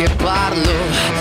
che parlo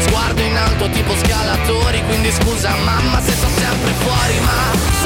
Sguardo in alto tipo scalatori Quindi scusa mamma se sto sempre fuori Ma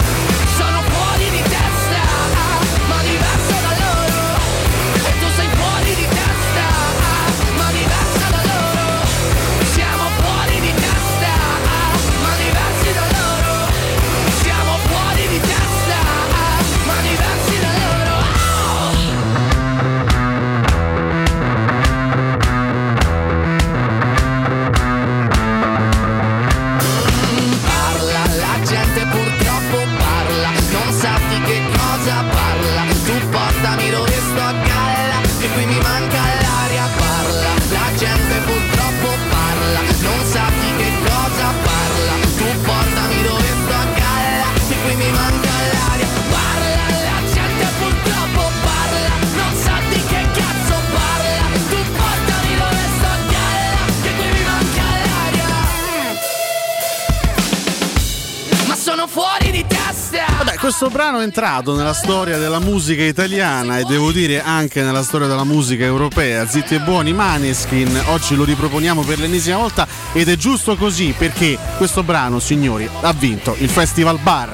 questo brano è entrato nella storia della musica italiana e devo dire anche nella storia della musica europea. Zitti e buoni, Maneskin. Oggi lo riproponiamo per l'ennesima volta ed è giusto così perché questo brano, signori, ha vinto il Festival Bar.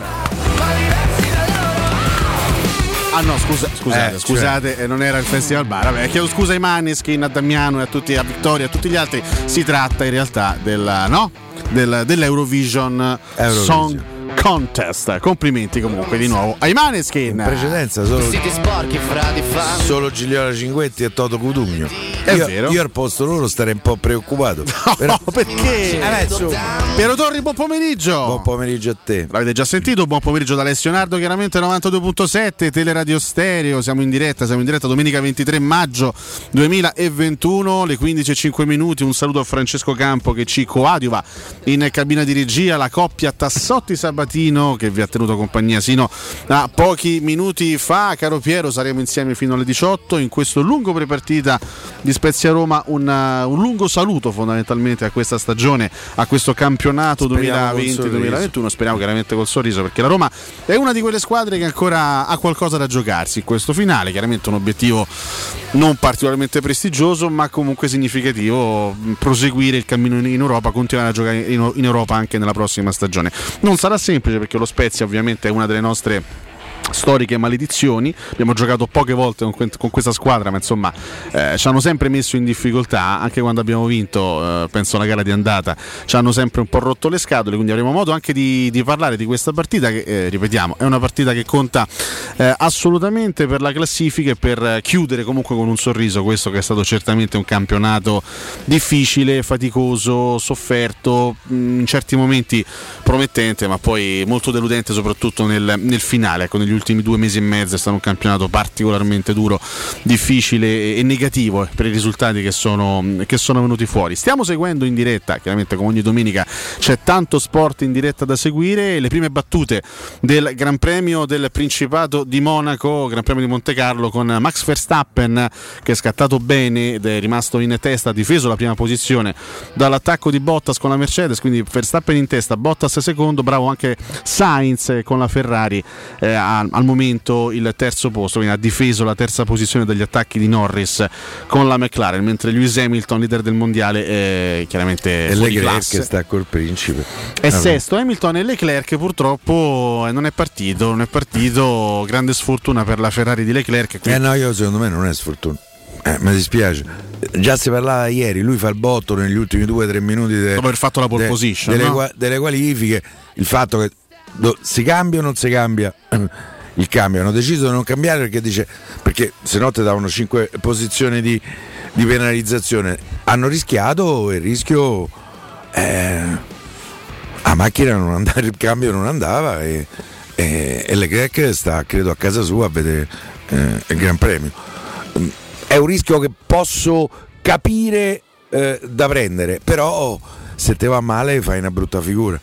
Ah no, scusa, scusate, Eh, scusate, eh, non era il Festival Bar. Vabbè, chiedo scusa ai Maneskin, a Damiano e a tutti, a Vittoria e a tutti gli altri. Si tratta in realtà del, no? Del- dell'Eurovision Eurovision. Song Contest. Complimenti comunque di nuovo ai Maneskin. In precedenza solo, Vestiti sporchi fra di fango solo Gigliola Cinquetti e Toto Cutugno. È io, vero. io al posto loro starei un po' preoccupato. Però- No, perché? Eh, su. Piero Torri, buon pomeriggio. Buon pomeriggio a te. L'avete già sentito? Buon pomeriggio da Alessio Nardo, chiaramente 92.7, Teleradio Stereo, siamo in diretta, siamo in diretta domenica 23 maggio 2021, le 15.05 minuti, un saluto a Francesco Campo che ci coadiuva in cabina di regia, la coppia Tassotti Sabatino che vi ha tenuto compagnia sino a pochi minuti fa, caro Piero saremo insieme fino alle 18 in questo lungo prepartita di Spezia Roma, un, uh, un lungo saluto fondamentalmente a questa stagione, a questo campionato Speriamo col 2020-2021 sorriso. speriamo chiaramente col sorriso perché la Roma è una di quelle squadre che ancora ha qualcosa da giocarsi in questo finale, chiaramente un obiettivo non particolarmente prestigioso ma comunque significativo proseguire il cammino in Europa, continuare a giocare in Europa anche nella prossima stagione. Non sarà semplice perché lo Spezia ovviamente è una delle nostre storiche maledizioni. Abbiamo giocato poche volte con, con questa squadra, ma insomma eh, ci hanno sempre messo in difficoltà, anche quando abbiamo vinto, eh, penso la gara di andata, ci hanno sempre un po' rotto le scatole, quindi avremo modo anche di, di parlare di questa partita che, eh, ripetiamo, è una partita che conta eh, assolutamente per la classifica e per chiudere comunque con un sorriso questo che è stato certamente un campionato difficile, faticoso, sofferto, mh, in certi momenti promettente, ma poi molto deludente soprattutto nel, nel finale, ecco, negli ultimi due mesi e mezzo è stato un campionato particolarmente duro, difficile e, negativo eh, per i risultati che sono, che sono venuti fuori. Stiamo seguendo in diretta, chiaramente come ogni domenica c'è tanto sport in diretta da seguire, le prime battute del Gran Premio del Principato di Monaco, Gran Premio di Monte Carlo con Max Verstappen che è scattato bene ed è rimasto in testa, ha difeso la prima posizione dall'attacco di Bottas con la Mercedes, quindi Verstappen in testa, Bottas secondo, bravo anche Sainz con la Ferrari, eh, ha, al, al, momento il terzo posto, quindi ha difeso la terza posizione dagli attacchi di Norris con la McLaren, mentre Lewis Hamilton, leader del mondiale, è chiaramente e Leclerc che sta col principe. È allora. sesto Hamilton e Leclerc purtroppo eh, non è partito, non è partito, grande sfortuna per la Ferrari di Leclerc. Quindi... Eh no, io secondo me non è sfortuna. Eh, mi dispiace. Già si parlava ieri, lui fa il botto negli ultimi 2-3 minuti de, dopo aver fatto la pole de, position delle, no? delle, qualifiche. Il fatto che do, si cambia o non si cambia il cambio. Hanno deciso di non cambiare perché dice perché se no ti davano 5 posizioni di, di, penalizzazione. Hanno rischiato e il rischio eh, la macchina non andava, il cambio non andava e, e, e Leclerc sta credo a casa sua a vedere eh, il Gran Premio è un rischio che posso capire eh, da prendere, però se te va male fai una brutta figura.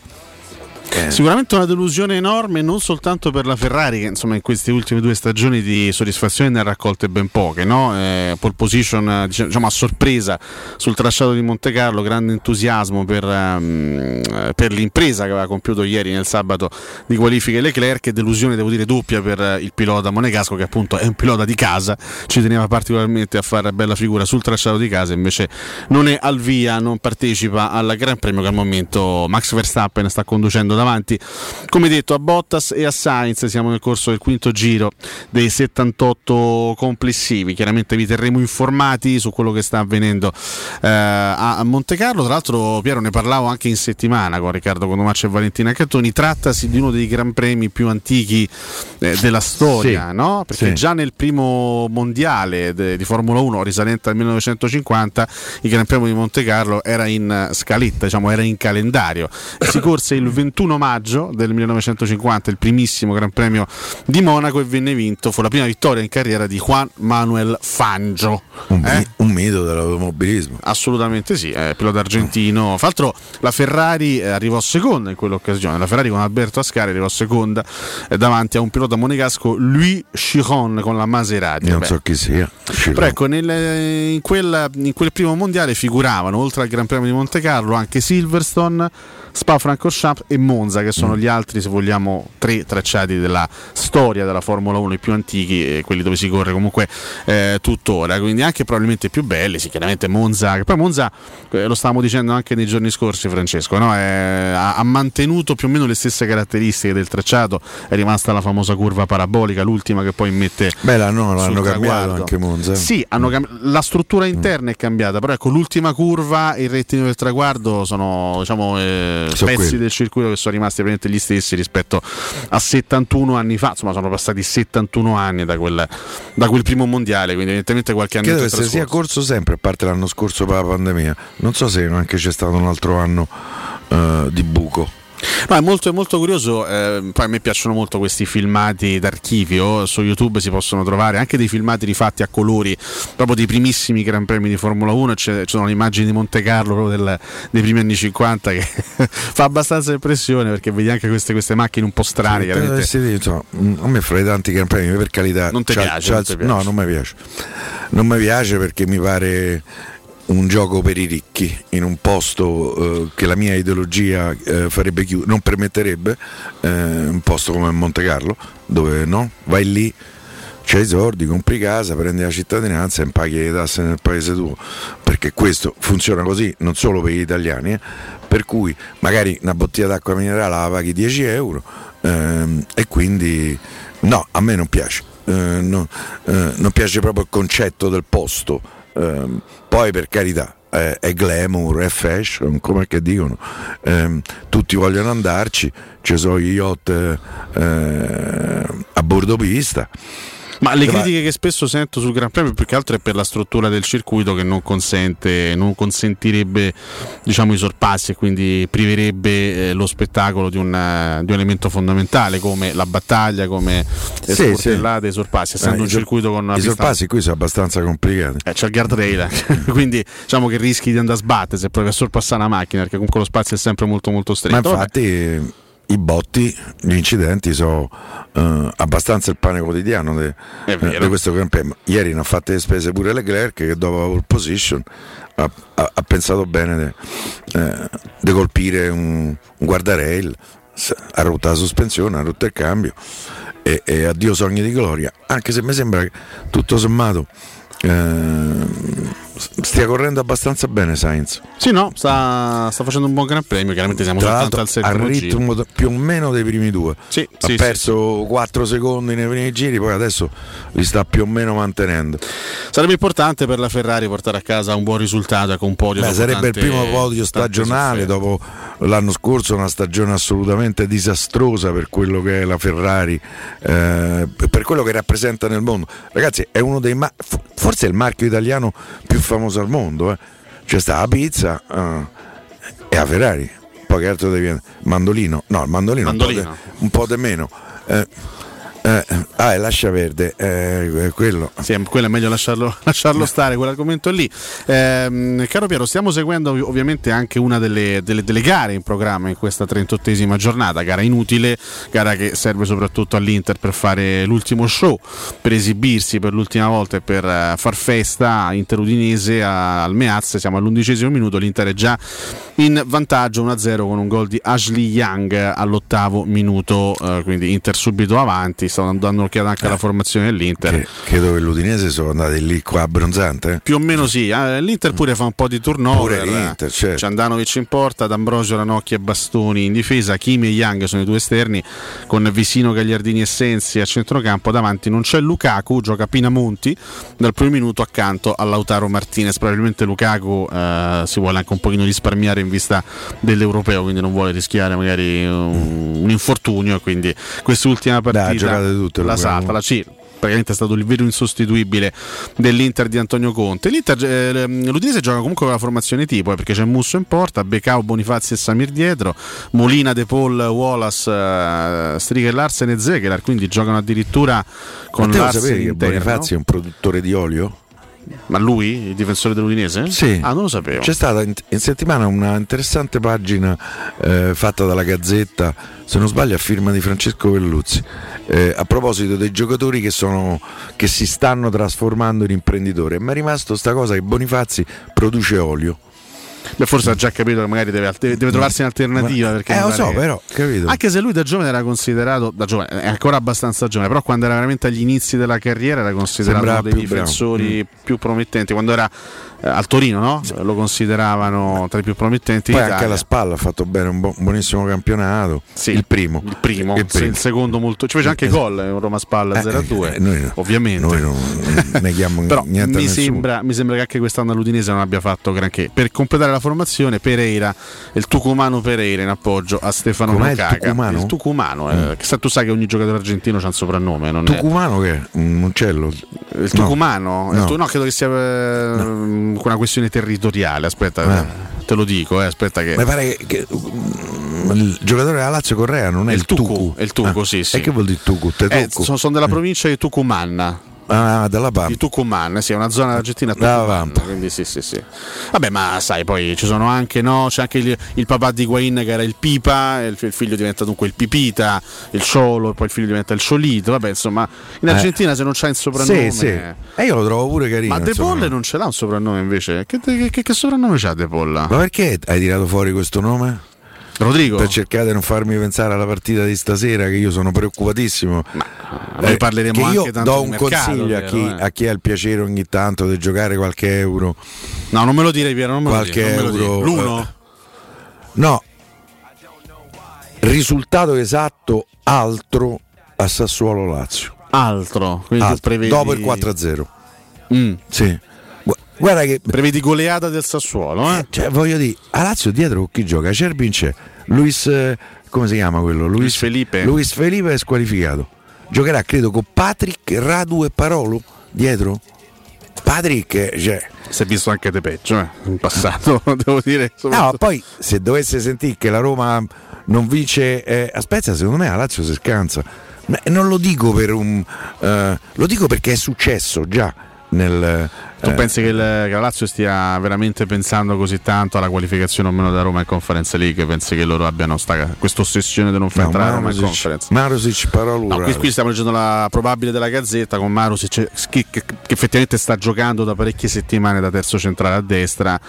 Eh. Sicuramente una delusione enorme non soltanto per la Ferrari che insomma in queste ultime due stagioni di soddisfazione ne ha raccolte ben poche, no? eh, pole position diciamo a sorpresa sul tracciato di Monte Carlo, grande entusiasmo per, um, per, l'impresa che aveva compiuto ieri nel sabato di qualifiche Leclerc e delusione devo dire doppia per il pilota Monegasco che appunto è un pilota di casa, ci teneva particolarmente a fare bella figura sul tracciato di casa, invece non è al via, non partecipa al Gran Premio che al momento Max Verstappen sta conducendo da avanti. Come detto, a Bottas e a Sainz siamo nel corso del quinto giro dei 78 complessivi. Chiaramente vi terremo informati su quello che sta avvenendo eh, a Monte Carlo. Tra l'altro, Piero, ne parlavo anche in settimana con Riccardo Condomaccio e Valentina Cattoni. Trattasi di uno dei gran premi più antichi eh, della storia, sì, no? Perché sì. già nel primo mondiale de, di Formula 1, risalente al 1950, il Gran Premio di Monte Carlo era in scaletta, diciamo, era in calendario. Si corse il 21 21 maggio del 1950, il primissimo Gran Premio di Monaco e venne vinto, fu la prima vittoria in carriera di Juan Manuel Fangio. Un, eh? un mito dell'automobilismo. Assolutamente sì, è pilota argentino. Fra l'altro la Ferrari eh, arrivò seconda in quell'occasione, la Ferrari con Alberto Ascari arrivò seconda eh, davanti a un pilota monegasco, Louis Chiron con la Maserati. non Beh. so chi sia. Però ecco, nel, in, quel, in quel primo mondiale figuravano, oltre al Gran Premio di Monte Carlo, anche Silverstone Spa Francorchamps e Monza che sono gli altri se vogliamo tre tracciati della storia della Formula 1 i più antichi e quelli dove si corre comunque eh, tuttora quindi anche probabilmente più belli sì chiaramente Monza che poi Monza eh, lo stavamo dicendo anche nei giorni scorsi Francesco no? eh, ha, ha, mantenuto più o meno le stesse caratteristiche del tracciato è rimasta la famosa curva parabolica l'ultima che poi mette beh no, l'hanno cambiato anche Monza sì cambi- la struttura interna mm. è cambiata però ecco l'ultima curva e il rettilineo del traguardo sono diciamo eh, so pezzi quelli. del circuito che sono rimasti praticamente gli stessi rispetto a 71 anni fa, insomma sono passati 71 anni da quel, da quel primo mondiale, quindi evidentemente qualche anno Credo che se sia corso sempre, a parte l'anno scorso per la pandemia, non so se anche c'è stato un altro anno uh, di buco. No, è molto, è molto curioso, eh, poi a me piacciono molto questi filmati d'archivio, su YouTube si possono trovare anche dei filmati rifatti a colori, proprio dei primissimi Gran Premi di Formula 1, c'è, ci sono le immagini di Monte Carlo del, dei primi anni 50 che fa abbastanza impressione perché vedi anche queste, queste macchine un po' strane. Sì, sì, insomma, a me fra i tanti Gran Premi, per carità. Non ti piace, non piace? No, non mi piace. Non mi piace perché mi pare un gioco per i ricchi in un posto eh, che la mia ideologia eh, farebbe chiudere, non permetterebbe, eh, un posto come Monte Carlo, dove no, vai lì, c'hai i soldi, compri casa, prendi la cittadinanza e paghi le tasse nel paese tuo, perché questo funziona così non solo per gli italiani, eh, per cui magari una bottiglia d'acqua minerale la paghi 10 euro ehm, e quindi no, a me non piace. Eh, no, eh, non piace proprio il concetto del posto Ehm, poi per carità eh, è glamour, è fashion, come che dicono, ehm, tutti vogliono andarci, ci sono gli yacht eh, a bordo pista. Ma le critiche che spesso sento sul Gran Premio più che altro è per la struttura del circuito che non consente, non consentirebbe diciamo, i sorpassi e quindi priverebbe eh, lo spettacolo di un, di un, elemento fondamentale come la battaglia, come le sì, sportellate, sì. i sorpassi, essendo eh, un circuito con una I sorpassi qui sono abbastanza complicati. Eh, c'è il guardrail, quindi diciamo che rischi di andare a sbattere se provi a sorpassare una macchina perché comunque lo spazio è sempre molto molto stretto. Ma infatti i botti, gli incidenti sono uh, abbastanza il pane quotidiano di uh, questo Premio. Ieri ne ha fatte le spese pure Leclerc che dopo la pole position ha, ha, ha pensato bene di uh, colpire un, un guardrail, ha rotto la sospensione, ha rotto il cambio e, e addio sogni di gloria, anche se mi sembra che tutto sommato eh, stia correndo abbastanza bene Sainz. Sì, no, sta, sta, facendo un buon gran premio. Chiaramente siamo Tra soltanto al settimo al ritmo giro. più o meno dei primi due. Sì, ha sì, perso sì, 4 secondi nei primi giri, poi adesso li sta più o meno mantenendo. Sarebbe importante per la Ferrari portare a casa un buon risultato, ecco un podio. Beh, sarebbe tante, il primo podio stagionale dopo l'anno scorso, una stagione assolutamente disastrosa per quello che è la Ferrari, eh, per quello che rappresenta nel mondo. Ragazzi, è uno dei ma- forse è il marchio italiano più famoso al mondo. Eh. C'è sta la pizza uh, e la Ferrari. Poi che altro devi Mandolino? No, il mandolino, mandolino. un po' di meno. Eh, eh, ah, è lascia verde, eh, quello. Sì, quello è meglio lasciarlo, lasciarlo stare, quell'argomento lì. Eh, caro Piero, stiamo seguendo ovviamente anche una delle, delle, delle, gare in programma in questa 38esima giornata, gara inutile, gara che serve soprattutto all'Inter per fare l'ultimo show, per esibirsi per l'ultima volta e per uh, far festa Inter Udinese al Meazza, siamo all'undicesimo minuto, l'Inter è già in vantaggio 1-0 con un gol di Ashley Young all'ottavo minuto, uh, quindi Inter subito avanti stanno dando un'occhiata anche alla formazione dell'Inter. Che, credo che l'Udinese sono andati lì qua abbronzante. Eh? Più o meno sì, eh, l'Inter pure fa un po' di turnover. Pure l'Inter, certo. C'è Andanovic in porta, D'Ambrosio, Ranocchi e Bastoni in difesa, Kimi e Young sono i due esterni, con Visino, Gagliardini e Sensi a centrocampo davanti non c'è Lukaku, gioca Pinamonti dal primo minuto accanto a Lautaro Martinez. Probabilmente Lukaku eh, si vuole anche un pochino risparmiare in vista dell'Europeo, quindi non vuole rischiare magari un, un infortunio, quindi quest'ultima partita Dai, tutte, la salta, la C praticamente è stato il vero insostituibile dell'Inter di Antonio Conte. L'Inter, eh, L'Udinese gioca comunque con la formazione tipo eh, perché c'è Musso in porta, Becao, Bonifazzi e Samir dietro, Molina, De Paul, Wallace, eh, Striga e Larsen e Zegelar, quindi giocano addirittura con Ma Larsen sapevi che. Bonifazzi è un produttore di olio? Ma lui, il difensore dell'Udinese? Sì. Ah, non lo sapevo. C'è stata in, in settimana una interessante pagina eh, fatta dalla Gazzetta, se non sbaglio a firma di Francesco Velluzzi, eh, a proposito dei giocatori che, sono, che si stanno trasformando in imprenditori. Mi è rimasto sta cosa che Bonifazzi produce olio. Beh, forse ha già capito che magari deve, deve trovarsi un'alternativa. Perché eh, lo so, però, capito. Anche se lui da giovane era considerato, da giovane, è ancora abbastanza giovane, però quando era veramente agli inizi della carriera era considerato uno dei difensori mm. più promettenti. Quando era eh, al Torino, no? Lo consideravano tra i più promettenti. Poi anche alla spalla ha fatto bene un, bu- buonissimo campionato. Sì, il primo. Il primo, il, primo. il secondo molto. Ci fece anche gol in Roma Spalla 0-2. Eh, noi no. ovviamente. Noi non neghiamo Però niente mi sembra, mi sembra che anche quest'anno l'Udinese non abbia fatto granché. Per completare la formazione, Pereira, il Tucumano Pereira in appoggio a Stefano Com'è il Nocaga. Tucumano? Il Tucumano, eh, Mm. tu sai che ogni giocatore argentino ha un soprannome. Non è- Tucumano che è? Un uccello? Il Tucumano? No. Il tu- no, credo che sia eh, una questione territoriale. Aspetta, Ah. te lo dico. eh, aspetta che. Mi pare che, mm, il giocatore della Lazio Correa non è il il, Tucu, è il Tucu, sì, sì. E che vuol dire Tucu? Te Eh, Tucu? sono, sono della provincia di Tucumán. Ah, della Pampa. Di Tucumán, sì, è una zona argentina Tucumán, quindi sì, sì, sì. Vabbè, ma sai, poi ci sono anche, no? C'è anche il, il papà di Guain che era il Pipa, il, il figlio diventa dunque il Pipita, il Sciolo, poi il figlio diventa il Sciolito. Vabbè, insomma, in Eh. Argentina se non c'hai il soprannome. Sì, sì. E io lo trovo pure carino. Ma De. Paul non ce l'ha un soprannome invece? Che, che- che- che soprannome c'ha De Paul? Ma perché hai tirato fuori questo nome? Rodrigo? Per cercare di non farmi pensare alla partita di stasera, che io sono preoccupatissimo. noi Eh, parleremo che io anche tanto do un mercato, consiglio a chi, eh. a chi ha il piacere ogni tanto di giocare qualche euro. No, non me lo dire Piero, non me Qualche lo dire. non me lo dire. euro, L'uno? eh, No, risultato esatto altro a Sassuolo Lazio. Altro. Quindi Altro. Dopo il 4-0. Mm. Sì. Gu- Guarda che Prevedi goleata del Sassuolo, eh? cioè, voglio dire, a Lazio dietro chi gioca? Cerbin c'è, Luis eh, come si chiama quello? Luis Felipe. Luis Felipe è squalificato. Giocherà credo con Patrick, Radu e Parolo dietro. Patrick, eh, cioè, Si è visto anche de peggio, eh, in passato, devo dire. No, poi se dovesse sentire che la Roma non vince eh, a Spezia, secondo me la Lazio si scansa. Ma non lo dico per un. eh, lo dico perché è successo già nel, Tu pensi che, il, che, la Lazio stia veramente pensando così tanto alla qualificazione o meno da Roma in Conference League? Pensi che loro abbiano questa ossessione di non far no, entrare Roma in Conference? Marusic parola. No, qui, qui, stiamo leggendo la probabile della Gazzetta con Marusic che, che, che, effettivamente sta giocando da parecchie settimane da terzo centrale a destra,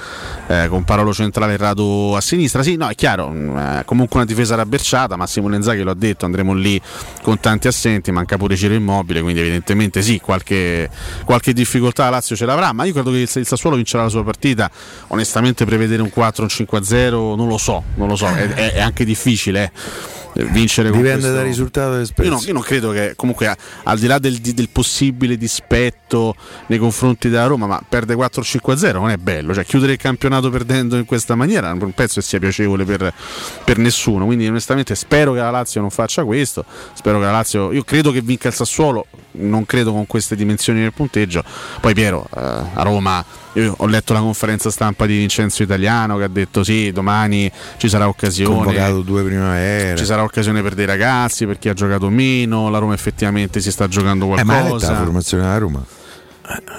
eh, con Parolo centrale e Rado a sinistra. Sì, no, è chiaro, mm, eh, comunque una difesa rabberciata, Massimo Lenzaghi lo ha detto, andremo lì con tanti assenti, manca pure Ciro Immobile, quindi evidentemente sì, qualche, qualche difficoltà la Lazio ce l'avrà, ma io credo che il, Sassuolo vincerà la sua partita. Onestamente prevedere un 4 un 5-0 non lo so, non lo so, è, è anche difficile. Eh vincere dipende questo... dal risultato del io, no, io non credo che comunque al di là del, del, possibile dispetto nei confronti della Roma ma perde 4-5-0 non è bello. Cioè chiudere il campionato perdendo in questa maniera non penso che sia piacevole per, per, nessuno. Quindi onestamente spero che la Lazio non faccia questo. Spero che la Lazio io credo che vinca il Sassuolo non credo con queste dimensioni nel punteggio. Poi Piero eh, a Roma io ho letto la conferenza stampa di Vincenzo Italiano che ha detto sì, domani ci sarà occasione. Convocato due primavere. Ci sarà occasione per dei ragazzi, per chi ha giocato meno, la Roma effettivamente si sta giocando qualcosa. Eh, ma è la formazione della Roma.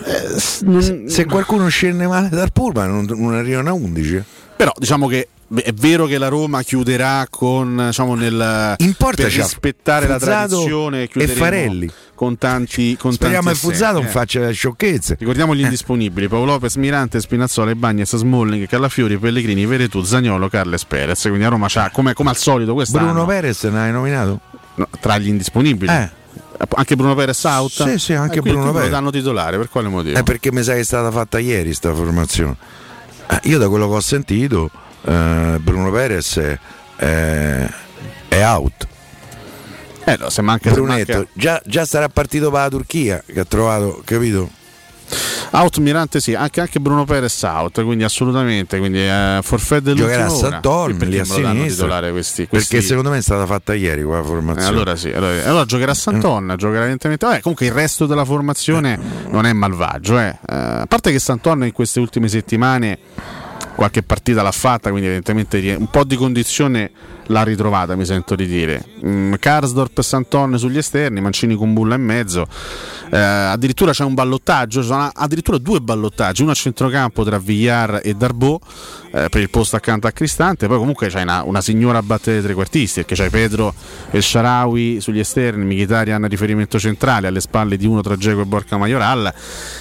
Eh, se, se, qualcuno scende male dal pullman non, non arrivano a 11. Però diciamo che è vero che la Roma chiuderà con diciamo nel Importa per rispettare Fuzzato la tradizione e Farelli con tanti con speriamo che Fuzzato non eh. faccia sciocchezze ricordiamo gli eh. indisponibili Paolo Lopez, Mirante, Spinazzola, Bagnez, Smalling, Callafiori, Pellegrini, Veretù, Zagnolo, Carles Perez quindi a Roma c'ha come, come al solito quest'anno Bruno Perez ne hai nominato? No, tra gli indisponibili eh. Anche Bruno Perez out? Sì, sì, anche eh, Bruno Perez. lo danno titolare, per quale motivo? È perché mi sa che è stata fatta ieri sta formazione. Eh, io da quello che ho sentito eh, Bruno Perez è, è, out. Eh, no, se manca, Brunetto, se manca... già, già, sarà partito per la Turchia che ha trovato, capito? Out Mirante sì, anche, anche Bruno Perez out, quindi assolutamente, quindi eh, forfè dell'ultima Giocherà a Sant'Orme, lì a sinistra, questi, questi... perché secondo me è stata fatta ieri quella formazione. Eh, allora sì, allora, allora giocherà a Sant'Onna, mm. giocherà evidentemente, Vabbè, comunque il resto della formazione non è malvagio, eh. Eh, a parte che Sant'Onna in queste ultime settimane qualche partita l'ha fatta, quindi evidentemente un po' di condizione l'ha ritrovata, mi sento di dire. Mm, Karsdorp e Santon sugli esterni, Mancini con Bulla in mezzo. Eh, addirittura c'è un ballottaggio, sono addirittura due ballottaggi, uno a centrocampo tra Villar e Darbo eh, per il posto accanto a Cristante, poi comunque c'è una, una signora a battere trequartisti, perché c'è Pedro e Sharawi sugli esterni, Mkhitaryan a riferimento centrale, alle spalle di uno tra Geco e Borca Majoral.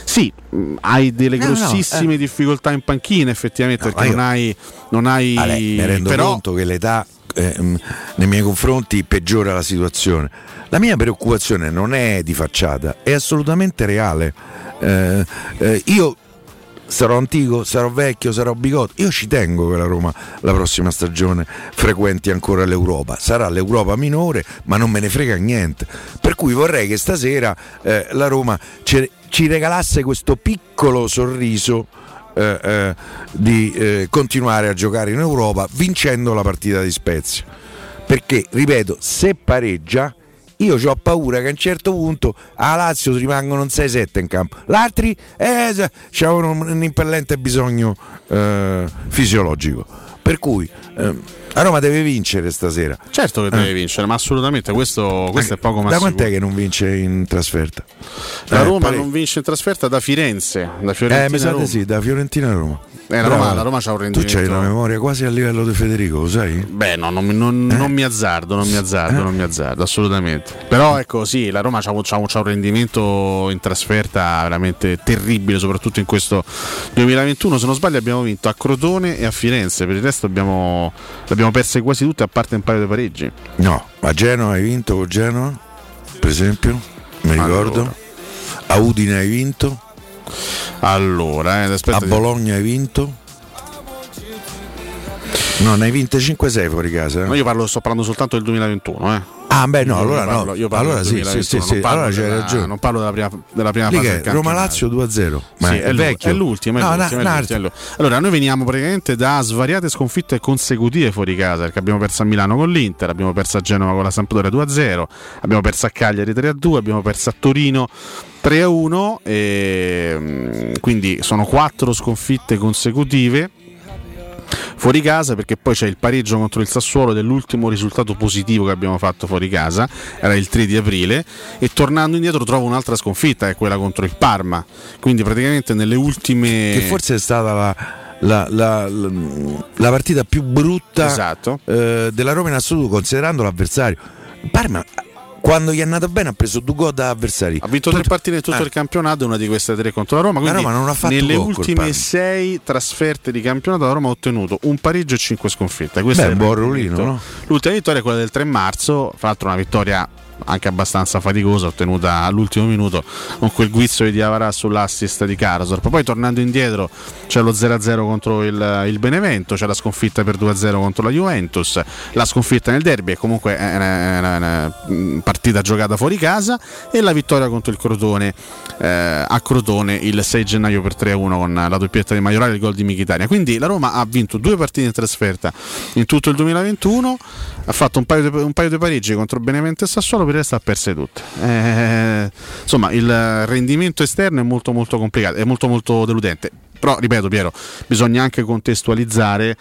Sì, mm, hai delle no, grossissime no, eh. difficoltà in panchina effettivamente, no, perché non hai... Non hai Ale, mi rendo però, conto che l'età eh, nei miei confronti peggiora la situazione. La mia preoccupazione non è di facciata, è assolutamente reale. Eh, eh, io sarò antico, sarò vecchio, sarò bigotto. Io ci tengo che la Roma la prossima stagione frequenti ancora l'Europa. Sarà l'Europa minore, ma non me ne frega niente. Per cui vorrei che stasera eh, la Roma ci, ci regalasse questo piccolo sorriso eh, eh, di eh, continuare a giocare in Europa vincendo la partita di Spezia. Perché, ripeto, se pareggia, io ho paura che a un certo punto a Lazio rimangono 6-7 in campo, l'altri eh, hanno un impellente bisogno eh, fisiologico. Per cui eh, la Roma deve vincere stasera. Certo che deve eh. vincere, ma assolutamente questo, questo è poco ma Da quant'è che non vince in trasferta? La eh, Roma pare... non vince in trasferta da Firenze, da Fiorentina. Eh, mi sa sì, da Fiorentina a Roma. Eh, la, Roma, la Roma c'ha un rendimento. Tu c'hai una memoria quasi a livello di Federico, lo sai? Beh, no, non, non, eh. non mi azzardo, non mi azzardo, eh. non mi azzardo, assolutamente. Però ecco, sì, la Roma c'ha, c'ha, c'ha, un rendimento in trasferta veramente terribile, soprattutto in questo 2021. Se non sbaglio abbiamo vinto a Crotone e a Firenze, per il resto abbiamo, l'abbiamo perse quasi tutte a parte un paio di pareggi. No, a Genoa hai vinto con Genoa, per esempio, mi ricordo. Allora. A Udine hai vinto. Allora, eh, a Bologna hai vinto? No, ne hai vinte 5-6 fuori casa. No, io parlo, sto parlando soltanto del 2021, eh. Ah, beh, no, allora parlo, no. Io parlo allora sì, sì, sì, sì. Allora c'hai ragione. Non parlo della prima, della prima fase. Roma Lazio 2-0. Ma sì, è, vecchio. È l'ultimo. È no, l'ultimo, na, è l'ultimo. Allora, noi veniamo praticamente da svariate sconfitte consecutive fuori casa. Perché abbiamo perso a Milano con l'Inter, abbiamo perso a Genova con la Sampdoria 2-0, abbiamo perso a Cagliari 3-2, abbiamo perso a Torino 3-1. E, mm, quindi sono quattro sconfitte consecutive fuori casa perché poi c'è il pareggio contro il Sassuolo dell'ultimo risultato positivo che abbiamo fatto fuori casa, era il 3 di aprile e tornando indietro trovo un'altra sconfitta, è quella contro il Parma, quindi praticamente nelle ultime... Che forse è stata la... La, la, la, la, partita più brutta esatto. eh, della Roma in assoluto considerando l'avversario Parma quando gli è andato bene ha preso due gol da avversari. Ha vinto tre partite tutto eh. il campionato, una di queste tre contro la Roma. Quindi la Roma non ha fatto nelle ultime sei trasferte di campionato la Roma ha ottenuto un pareggio e cinque sconfitte. Questo Beh, è un buon ruolino. No? L'ultima vittoria è quella del 3 marzo, fra l'altro una vittoria anche abbastanza faticosa, ottenuta all'ultimo minuto con quel guizzo di Diavara sull'assist di Karasor. Poi tornando indietro c'è lo 0-0 contro il, il, Benevento, c'è la sconfitta per 2-0 contro la Juventus, la sconfitta nel derby è comunque una, una, una partita giocata fuori casa e la vittoria contro il Crotone eh, a Crotone il 6 gennaio per 3-1 con la doppietta di Maiorale e il gol di Michitania. Quindi la Roma ha vinto due partite in trasferta in tutto il 2021, ha fatto un paio di, un paio di pareggi contro Benevento e Sassuolo per il resto ha perse tutte. Eh, insomma, il rendimento esterno è molto molto complicato, è molto molto deludente. Però, ripeto Piero, bisogna anche contestualizzare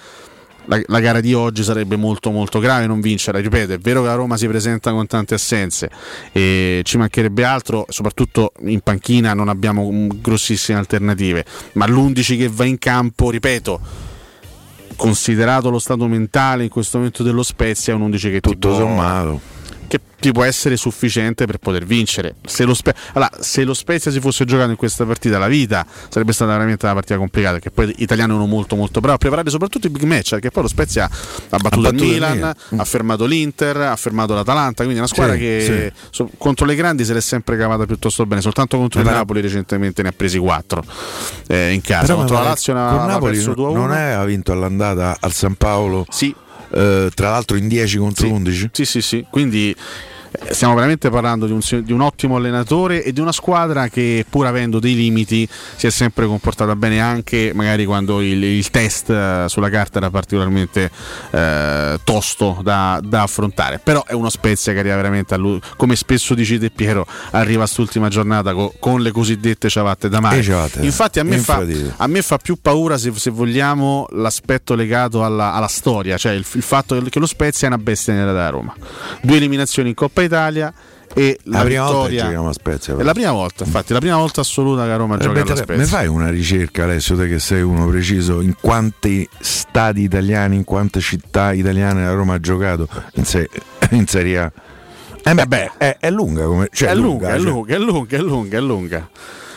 la, la, gara di oggi sarebbe molto molto grave non vincere. Ripeto, è vero che la Roma si presenta con tante assenze e ci mancherebbe altro, soprattutto in panchina non abbiamo grossissime alternative, ma l'11 che va in campo, ripeto, considerato lo stato mentale in questo momento dello Spezia, è un 11 che tutto sommato che ti può essere sufficiente per poter vincere. Se lo, Spe- allora, se lo Spezia si fosse giocato in questa partita la vita sarebbe stata veramente una partita complicata, perché poi gli italiani sono molto molto bravi a preparare soprattutto i big match, perché poi lo Spezia ha battuto, ha battuto il Milan, Milan, ha fermato l'Inter, ha fermato l'Atalanta, quindi è una squadra sì, che sì. So, contro le grandi se l'è sempre cavata piuttosto bene, soltanto contro il Napoli recentemente ne ha presi 4 eh, in casa. Però contro la Lazio con Napoli non aveva vinto all'andata al San Paolo. Sì. Eh, tra l'altro in 10 contro sì, 11 sì sì sì. Quindi stiamo veramente parlando di un, di un, ottimo allenatore e di una squadra che pur avendo dei limiti si è sempre comportata bene anche magari quando il, il test eh, sulla carta era particolarmente eh, tosto da, da, affrontare. Però è uno Spezia che arriva veramente a come spesso dici De Piero arriva a quest'ultima giornata co, con le cosiddette ciabatte da mare. Ciabatte, infatti a me, fa, a me, fa, più paura se, se vogliamo l'aspetto legato alla, alla storia cioè il, il, fatto che lo Spezia è una bestia nera da Roma. Due eliminazioni in Coppa Italia e la, la prima vittoria. volta giochiamo a Spezia è la prima volta infatti la prima volta assoluta che a Roma gioca alla Spezia. mi fai una ricerca Alessio te che sei uno preciso in quanti stadi italiani in quante città italiane la Roma ha giocato in, se- in Serie A? Eh beh, beh. è, è, lunga come cioè è, lunga, lunga, cioè. è lunga è lunga è lunga è lunga.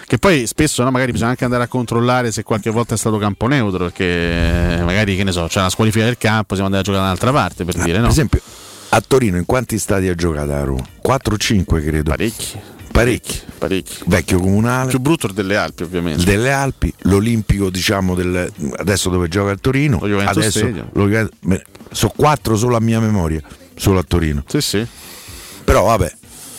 Che poi spesso no, magari bisogna anche andare a controllare se qualche volta è stato campo neutro perché magari che ne so c'è una squalifica del campo siamo andati a giocare da un'altra parte per ah, dire no? per esempio a Torino in quanti stadi ha giocato a Roma? 4-5 credo. Parecchi. Parecchi. Parecchi. Vecchio comunale. Il più brutto delle Alpi, ovviamente. Delle Alpi, l'Olimpico, diciamo, del, adesso dove gioca a Torino. Lo adesso lo, sono quattro solo a mia memoria, solo a Torino. Sì, sì. Però vabbè,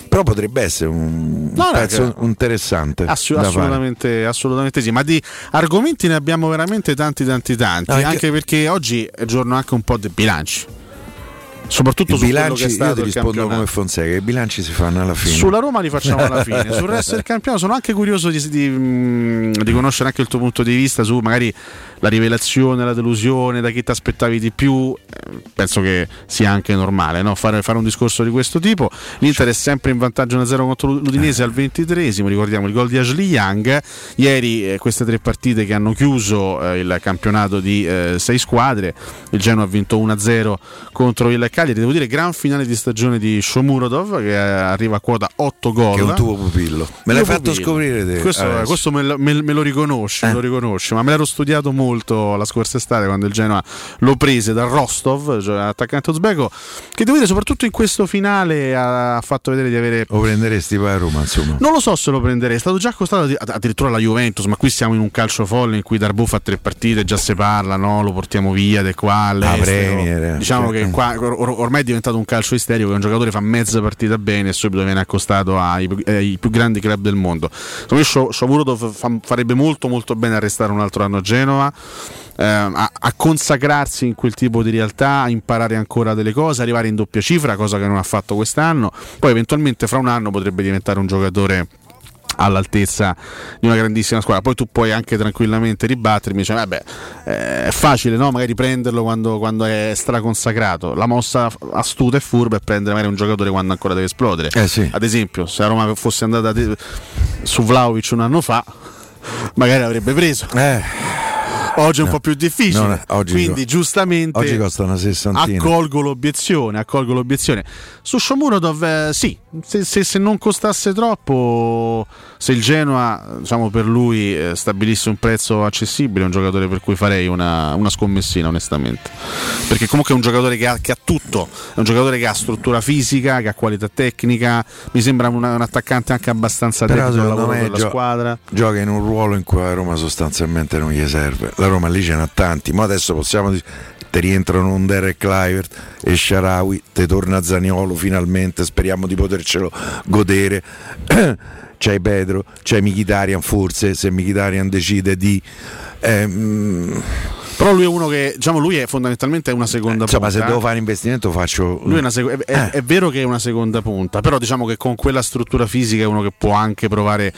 però potrebbe essere un no, pezzo no, interessante. Assu- assolutamente, assolutamente, sì, ma di argomenti ne abbiamo veramente tanti, tanti, tanti. No, anche che... perché oggi è giorno anche un po' di bilanci soprattutto I su bilanci, stato io ti rispondo come Fonseca i bilanci si fanno alla fine. Sulla Roma li facciamo alla fine. Sul resto del campionato sono anche curioso di, di, di, conoscere anche il tuo punto di vista su magari la rivelazione, la delusione da chi ti aspettavi di più eh, penso che sia anche normale no? fare, fare, un discorso di questo tipo l'Inter è sempre in vantaggio 1-0 contro l'Udinese al 23 ricordiamo il gol di Ashley Young ieri eh, queste tre partite che hanno chiuso eh, il campionato di eh, sei squadre il Genoa ha vinto 1-0 contro il Cagliari, devo dire gran finale di stagione di Shomurodov che arriva a quota 8 gol. Che è un tuo pupillo. Me l'hai fatto pupillo. scoprire te. Questo, questo me, me, me, lo riconosce, eh. me lo riconosce, ma me l'ero studiato molto la scorsa estate quando il Genoa lo prese dal Rostov, cioè attaccante uzbeko, che devo dire soprattutto in questo finale ha fatto vedere di avere... Lo prenderesti poi a Roma, insomma? Non lo so se lo prenderei, è stato già accostato addirittura alla Juventus, ma qui siamo in un calcio folle in cui Darbo fa tre partite, già si parla, no? lo portiamo via di qua all'estero. Diciamo che qua ormai è diventato un calcio isterico che un giocatore fa mezza partita bene e subito viene accostato ai, ai più grandi club del mondo. Secondo me Sciavurodov fa, farebbe molto molto bene a restare un altro anno a Genova. Eh, a, a, consacrarsi in quel tipo di realtà, a imparare ancora delle cose, arrivare in doppia cifra, cosa che non ha fatto quest'anno. Poi eventualmente fra un anno potrebbe diventare un giocatore all'altezza di una grandissima squadra. Poi tu puoi anche tranquillamente ribattermi, cioè, vabbè, eh, è facile no? magari prenderlo quando, quando, è straconsacrato. La mossa astuta e furba è prendere magari un giocatore quando ancora deve esplodere. Eh sì. Ad esempio, se la Roma fosse andata su Vlaovic un anno fa, magari avrebbe preso. Eh oggi è un po' più difficile. No, oggi quindi co- giustamente oggi costa una sessantina. Accolgo l'obiezione, accolgo l'obiezione. Su Shomurodov eh, sì, se, se, se, non costasse troppo, se il Genoa diciamo, per lui eh, stabilisse un prezzo accessibile, è un giocatore per cui farei una, una, scommessina onestamente. Perché comunque è un giocatore che ha, che ha, tutto, è un giocatore che ha struttura fisica, che ha qualità tecnica, mi sembra una, un attaccante anche abbastanza tecnico al lavoro della gio- squadra. Gioca in un ruolo in cui a Roma sostanzialmente non gli serve. La Roma lì ce n'ha tanti, ma adesso possiamo dire te rientrano un Derek Clivert e Sharawi, te torna Zaniolo finalmente, speriamo di potercelo godere. c'è Pedro, c'è Michitarian forse, se Michitarian decide di... Ehm, però lui è uno che, diciamo, lui è fondamentalmente una seconda punta. Ma se devo fare investimento faccio. Lui è, sec- è, eh. è, vero che è una seconda punta, però diciamo che con quella struttura fisica è uno che può anche provare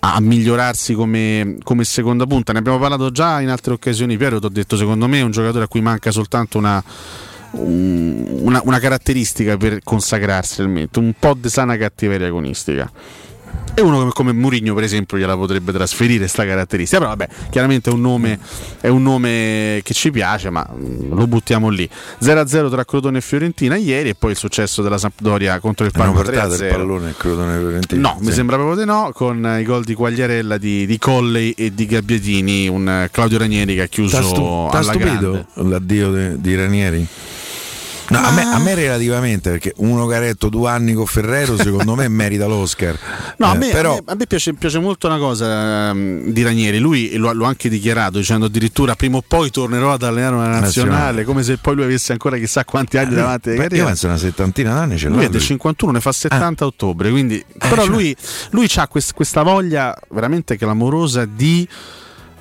a migliorarsi come, come, seconda punta. Ne abbiamo parlato già in altre occasioni. Piero, ti ho detto, secondo me è un giocatore a cui manca soltanto una, una, una caratteristica per consacrarsi realmente, un po' di sana cattiveria agonistica. E uno come Murigno, per esempio, gliela potrebbe trasferire questa caratteristica. Però vabbè, chiaramente è un, nome, è un nome che ci piace, ma mm, lo buttiamo lì. 0-0 tra Crotone e Fiorentina ieri e poi il successo della Sampdoria contro il Parma. Hanno portato il pallone Crotone e Fiorentina? No, sì. mi sembra proprio di no, con i gol di Quagliarella, di, di Colley e di Gabbiatini, un Claudio Ranieri che ha chiuso t'ha stu- alla grande. l'addio de, di Ranieri? No, a, me, a, me, relativamente, perché uno che ha retto due anni con Ferrero, secondo me merita l'Oscar. No, eh, a me, però... a me, a me piace, piace, molto una cosa um, di Ranieri. Lui lo, lo, ha anche dichiarato, dicendo addirittura prima o poi tornerò ad allenare una nazionale, nazionale. come se poi lui avesse ancora chissà quanti anni eh, davanti. Beh, io penso una settantina d'anni ce Lui è del 51, ne fa 70 a ah. ottobre. Quindi, eh, però cioè... lui, lui ha quest, questa voglia veramente clamorosa di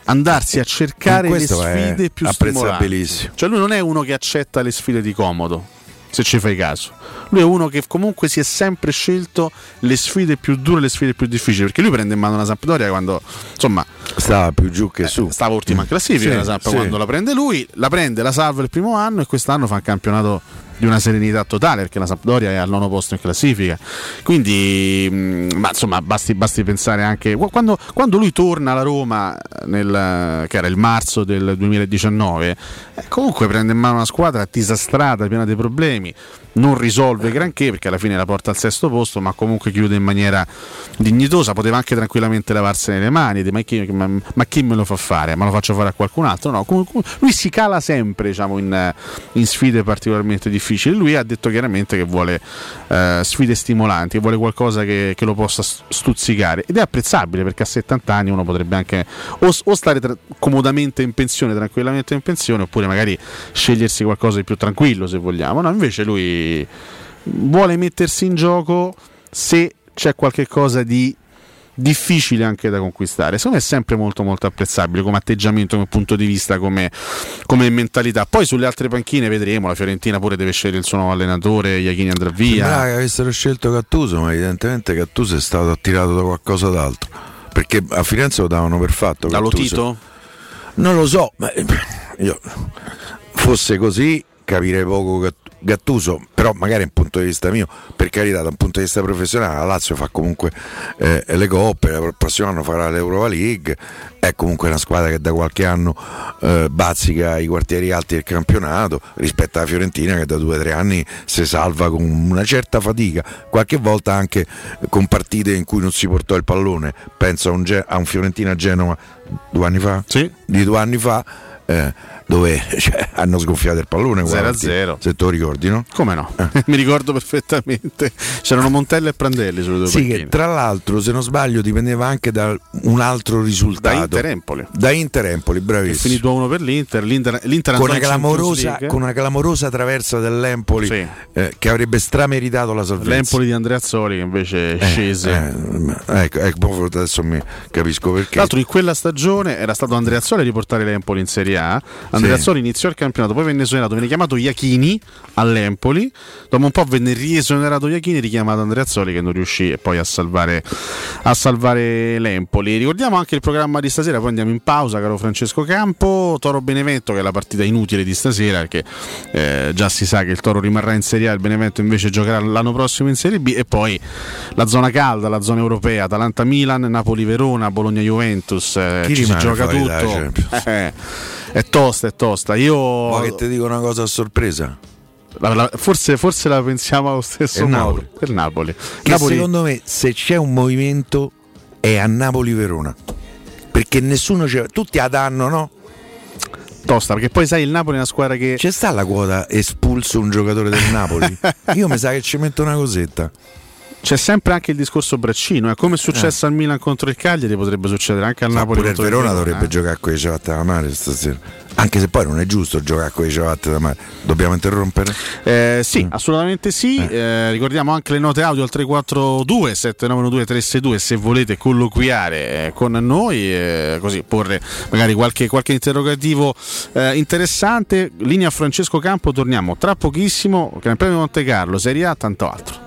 andarsi a cercare le sfide più stimolanti. Cioè lui non è uno che accetta le sfide di comodo, se ci fai caso. Lui è uno che comunque si è sempre scelto le sfide più dure, le sfide più difficili, perché lui prende in mano la Sampdoria quando insomma stava più giù che su. stava ultima in classifica sì, la Samp sì. quando la prende lui, la prende, la salva il primo anno e quest'anno fa un campionato di una serenità totale perché la Sampdoria è al nono posto in classifica. Quindi, mm, ma insomma, basti, basti, pensare anche quando, quando, lui torna alla Roma, nel, che era il marzo del 2019, eh, comunque prende in mano una squadra disastrata, piena di problemi non risolve granché perché alla fine la porta al sesto posto, ma comunque chiude in maniera dignitosa. Poteva anche tranquillamente lavarsene le mani, ma chi, ma, ma chi, me lo fa fare? Ma lo faccio fare a qualcun altro? No, comunque, lui si cala sempre diciamo, in, in, sfide particolarmente difficili. Lui ha detto chiaramente che vuole eh, sfide stimolanti, che vuole qualcosa che, che, lo possa stuzzicare ed è apprezzabile perché a 70 anni uno potrebbe anche o, o stare tra, comodamente in pensione, tranquillamente in pensione, oppure magari scegliersi qualcosa di più tranquillo se vogliamo. No, invece lui vuole mettersi in gioco se c'è qualche cosa di difficile anche da conquistare. Secondo me è sempre molto molto apprezzabile come atteggiamento, come punto di vista, come, come, mentalità. Poi sulle altre panchine vedremo, la Fiorentina pure deve scegliere il suo nuovo allenatore, Iachini andrà via. Sembrava che avessero scelto Cattuso, ma evidentemente Cattuso è stato attirato da qualcosa d'altro. Perché a Firenze lo davano per fatto. Dallo Tito? Non lo so, ma io fosse così capirei poco Cattuso Gattuso, però magari un punto di vista mio, per carità, da un punto di vista professionale, la Lazio fa comunque eh, le coppe, il prossimo anno farà l'Europa League, è comunque una squadra che da qualche anno eh, bazzica i quartieri alti del campionato rispetto alla Fiorentina che da due o tre anni si salva con una certa fatica, qualche volta anche con partite in cui non si portò il pallone, penso a un, a un Fiorentina-Genova due anni fa, sì. di due anni fa. Eh, dove cioè, hanno sgonfiato il pallone 0-0 se te lo ricordi no? come no? Eh. mi ricordo perfettamente. C'erano Montella e Prandelli sulle due sì, che tra l'altro se non sbaglio dipendeva anche da un altro risultato. Da Inter Empoli. Da Inter Empoli bravissimo. È finito 1 per l'Inter. l'Inter, l'Inter con, una clamorosa, con, una clamorosa, traversa dell'Empoli sì. eh, che avrebbe strameritato la salvezza. l'Empoli di Andrea Azzoli che invece è eh, scese. eh, ecco, ecco, adesso mi capisco perché. Tra l'altro in quella stagione era stato Andrea Azzoli a riportare l'Empoli in Serie A Andreazzoli sì. iniziò il campionato, poi venne esonerato, venne chiamato Iachini all'Empoli, dopo un po' venne riesonerato Iachini, richiamato Andreazzoli che non riuscì poi a salvare, a salvare l'Empoli. Ricordiamo anche il programma di stasera, poi andiamo in pausa, caro Francesco Campo, Toro Benevento che è la partita inutile di stasera perché eh, già si sa che il Toro rimarrà in Serie A, il Benevento invece giocherà l'anno prossimo in Serie B e poi la zona calda, la zona europea, Atalanta-Milan, Napoli-Verona, Bologna-Juventus, eh, ci si gioca tutto. È tosta, è tosta. Io... Ma che ti dico una cosa a sorpresa? La, la, forse, forse, la pensiamo allo stesso il modo. Napoli. Per Napoli. Napoli. Secondo me, se c'è un movimento, è a Napoli-Verona. Perché nessuno c'è. Tutti la danno, no? Tosta, perché poi sai il Napoli è una squadra che. C'è sta la quota espulso un giocatore del Napoli? Io mi sa che ci metto una cosetta c'è sempre anche il discorso braccino, è come è successo eh. al Milan contro il Cagliari, potrebbe succedere anche al Napoli. Pure il Verona dovrebbe eh. giocare con le ciabatte da mare stasera. Anche se poi non è giusto giocare con le ciabatte da mare. Dobbiamo interrompere? Eh, sì, mm. assolutamente sì. Eh. eh. ricordiamo anche le note audio al 342 7912 362 se volete colloquiare eh, con noi, così porre magari qualche, qualche interrogativo interessante. Linea Francesco Campo, torniamo tra pochissimo. Gran Premio Monte Carlo, Serie A, tanto altro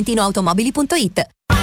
valentinoautomobili.it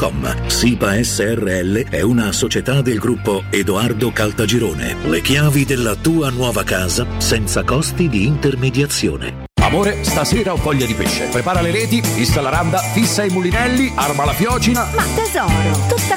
www.sipa.com. SIPA SRL è una società del gruppo Edoardo Caltagirone. Le chiavi della tua nuova casa senza costi di intermediazione. Amore, stasera ho voglia di pesce. Prepara le reti, fissa la randa, fissa i mulinelli, arma la fiocina. Ma tesoro, tutta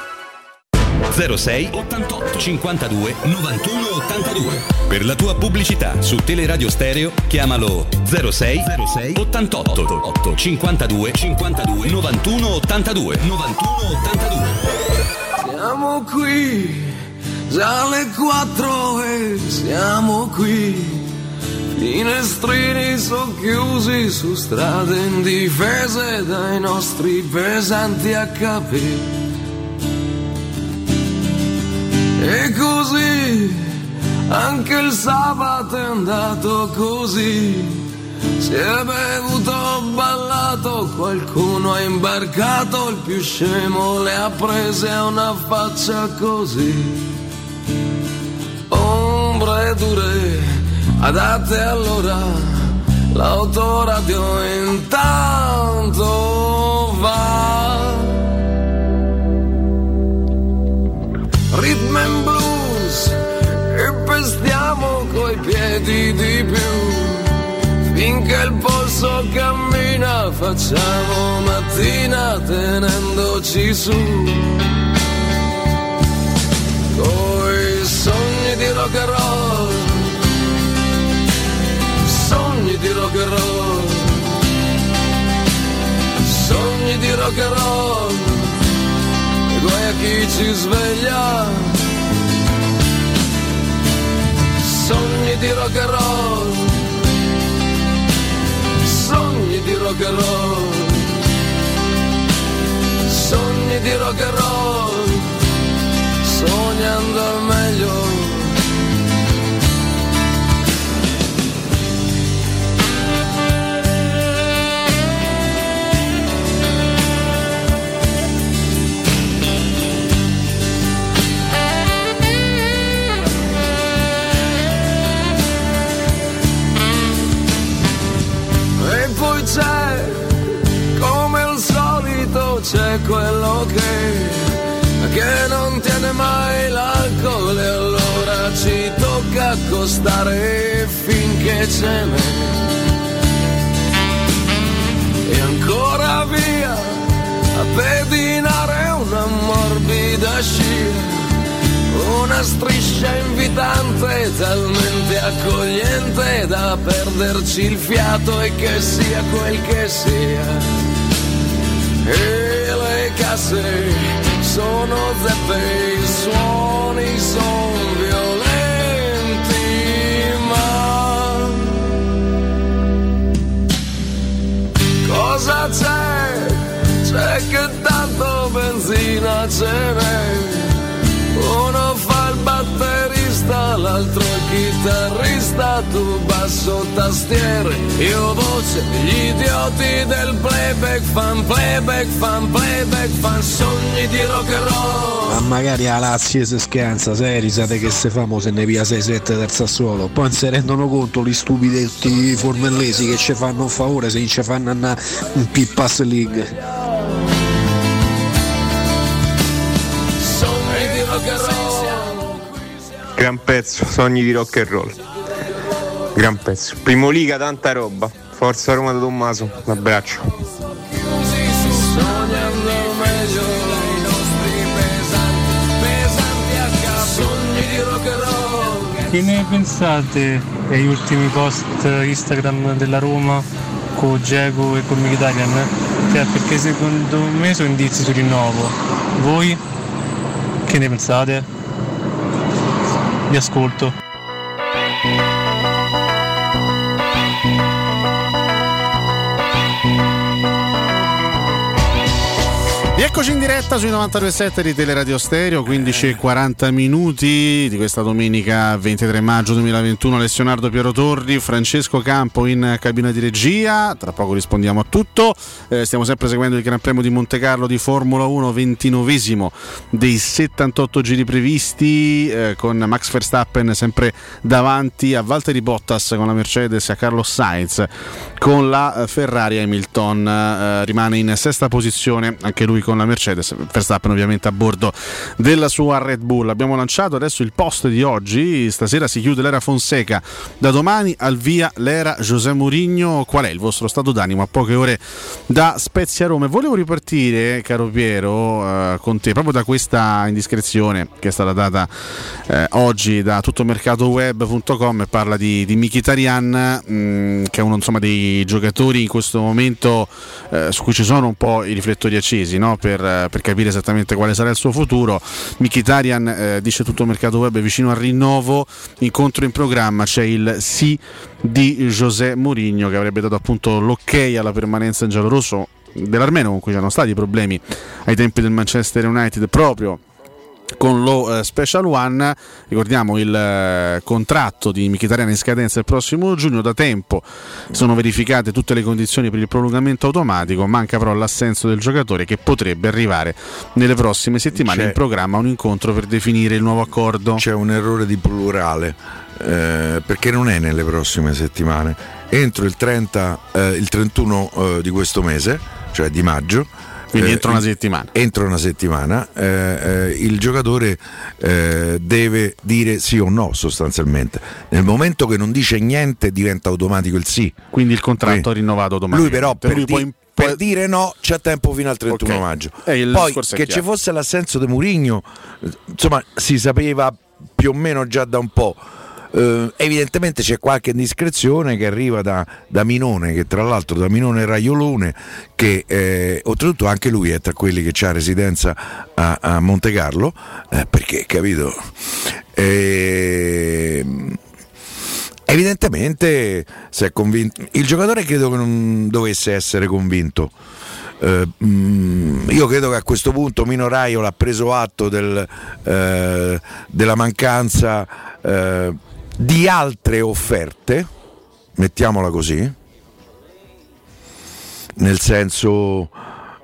06 88 52 91 82. Per la tua pubblicità su Teleradio Stereo chiamalo 06 06 88 8 52 52 91 82 91 82. Siamo qui, già le 4 e siamo qui. Finestrini sono chiusi su strade indifese dai nostri pesanti HP E così anche il sabato è andato così. Si è bevuto, ballato, qualcuno ha imbarcato, il più scemo le ha prese a una faccia così. Ombre dure, adatte allora, l'autoradio intanto va. Coi piedi di più. Finché il polso cammina facciamo mattina tenendoci su. Coi sogni di rock and roll, sogni di rock and roll, sogni di rock and roll, e guai a chi ci sveglia. Sogni di rock and roll. Sogni di rock and roll, sogni di rock and roll, sognando al meglio. C'è quello che, che non tiene mai l'alcol e allora ci tocca accostare finché ce n'è. E ancora via a pedinare una morbida scia. Una striscia invitante, talmente accogliente da perderci il fiato e che sia quel che sia. E le casse sono zeppe, i suoni sono violenti, ma cosa c'è? C'è che tanto benzina ce n'è. Uno fa il batterista, l'altro chitarrista, tu basso tastiere, io voce, gli idioti del playback fan, playback fan, playback fan, sogni di rock and roll. Ma magari a Lazio si scherza, sai, risate che se famo se ne via 6-7 del Sassuolo. Poi non si rendono conto gli stupidetti formellesi che ci fanno un favore se non ci fanno andare un P-Pass League. Gran pezzo, sogni di rock and roll. Gran pezzo. Primo liga, tanta roba. Forza Roma da Tommaso, un abbraccio. Che ne pensate degli ultimi post Instagram della Roma con Geco e con Mkhitaryan? Cioè, perché secondo me sono indizi su rinnovo. Voi che ne pensate? Vi ascolto. Rieccoci in diretta sui 92.7 di Teleradio Stereo, 15 e 40 minuti di questa domenica 23 maggio 2021. Alessio Piero Torri, Francesco Campo in cabina di regia. Tra poco rispondiamo a tutto. Eh, stiamo sempre seguendo il Gran Premio di Monte Carlo di Formula 1, 29 dei 78 giri previsti, eh, con Max Verstappen sempre davanti a Valtteri Bottas con la Mercedes e a Carlos Sainz con la Ferrari Hamilton. eh, rimane in sesta posizione anche lui con la Mercedes, Verstappen ovviamente a bordo della sua Red Bull. Abbiamo lanciato adesso il post di oggi, stasera si chiude l'era Fonseca, da domani al via l'era José Mourinho. Qual è il vostro stato d'animo a poche ore da Spezia Roma? Volevo ripartire, caro Piero, eh, con te proprio da questa indiscrezione che è stata data eh, oggi da tuttomercatoweb.com e parla di, di Mkhitaryan, mh, che è uno insomma, dei giocatori in questo momento eh, su cui ci sono un po' i riflettori accesi no? Per, eh, per capire esattamente quale sarà il suo futuro. Mkhitaryan eh, dice tutto il mercato web è vicino al rinnovo, incontro in programma, c'è il sì di José Mourinho che avrebbe dato appunto l'ok alla permanenza in giallorosso dell'Armeno con cui c'erano stati problemi ai tempi del Manchester United proprio con lo eh, Special One. Ricordiamo il eh, contratto di Mkhitaryan in scadenza il prossimo giugno. Da tempo sono verificate tutte le condizioni per il prolungamento automatico, manca però l'assenso del giocatore che potrebbe arrivare nelle prossime settimane. C'è- In programma un incontro per definire il nuovo accordo. C'è un errore di plurale eh, perché non è nelle prossime settimane. Entro il, 30, eh, il 31 eh, di questo mese, cioè di maggio. Quindi eh, entro una settimana. Entro una settimana eh, eh, il giocatore deve dire sì o no sostanzialmente. Nel momento che non dice niente diventa automatico il sì. Quindi il contratto Sì. rinnovato Lui automaticamente. però per, Lui di- può- per dire no c'è tempo fino al 31 Ok. maggio. Poi che ci fosse l'assenso di Murigno, insomma si sapeva più o meno già da un po'. Eh, evidentemente c'è qualche indiscrezione che arriva da, da Minone, che tra l'altro da Minone Raiolone, che eh, oltretutto anche lui è tra quelli che ha residenza a, a Monte Carlo, eh, perché capito? Ehm, evidentemente si è convinto. Il giocatore credo che non dovesse essere convinto. Eh, mm, io credo che a questo punto Mino Raio l'ha preso atto del, eh, della mancanza eh, di altre offerte, mettiamola così, nel senso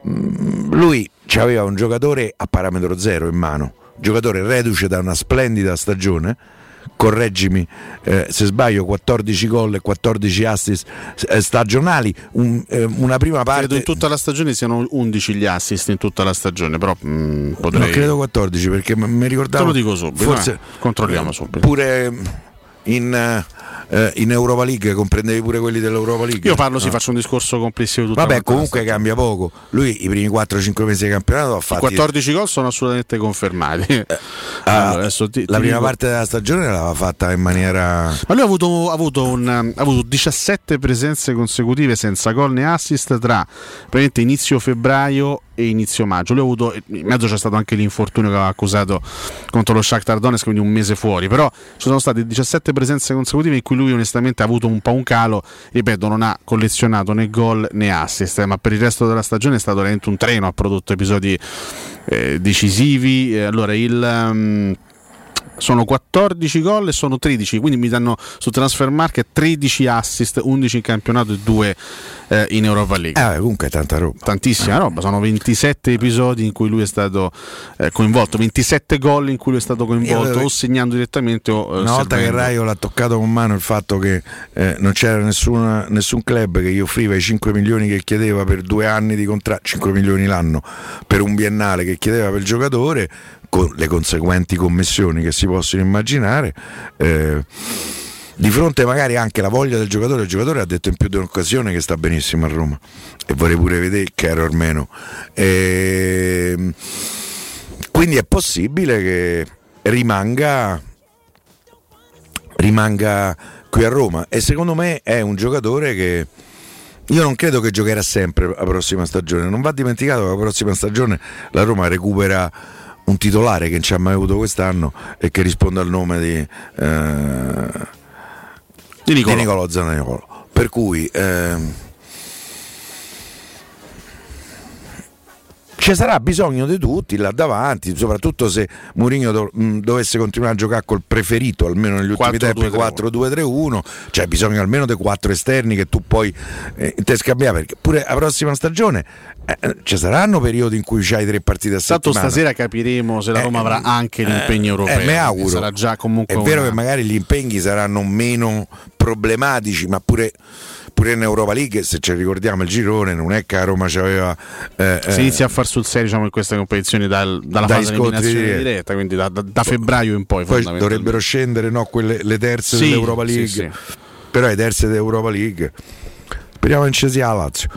mm, lui aveva un giocatore a parametro zero in mano, giocatore reduce da una splendida stagione, correggimi eh, se sbaglio, 14 gol e 14 assist eh, stagionali, un- eh, una prima parte... Credo in tutta la stagione siano 11 gli assist in tutta la stagione, però mm, potrei... No, credo 14 perché mi ricordavo. Te lo dico subito, Forse eh, controlliamo subito. Pure in, eh, in Europa League comprendevi pure quelli dell'Europa League. Io parlo, sì, Ah. faccio un discorso complessivo di tutta Vabbè, comunque cambia poco. Lui i primi 4-5 mesi di campionato ha I fatto 14 gol sono assolutamente confermati. Ah, Allora, adesso ti- la ti prima dico- parte della stagione l'aveva fatta in maniera Ma lui ha avuto, ha avuto un- ha avuto 17 presenze consecutive senza gol né assist tra praticamente inizio febbraio e inizio maggio. Lui ha avuto, in mezzo c'è stato anche l'infortunio che aveva accusato contro lo Shakhtar Donetsk, quindi un mese fuori. Però ci sono state 17 presenze consecutive in cui lui onestamente ha avuto un po' un calo. Ripeto, non ha collezionato né gol né assist, eh, ma per il resto della stagione è stato veramente un treno, ha prodotto episodi eh, decisivi. Eh, allora il... ehm, sono 14 gol e sono 13, quindi mi danno su Transfer Market 13 assist, 11 in campionato e 2 eh, in Europa League. Eh, comunque è tanta roba. Tantissima roba, sono 27 episodi in cui lui è stato eh, coinvolto, 27 gol in cui lui è stato coinvolto credo o segnando direttamente o eh, Una volta che servendo. Raio l'ha toccato con mano il fatto che eh, non c'era nessuna- nessun club che gli offriva i 5 milioni che chiedeva per due anni di contratto, 5 milioni l'anno per un biennale che chiedeva per il giocatore, con le conseguenti commissioni che si possono immaginare. eh, di fronte magari anche alla voglia del giocatore, il giocatore ha detto in più di un'occasione che sta benissimo a Roma e vorrei pure vedere che ero meno. Ehm, quindi è possibile che rimanga rimanga qui a Roma e secondo me è un giocatore che io non credo che giocherà sempre la prossima stagione non va dimenticato che la prossima stagione la Roma recupera un titolare che non ci ha mai avuto quest'anno e che risponde al nome di, eh, Di Nicolò. Zaniolo per cui ehm, ci sarà bisogno di tutti là davanti, soprattutto se Mourinho do- mh, dovesse continuare a giocare col preferito, almeno negli ultimi 4-2-3-1. tempi 4-2-3-1, c'è bisogno almeno dei quattro esterni che tu puoi eh, interscambiare, perché pure la prossima stagione eh, eh, ci saranno periodi in cui c'hai tre partite a Tanto settimana. stasera capiremo se la Roma avrà anche gli impegni europei. Eh, me auguro. Sarà già comunque È vero una- che magari gli impegni saranno meno problematici, ma pure, pure in Europa League, se ci ricordiamo il girone, non è che a Roma c'aveva. eh, si eh, inizia a far sul serio diciamo, in queste competizioni dal- dalla fase di diretta, quindi da, da- da febbraio in poi. poi dovrebbero scendere no, quelle, le terze Sì, dell'Europa sì, League, sì. però le terze dell'Europa League. Speriamo in Cesi a Lazio.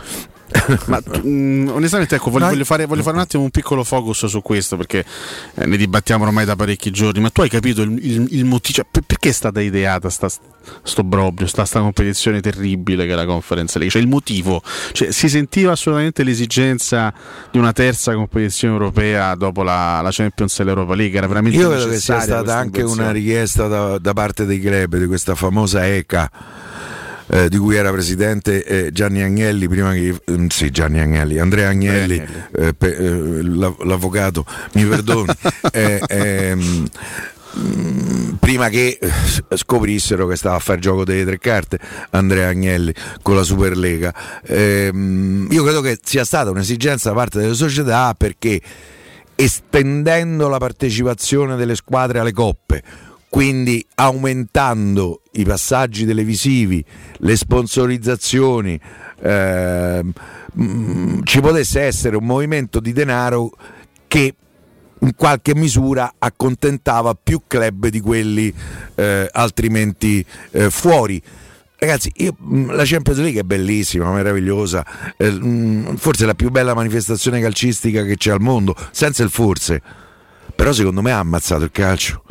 Ma mm, onestamente, ecco, voglio, voglio fare, voglio fare un attimo un piccolo focus su questo perché eh, ne dibattiamo ormai da parecchi giorni. Ma tu hai capito il, il- il motivo? cioè, per- perché è stata ideata sta, sto brobrio, sta, sta competizione terribile che è la Conference League? Cioè, il motivo? Cioè, si sentiva assolutamente l'esigenza di una terza competizione europea dopo la, la Champions e l'Europa League? Era veramente Io credo che sia stata anche una richiesta da, da parte dei club di questa famosa ECA eh, di cui era presidente eh, Gianni Agnelli, prima che mm, sì, Gianni Agnelli, Andrea Agnelli, eh, pe- eh, l'av- l'avvocato, mi perdoni. eh, ehm, prima che scoprissero che stava a fare gioco delle tre carte Andrea Agnelli con la Superlega. Ehm, io credo che sia stata un'esigenza da parte delle società perché estendendo la partecipazione delle squadre alle coppe, quindi aumentando i passaggi televisivi, le sponsorizzazioni, ehm, mm, ci potesse essere un movimento di denaro che in qualche misura accontentava più club di quelli eh, altrimenti eh, fuori. Ragazzi, io, mh, la Champions League è bellissima, meravigliosa, eh, forse la più bella manifestazione calcistica che c'è al mondo, senza il forse. Però secondo me ha ammazzato il calcio.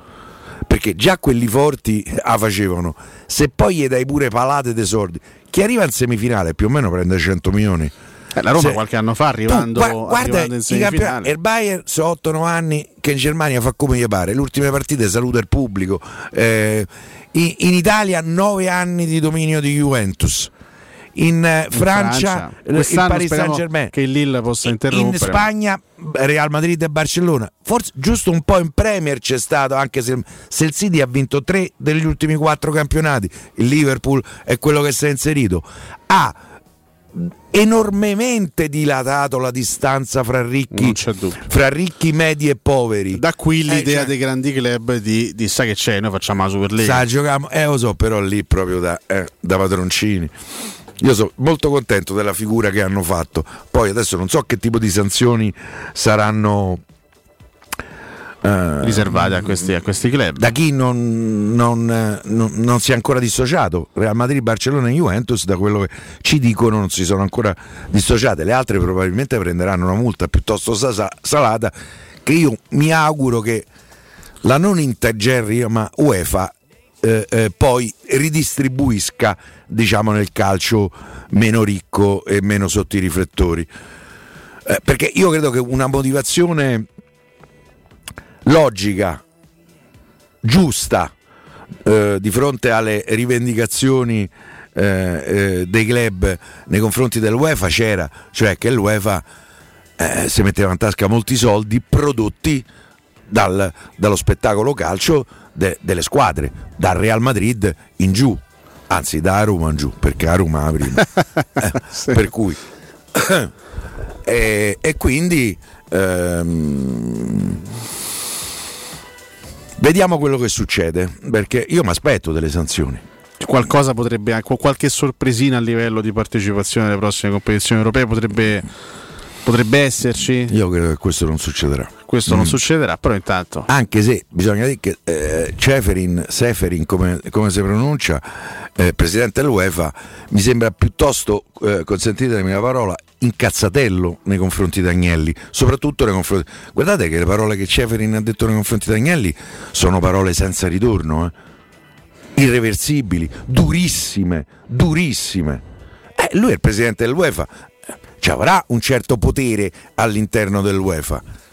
Perché già quelli forti la facevano. Se poi gli dai pure palate dei soldi, chi arriva in semifinale più o meno prende 100 milioni. Eh, la Roma Se- qualche anno fa arrivando, tu gua- guarda arrivando in semifinale. il Bayern sono 8-9 anni che in Germania fa come gli pare le ultime partite saluta il pubblico Eh, in, in Italia 9 anni di dominio di Juventus in, eh, In Francia, il- il Paris Saint Germain che il Lille possa in interrompere. Spagna Real Madrid e Barcellona. Forse giusto un po' in Premier c'è stato anche se, se il City ha vinto 3 degli ultimi 4 campionati. Il Liverpool è quello che si è inserito. Ha enormemente dilatato la distanza fra ricchi, fra ricchi medi e poveri. Da qui l'idea cioè- dei grandi club di, di sai che c'è, noi facciamo la Superlega. Sa, giochiamo, eh lo so, però lì proprio da, eh, da padroncini. Io sono molto contento della figura che hanno fatto. Poi adesso non so che tipo di sanzioni saranno eh, riservate a questi, a questi club. da chi non, non, non- non si è ancora dissociato. Real Madrid, Barcellona e Juventus, da quello che ci dicono, non si sono ancora dissociate. Le altre probabilmente prenderanno una multa piuttosto sa- salata. Che io mi auguro che la non Intergerri, ma UEFA eh, eh, poi ridistribuisca diciamo nel calcio meno ricco e meno sotto i riflettori. Eh, perché io credo che una motivazione logica giusta eh, di fronte alle rivendicazioni eh, eh, dei club nei confronti dell'UEFA c'era cioè che l'UEFA si metteva in tasca molti soldi prodotti dal- dallo spettacolo calcio de- delle squadre, dal Real Madrid in giù, anzi da Roma in giù, perché a Roma prima. Eh, Per cui e, e quindi ehm, vediamo quello che succede, perché io mi aspetto delle sanzioni. Qualcosa potrebbe anche, qualche sorpresina a livello di partecipazione alle prossime competizioni europee potrebbe, potrebbe esserci. Io credo che questo non succederà. Questo non Mm. succederà, però intanto. Anche se bisogna dire che eh, Ceferin, Seferin come, come si pronuncia, eh, presidente dell'UEFA, mi sembra piuttosto, eh, consentitemi la parola, incazzatello nei confronti di Agnelli, soprattutto nei confronti... Guardate che le parole che Ceferin ha detto nei confronti di Agnelli sono parole senza ritorno, eh. irreversibili, durissime, durissime. Eh, lui è il presidente dell'UEFA, ci avrà un certo potere all'interno dell'UEFA.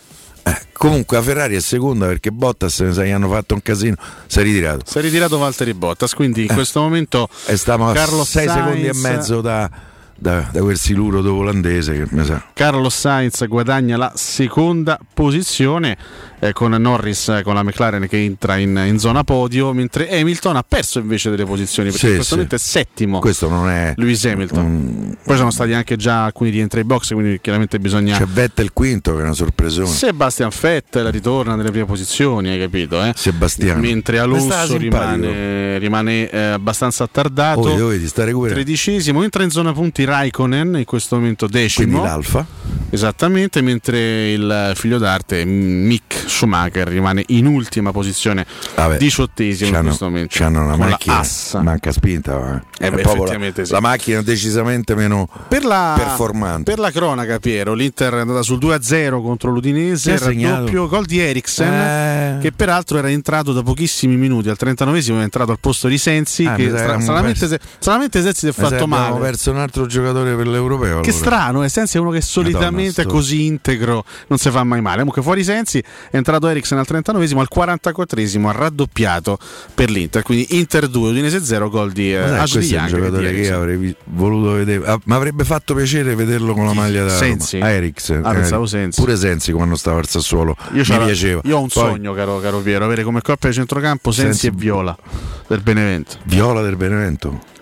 Eh, comunque la Ferrari è seconda perché Bottas gli hanno fatto un casino, si è ritirato. Si è ritirato Valtteri Bottas, quindi in questo momento E stiamo a Carlos 6 secondi e mezzo da, da, da quel siluro olandese che mi sa. Carlos Sainz guadagna la seconda posizione eh, con Norris eh, con la McLaren che entra in, in zona podio, mentre Hamilton ha perso invece delle posizioni perché Sì, in questo sì. momento è settimo. Questo non è. Lewis Hamilton. Poi sono stati anche già alcuni rientri ai box, quindi chiaramente bisogna. C'è Vettel quinto che è una sorpresona. Sebastian Vettel ritorna nelle prime posizioni, hai capito? Eh? Sebastiano. Mentre Alonso rimane, rimane, eh, abbastanza attardato. Oh, lo vedi, sta recuperando. Tredicesimo, entra in zona punti Raikkonen, in questo momento decimo. Quindi l'Alfa. Esattamente, mentre il figlio d'arte Mick Schumacher rimane in ultima posizione, Vabbè, diciottesimo in questo momento. C'hanno una la macchina, Assa. manca spinta. Eh È beh, la, sì. la macchina decisamente meno Per la, performante. per la cronaca, Piero, l'Inter è andata sul 2-0 contro l'Udinese, segnato? raddoppio gol di Eriksen, Eh. che peraltro era entrato da pochissimi minuti, al 39esimo è entrato al posto di Sensi, Ah, che stra- stranamente, Sensi si è fatto abbiamo male. perso un altro Eh, giocatore per l'europeo. Che allora. strano, eh, Sensi è uno che solitamente è sto- così integro, non si fa mai male. Comunque fuori Sensi è entrato Eriksen al 39esimo, al 44esimo ha raddoppiato per l'Inter, quindi Inter 2, Udinese 0, gol di eh, Ma Ashley questo è un Young. e giocatore che avrei voluto vedere. Ah, mi avrebbe fatto piacere vederlo con la maglia da Sensi? Roma. Eriksen. Ah, eh, Sensi. Pure Sensi quando stava al Sassuolo. Io, mi piaceva. io ho un Poi, sogno, caro, caro Piero, avere come coppia di centrocampo Sensi, Sensi- e Viola del Benevento. Viola del Benevento.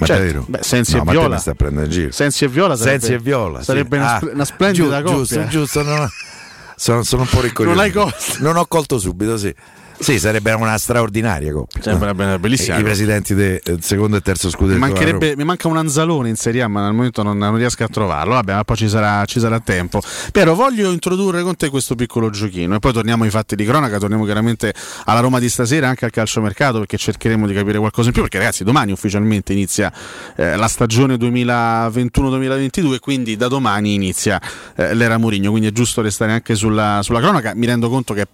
Ma Certo, davvero? beh, Sensi no, e Viola. mi sta a prendere in giro. Sensi e Viola sarebbe, Sensi e Viola. sì. sarebbe una, Ah, una splendida giu- coppia. Giusto, giusto. no, sono, sono un po' riccoglioso. Non. Non ho colto subito, sì. Sì, sarebbe una straordinaria coppia. Sarebbe una bellissima I presidenti del secondo e terzo scudetto. Mi, mi manca un Anzalone in Serie A, ma al momento non, non riesco a trovarlo. Vabbè, ma poi ci sarà, ci sarà tempo. Piero, voglio introdurre con te questo piccolo giochino e poi torniamo ai fatti di cronaca. Torniamo chiaramente alla Roma di stasera, anche al calciomercato, perché cercheremo di capire qualcosa in più. Perché, ragazzi, domani ufficialmente inizia eh, la stagione 2021-2022, quindi da domani inizia eh, l'era Mourinho. Quindi è giusto restare anche sulla, sulla cronaca. Mi rendo conto che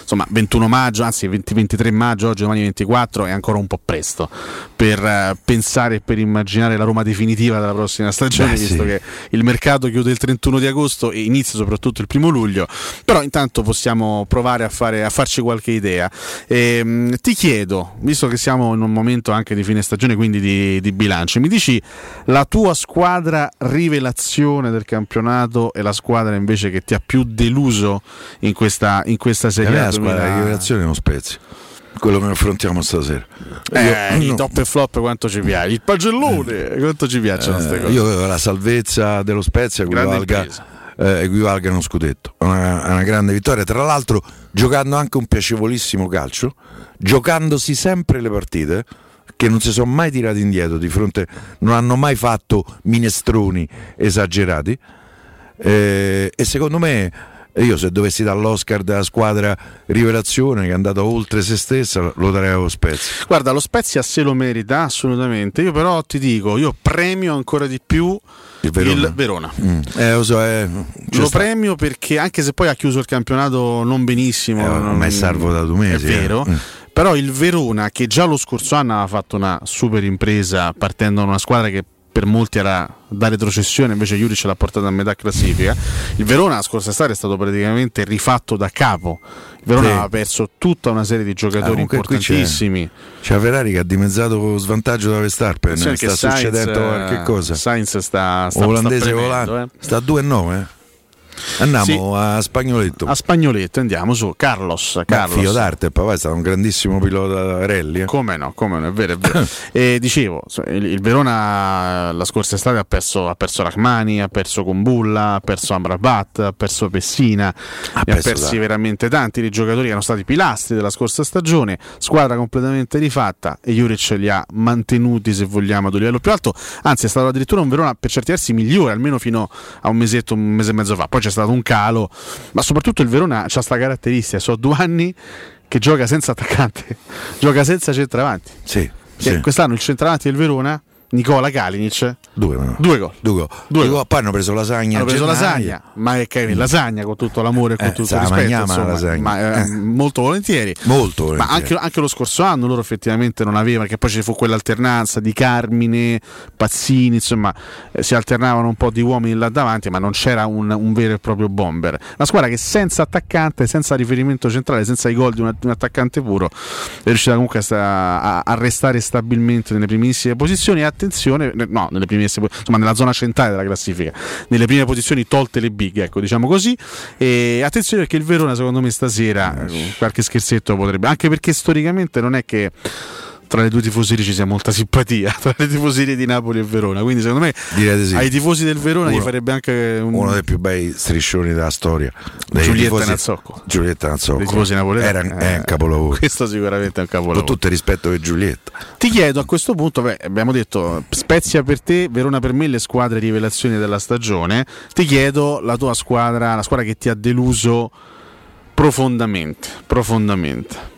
insomma 21 maggio, anzi 20 23 maggio, oggi domani 24 è ancora un po' presto per eh, pensare e per immaginare la Roma definitiva della prossima stagione, Beh, visto sì. che il mercato chiude il 31 di agosto e inizia soprattutto il primo luglio, però intanto possiamo provare a, fare, a farci qualche idea. Ehm, ti chiedo, visto che siamo in un momento anche di fine stagione, quindi di, di bilancio, mi dici la tua squadra rivelazione del campionato e la squadra invece che ti ha più deluso in questa, in questa Per Serie A la squadra 2000? di rivelazione è uno spezio. Quello che affrontiamo stasera. Eh, Io- i top e flop quanto ci piace, il pagellone quanto ci piacciono queste Eh, cose. io la salvezza dello Spezia equivalga, eh, equivalga a uno scudetto. È Una, una grande vittoria. Tra l'altro, giocando anche un piacevolissimo calcio, giocandosi sempre le partite. Che non si sono mai tirati indietro di fronte, non hanno mai fatto minestroni esagerati. Eh, e secondo me, io se dovessi dare l'Oscar della squadra rivelazione che è andata oltre se stessa, lo darei allo Spezia. Guarda, lo Spezia se lo merita assolutamente. Io però ti dico, io premio ancora di più Il Verona. il Verona. Mm. Eh, lo so, eh, Lo premio perché anche se poi ha chiuso il campionato non benissimo, Eh, non- è salvo da due mesi, È eh. vero. Mm. Però il Verona, che già lo scorso anno aveva fatto una super impresa partendo da una squadra che per molti era da retrocessione, invece Juric l'ha portata a metà classifica. Il Verona la scorsa estate è stato praticamente rifatto da capo. Il Verona Sì. aveva perso tutta una serie di Ah, giocatori comunque qui c'è- importantissimi. C'è Ferrari che ha dimezzato svantaggio da Verstappen. Attenzione Sta che Sainz, succedendo eh, qualche cosa. Sainz sta, sta, Olandese sta premendo, eh. Sta a 2-9. Andiamo Sì. a Spagnoletto. A Spagnoletto andiamo su Carlos. Carlos. Figlio d'arte, papà è stato un grandissimo pilota rally. eh. Come no, come no, è vero, è vero. e dicevo, il, il Verona la scorsa estate ha perso, ha perso Rachmani, ha perso Combulla, ha perso Amrabat, ha perso Pessina, ne ha perso persi tanti. veramente tanti di giocatori che erano stati pilastri della scorsa stagione, squadra completamente rifatta e Juric li ha mantenuti se vogliamo ad un livello più alto, anzi è stato addirittura un Verona per certi versi migliore, almeno fino a un mesetto, un mese e mezzo fa, poi c'è stato un calo, ma soprattutto il Verona ha questa caratteristica, sono due anni che gioca senza attaccante, gioca senza centravanti. Sì, sì. Quest'anno il centravanti del Verona, Nicola Kalinic, Due, no. due gol. Due gol. Due gol. Poi hanno preso lasagna. Hanno preso lasagna, ma è che lasagna con tutto l'amore e con Eh, tutto il rispetto, insomma, lasagna. ma, eh, Eh. molto volentieri. Molto Ma volentieri. anche, anche lo scorso anno loro effettivamente non avevano, perché poi ci fu quell'alternanza di Carmine, Pazzini, insomma, eh, si alternavano un po' di uomini là davanti, ma non c'era un, un vero e proprio bomber. Una squadra che senza attaccante, senza riferimento centrale, senza i gol di un, di un attaccante puro, è riuscita comunque a, a- a restare stabilmente nelle primissime posizioni. E attenzione, ne- no, nelle primissime, insomma, nella zona centrale della classifica, nelle prime posizioni tolte le big, ecco, diciamo così. E attenzione perché il Verona, secondo me, stasera eh, qualche scherzetto potrebbe, anche perché storicamente non è che tra le due tifoserie ci sia molta simpatia tra le tifoserie di Napoli e Verona. Quindi, secondo me, sì. ai tifosi del Verona gli Uno- farebbe anche un. Uno dei più bei striscioni della storia. Dei Giulietta tifosi- Nazzocco. Giulietta Nazzocco. dei tifosi napoletani. Era, è un Eh, capolavoro. Questo sicuramente è un capolavoro. Con tutto il rispetto per Giulietta. Ti chiedo a questo punto, beh, abbiamo detto Spezia per te, Verona per me, le squadre rivelazioni della stagione. Ti chiedo la tua squadra, la squadra che ti ha deluso profondamente, profondamente.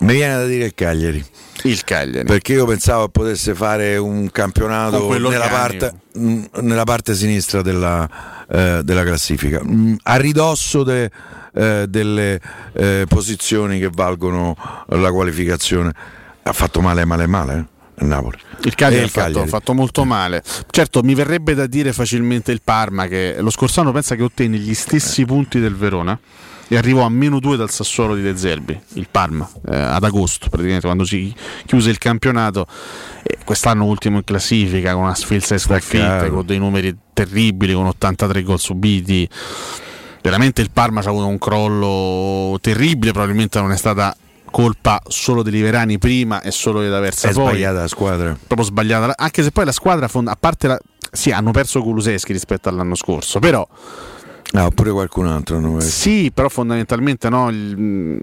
Mi viene da dire il Cagliari. Il Cagliari. Perché io pensavo che potesse fare un campionato quello nella parte, mh, nella parte sinistra della, eh, della classifica, Mh, a ridosso de- eh, delle eh, posizioni che valgono la qualificazione. Ha fatto male, male, male. eh. il Napoli. Il Cagliari E ha fatto, fatto molto male. Certo, mi verrebbe da dire facilmente il Parma che lo scorso anno pensa che ottenne gli stessi punti del Verona e arrivò a meno due dal Sassuolo di De Zerbi, il Parma, eh, ad agosto praticamente quando si chiuse il campionato. E quest'anno ultimo in classifica con una sfilza e sconfitte, Staccato. con dei numeri terribili, con 83 gol subiti. Veramente il Parma ha avuto un crollo terribile, probabilmente non è stata colpa solo dei Liverani prima e solo di D'Aversa È poi sbagliata la squadra. proprio sbagliata. Anche se poi la squadra, a parte la. Sì, hanno perso Kuluseschi rispetto all'anno scorso, però. No, oppure qualcun altro. perso. Sì, però fondamentalmente no. Il,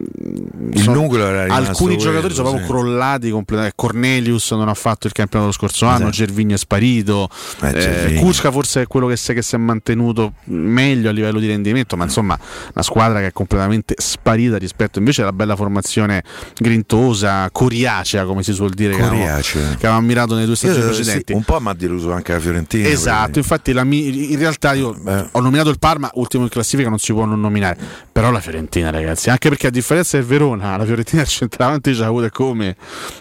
Il sono- nucleo era alcuni quello, giocatori sono sì. proprio crollati completamente. Cornelius non ha fatto il campionato lo scorso anno, Esatto. Gervigno è sparito. Eh, Eh. Kuczka forse è quello che si, che si è mantenuto meglio a livello di rendimento, ma insomma una squadra che è completamente sparita rispetto invece alla bella formazione grintosa, coriacea come si suol dire, Coriacea. che avevamo ammirato nelle due stagioni Io, sì, precedenti. un po' mi ha deluso anche la Fiorentina. Esatto, infatti la in realtà io ho nominato il Parma ultimo in classifica, non si può non nominare, però la Fiorentina ragazzi, anche perché a differenza del Verona, la Fiorentina al centravanti ci ha avuto come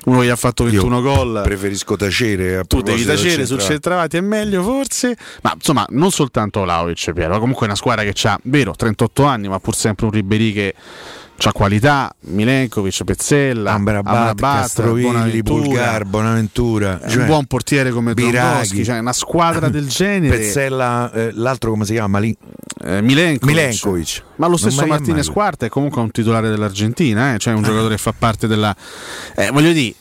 uno che gli ha fatto 21 gol. Preferisco tacere. Tu devi tacere sul centravanti è meglio forse, ma insomma non soltanto Vlaovic Piero, comunque è una squadra che ha, vero, 38 anni, ma pur sempre un Ribéry che ha qualità, Milenkovic, Pezzella, Amrabat, Castrovilli. Bulgar, Bonaventura. Eh, cioè, un buon portiere come Biraghi. Cioè una squadra del genere. Pezzella, eh, l'altro come si chiama? Malin- Eh, Milenkovic. Milenkovic. Ma lo stesso Martinez. Quarta è comunque un titolare dell'Argentina, eh? cioè un giocatore che fa parte della... Eh, voglio dire,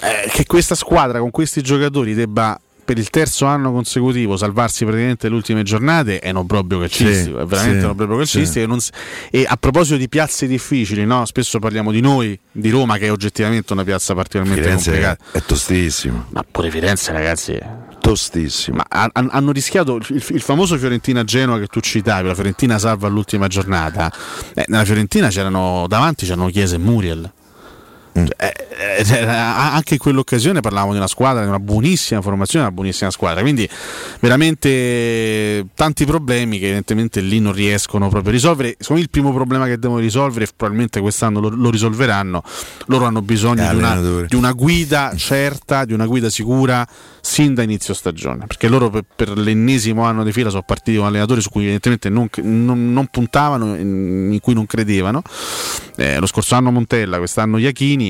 eh, che questa squadra con questi giocatori debba per il terzo anno consecutivo salvarsi praticamente le ultime giornate è un obbrobrio calcistico, Sì, è veramente sì, un obbrobrio calcistico. sì. E, a proposito di piazze difficili, no? spesso parliamo di noi, di Roma, che è oggettivamente una piazza particolarmente Firenze complicata. è tostissimo. Ma pure Firenze, ragazzi, Tostissimo. ma ha- han- hanno rischiato il, il famoso Fiorentina-Genoa che tu citavi, la Fiorentina salva all'ultima giornata. Eh, nella Fiorentina c'erano davanti c'erano Chiesa e Muriel. Mm. Cioè, eh, eh, a- anche in quell'occasione parlavamo di una squadra, di una buonissima formazione, una buonissima squadra. Quindi veramente tanti problemi che evidentemente lì non riescono proprio a risolvere. Secondo me il primo problema che devono risolvere, probabilmente quest'anno lo, lo risolveranno, loro hanno bisogno di una, di una guida certa, di una guida sicura sin da inizio stagione. Perché loro per, per l'ennesimo anno di fila sono partiti con allenatori su cui evidentemente non, non- non puntavano, in, in cui non credevano. Eh, lo scorso anno Montella, quest'anno Iachini.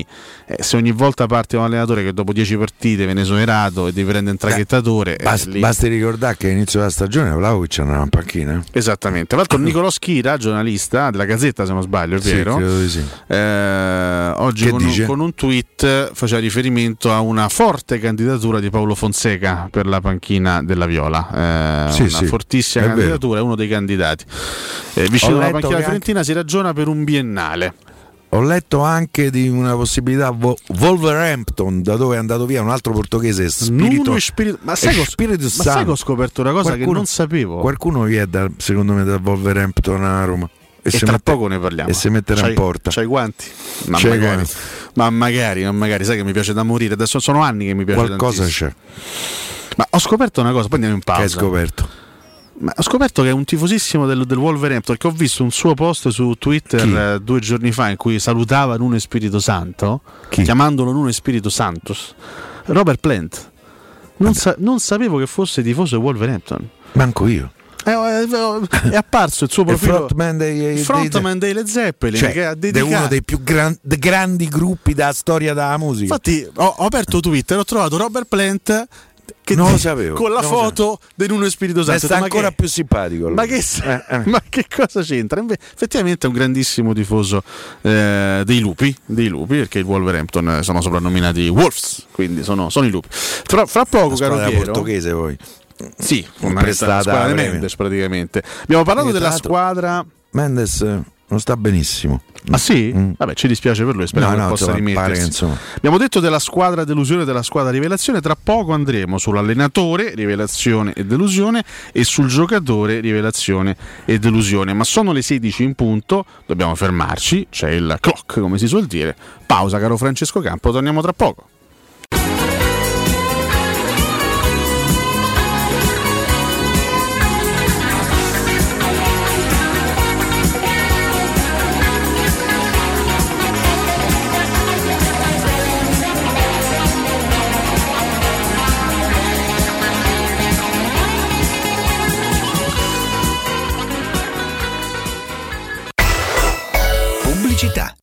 Eh, se ogni volta parte un allenatore che dopo 10 partite viene esonerato e devi prendere un traghettatore, eh, Bas- lì- Basti ricordare che all'inizio della stagione Vlaovic andava in panchina. eh? Esattamente. Tra l'altro Nicolò Schira, giornalista della Gazzetta se non sbaglio, è Sì, vero? di sì. Eh, oggi con un, con un tweet faceva riferimento a una forte candidatura di Paolo Fonseca per la panchina della Viola. Eh, Sì, una sì, fortissima candidatura, è uno dei candidati. Eh, vicino alla panchina che della Fiorentina si ragiona per un biennale. Ho letto anche di una possibilità Vo- Wolverhampton, da dove è andato via un altro portoghese, Spirito, Spirito- Ma sai, che ho- Spirito ma sai che ho scoperto una cosa che Qualcuno- non sapevo? Qualcuno vi è da- secondo me da Wolverhampton a Roma. E, si tra mette- poco ne parliamo. E si metterà C'hai- in porta. C'hai i guanti? Ma C'hai magari, guanti. ma magari, ma magari, sai che mi piace da morire. Adesso sono anni che mi piace Qualcosa tantissimo. c'è. Ma ho scoperto una cosa, poi andiamo in pausa. Che hai scoperto? Ma ho scoperto che è un tifosissimo del, del Wolverhampton che ho visto un suo post su Twitter Chi? eh, due giorni fa in cui salutava Nuno Spirito Santo, chiamandolo Nuno Spirito Santos. Robert Plant. Non, sa- non sapevo che fosse tifoso del Wolverhampton. Manco io. Eh, eh, È apparso il suo Il profilo. frontman dei, dei- frontman dei Led Zeppelin cioè, che ha è uno dei più gran- de- grandi gruppi della storia della musica. Infatti ho, ho aperto Twitter, ho trovato Robert Plant che Non lo sapevo, con la foto di Nuno Spirito Santo. sta ancora che- più simpatico. Ma che, ma che cosa c'entra? Inve- effettivamente è un grandissimo tifoso eh, dei lupi, dei lupi, perché il Wolverhampton eh, sono soprannominati Wolves, quindi sono, sono i lupi. Fra, fra poco, caro Piero, portoghese poi. sì, prestata squadra di. Mendes praticamente. Abbiamo parlato della squadra. Mendes eh, non sta benissimo. Ah sì? Vabbè, ci dispiace per lui, speriamo Mm. No, che no, possa pare rimettersi. insomma. Abbiamo detto della squadra delusione e della squadra rivelazione, tra poco andremo sull'allenatore, rivelazione e delusione, e sul giocatore, rivelazione e delusione. Ma sono le 16 in punto, dobbiamo fermarci, c'è il clock come si suol dire. Pausa caro Francesco Campo, torniamo tra poco. Città.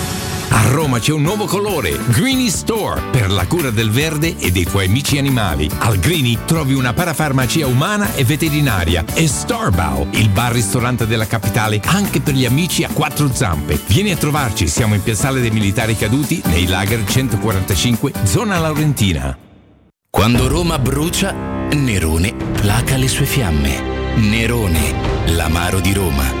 A Roma c'è un nuovo colore, Greeny Store, per la cura del verde e dei tuoi amici animali. Al Greeny trovi una parafarmacia umana e veterinaria e Starbow, il bar-ristorante della capitale anche per gli amici a quattro zampe. Vieni a trovarci, siamo in Piazzale dei Militari Caduti, nei lager 145, zona Laurentina. Quando Roma brucia, Nerone placa le sue fiamme. Nerone, l'amaro di Roma.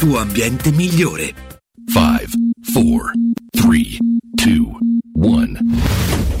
tuo ambiente migliore. 5, 4, 3, 2, 1.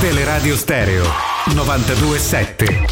Teleradio Stereo 927.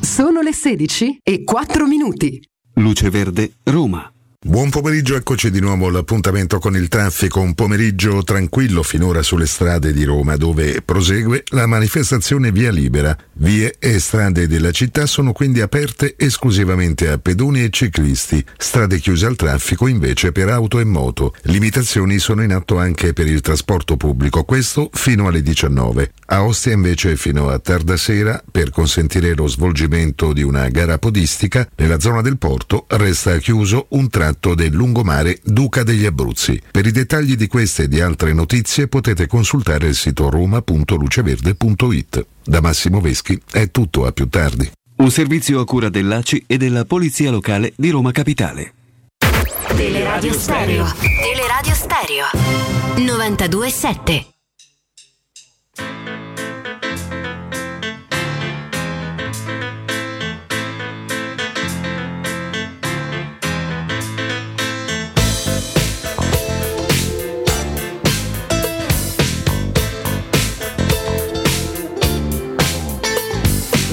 Sono le 16 e 4 minuti. Luce Verde, Roma. Buon pomeriggio, eccoci di nuovo all'appuntamento con il traffico, un pomeriggio tranquillo finora sulle strade di Roma dove prosegue la manifestazione via libera. Vie e strade della città sono quindi aperte esclusivamente a pedoni e ciclisti, strade chiuse al traffico invece per auto e moto. Limitazioni sono in atto anche per il trasporto pubblico, questo fino alle 19. A Ostia invece fino a tarda sera per consentire lo svolgimento di una gara podistica nella zona del porto resta chiuso un tratto del lungomare Duca degli Abruzzi. Per i dettagli di queste e di altre notizie potete consultare il sito roma.luceverde.it. Da Massimo Veschi è tutto a più tardi. Un servizio a cura dell'ACI e della Polizia Locale di Roma Capitale. Teleradio Stereo. Teleradio Stereo. 927.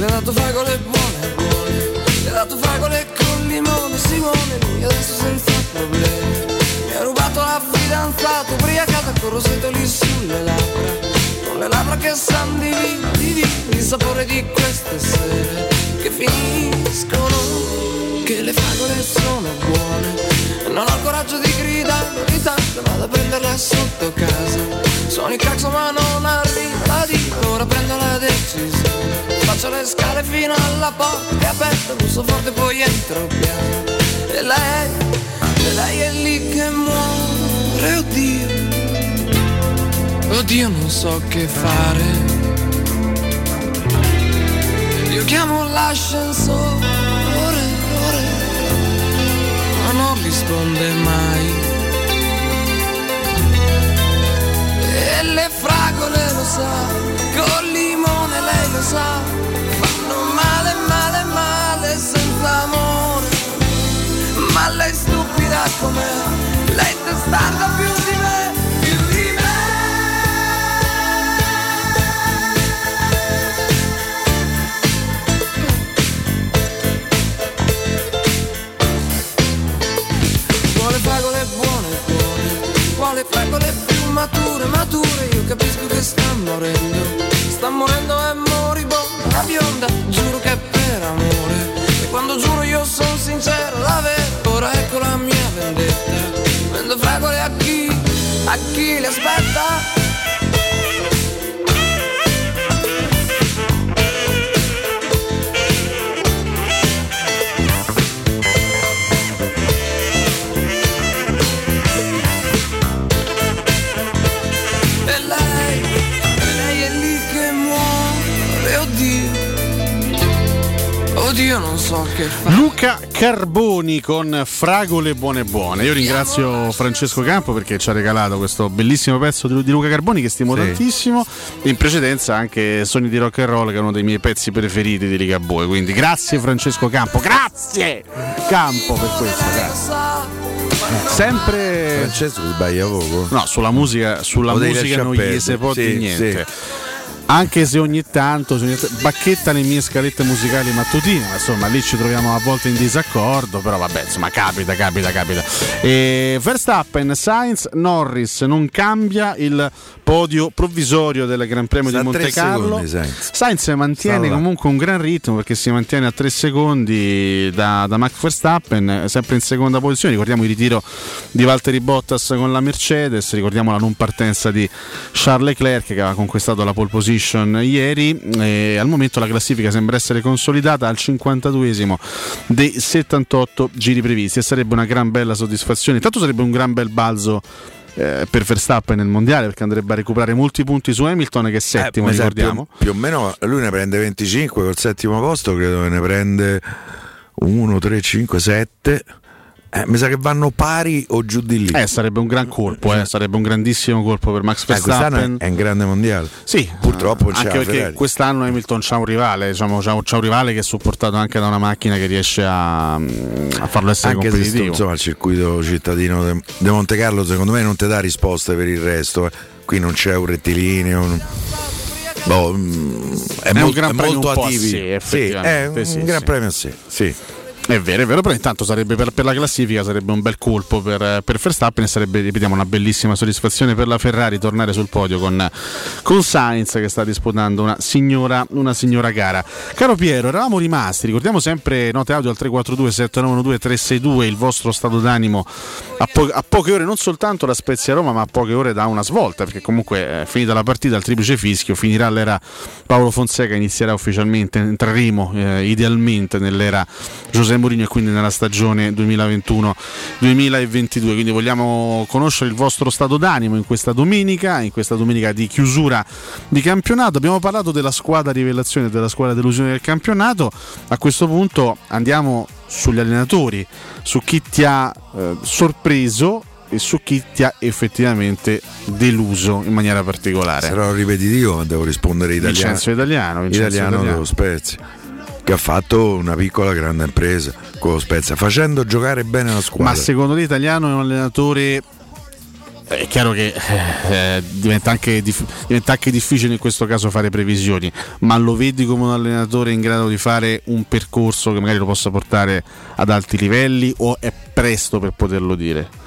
Le ha dato fragole buone, buone Le ha dato fragole con limone Simone, lui adesso senza problemi. Mi ha rubato la fidanzata Ubriacata con rosetto lì sulle labbra. Con le labbra che san di vino, Il sapore di queste sere. Che finiscono Che le fragole sono buone. Non ho il coraggio di gridare ogni tanto Vado a prenderla sotto casa Sono il cazzo ma non arriva dico, ora prendo la decisione. Faccio le scale fino alla porta, è aperto, busso forte poi entro piano. E lei, e lei è lì che muore, oddio. Oddio non so che fare. Io chiamo l'ascensore, ore, ma non risponde mai. Le fragole lo sa, col limone lei lo sa, fanno male, male, male senza amore. Ma lei stupida com'è, lei testarda più di me. Vuole fragole buone, buone, vuole fragole più mature, io capisco che sta morendo, sta morendo e moribondo, la bionda, giuro che è per amore, e quando giuro io sono sincero, la vedo, ora ecco la mia vendetta, vendo fragole a chi, a chi le aspetta. Oddio non so che fare. Luca Carboni con Fragole Buone Buone. Io ringrazio Francesco Campo perché ci ha regalato questo bellissimo pezzo di Luca Carboni che stimo Sì. tantissimo. In precedenza anche Sogni di Rock and Roll che è uno dei miei pezzi preferiti di Ligabue. Quindi grazie Francesco Campo, grazie Campo per questo. Grazie. Sempre Francesco sbaglia poco. No, sulla musica, sulla musica non gli si può Sì, niente. sì. Anche se ogni tanto, se ogni t- bacchetta le mie scalette musicali mattutine, ma insomma lì ci troviamo a volte in disaccordo, però vabbè, insomma capita, capita, capita. E Verstappen, Sainz, Norris non cambia il podio provvisorio del Gran Premio Sta di Monte Carlo. secondi, Sainz. Sainz mantiene comunque un gran ritmo perché si mantiene a 3 secondi da, da Max Verstappen, sempre in seconda posizione. Ricordiamo il ritiro di Valtteri Bottas con la Mercedes, ricordiamo la non partenza di Charles Leclerc che aveva conquistato la pole position ieri. E al momento la classifica sembra essere consolidata al 52esimo dei 78 giri previsti e sarebbe una gran bella soddisfazione. Intanto sarebbe un gran bel balzo. eh, per Verstappen nel mondiale perché andrebbe a recuperare molti punti su Hamilton che è settimo Eh, mi sa ricordiamo Più, più o meno lui ne prende 25 col settimo posto, credo che ne prende 1, 3, 5, 7. Eh, mi sa che vanno pari o giù di lì. Eh, sarebbe un gran colpo, eh, sarebbe un grandissimo colpo per Max Eh, Verstappen. è un grande mondiale. Sì, purtroppo c'è anche perché Ferrari. quest'anno Hamilton c'ha un rivale, diciamo, c'ha, un- c'ha un rivale che è supportato anche da una macchina che riesce a, a farlo essere Anche se competitivo. insomma, il circuito cittadino di Monte Carlo secondo me non ti dà risposte per il resto. eh. Qui non c'è un rettilineo. un- boh, mm, è, È un molto, gran è premio molto un atipico. sé, Sì, è un sì, gran sì. premio a sé. Sì. È vero, è vero, però intanto sarebbe per, per la classifica sarebbe un bel colpo per, per Verstappen e sarebbe, ripetiamo, una bellissima soddisfazione per la Ferrari tornare sul podio con, con Sainz che sta disputando una signora, una signora gara. Caro Piero, eravamo rimasti, ricordiamo sempre note audio al 342 7912 362 il vostro stato d'animo a, po- a poche ore, non soltanto da Spezia Roma, ma a poche ore da una svolta, perché comunque eh, finita la partita il triplice fischio, finirà l'era Paolo Fonseca, inizierà ufficialmente, entreremo eh, idealmente nell'era Giuseppe Mourinho e quindi nella stagione 2021-2022. Quindi vogliamo conoscere il vostro stato d'animo in questa domenica, in questa domenica di chiusura di campionato. Abbiamo parlato della squadra rivelazione, della squadra delusione del campionato. A questo punto andiamo sugli allenatori, su chi ti ha eh, sorpreso e su chi ti ha effettivamente deluso in maniera particolare. Sarò ripetitivo, ma devo rispondere italiano. Vincenzo Italiano, Vincenzo italiano Italiano. dello Spezia. Che ha fatto una piccola grande impresa con lo Spezia, facendo giocare bene la squadra. Ma secondo te Italiano è un allenatore è chiaro che eh, diventa, anche dif- diventa anche difficile in questo caso fare previsioni, ma lo vedi come un allenatore in grado di fare un percorso che magari lo possa portare ad alti livelli o è presto per poterlo dire?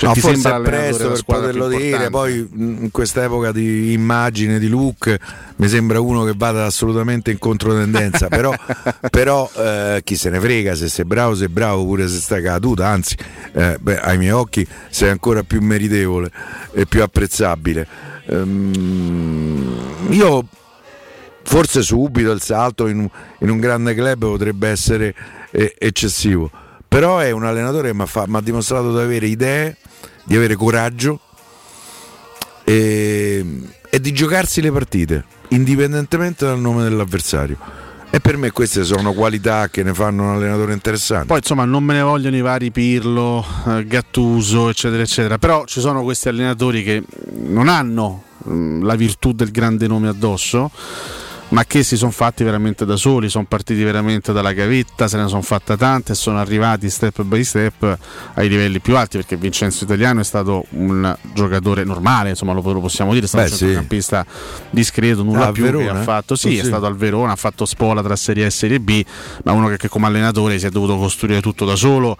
Cioè, no, ti forse sembra presto per poterlo dire, poi in quest'epoca di immagine, di look, mi sembra uno che vada assolutamente in controtendenza, però, però eh, chi se ne frega se sei bravo, sei bravo, pure se stai caduta, anzi eh, beh, ai miei occhi sei ancora più meritevole e più apprezzabile. Ehm, io forse subito il salto in un, in un grande club potrebbe essere eh, eccessivo, però è un allenatore che mi ha dimostrato di avere idee, di avere coraggio e, e di giocarsi le partite, indipendentemente dal nome dell'avversario. E per me queste sono qualità che ne fanno un allenatore interessante. Poi insomma non me ne vogliono i vari Pirlo, eh, Gattuso, eccetera, eccetera. Però ci sono questi allenatori che non hanno mh, la virtù del grande nome addosso, ma che si sono fatti veramente da soli, sono partiti veramente dalla gavetta, se ne sono fatta tante e sono arrivati step by step ai livelli più alti, perché Vincenzo Italiano è stato un giocatore normale, insomma lo, lo possiamo dire, è stato Beh, un sì. centrocampista discreto, nulla Ah, più Verona, che ha fatto. Sì, Sì. è stato al Verona, ha fatto spola tra Serie A e Serie B, ma uno che, che come allenatore si è dovuto costruire tutto da solo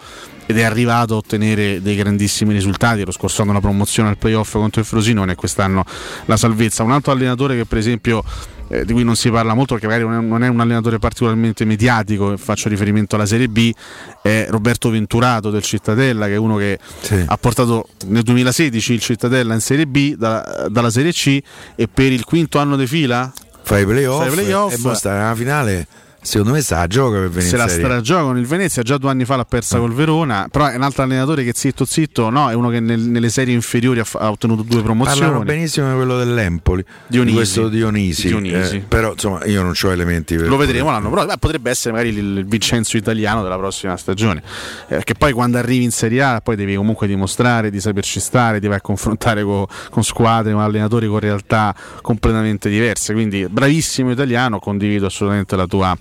ed è arrivato a ottenere dei grandissimi risultati. Lo scorso anno la promozione al playoff contro il Frosinone e quest'anno la salvezza. Un altro allenatore che per esempio eh, di cui non si parla molto perché magari non è, non è un allenatore particolarmente mediatico, faccio riferimento alla Serie B, è Roberto Venturato del Cittadella, che è uno che ha portato nel 2016 il Cittadella in Serie B da- dalla Serie C e per il quinto anno di fila Fa i playoff, playoff. e mo sta nella finale. Secondo me sa gioca per venire se la serie. stragioca con il Venezia, già due anni fa l'ha persa col Verona, però è un altro allenatore che zitto zitto, no, è uno che nel- nelle serie inferiori ha, ha ottenuto due promozioni. Parlano benissimo di quello dell'Empoli, Dionisi. di questo Dionisi. Dionisi. eh, però insomma io non ho elementi per Lo vedremo l'anno prossimo, Beh, potrebbe essere magari il il Vincenzo italiano della prossima stagione. Eh, perché poi quando arrivi in Serie A poi devi comunque dimostrare di saperci stare, ti vai a confrontare co- con squadre, con allenatori con realtà completamente diverse. Quindi bravissimo italiano, condivido assolutamente la tua,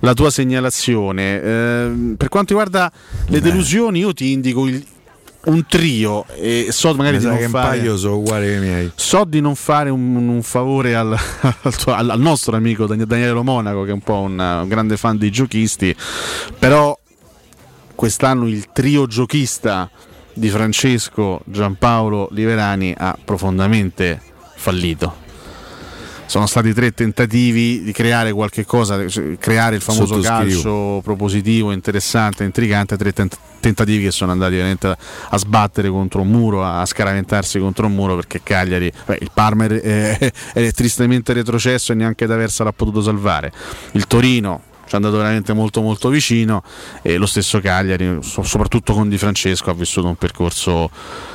la tua segnalazione. Eh, per quanto riguarda le delusioni, io ti indico il- un trio e so magari di non fare. So di non fare un, un favore al, al al- nostro amico Dan- Daniele Monaco, che è un po' un, un grande fan dei giochisti, però quest'anno il trio giochista di Francesco Giampaolo Liverani ha profondamente fallito. Sono stati tre tentativi di creare qualche cosa, cioè, creare il famoso calcio propositivo, interessante, intrigante, tre tent- tentativi che sono andati veramente a, a sbattere contro un muro, a scaraventarsi contro un muro perché Cagliari, beh, il Parma è, è- è tristemente retrocesso e neanche D'Aversa l'ha potuto salvare. Il Torino ci è andato veramente molto molto vicino e lo stesso Cagliari, so- soprattutto con Di Francesco, ha vissuto un percorso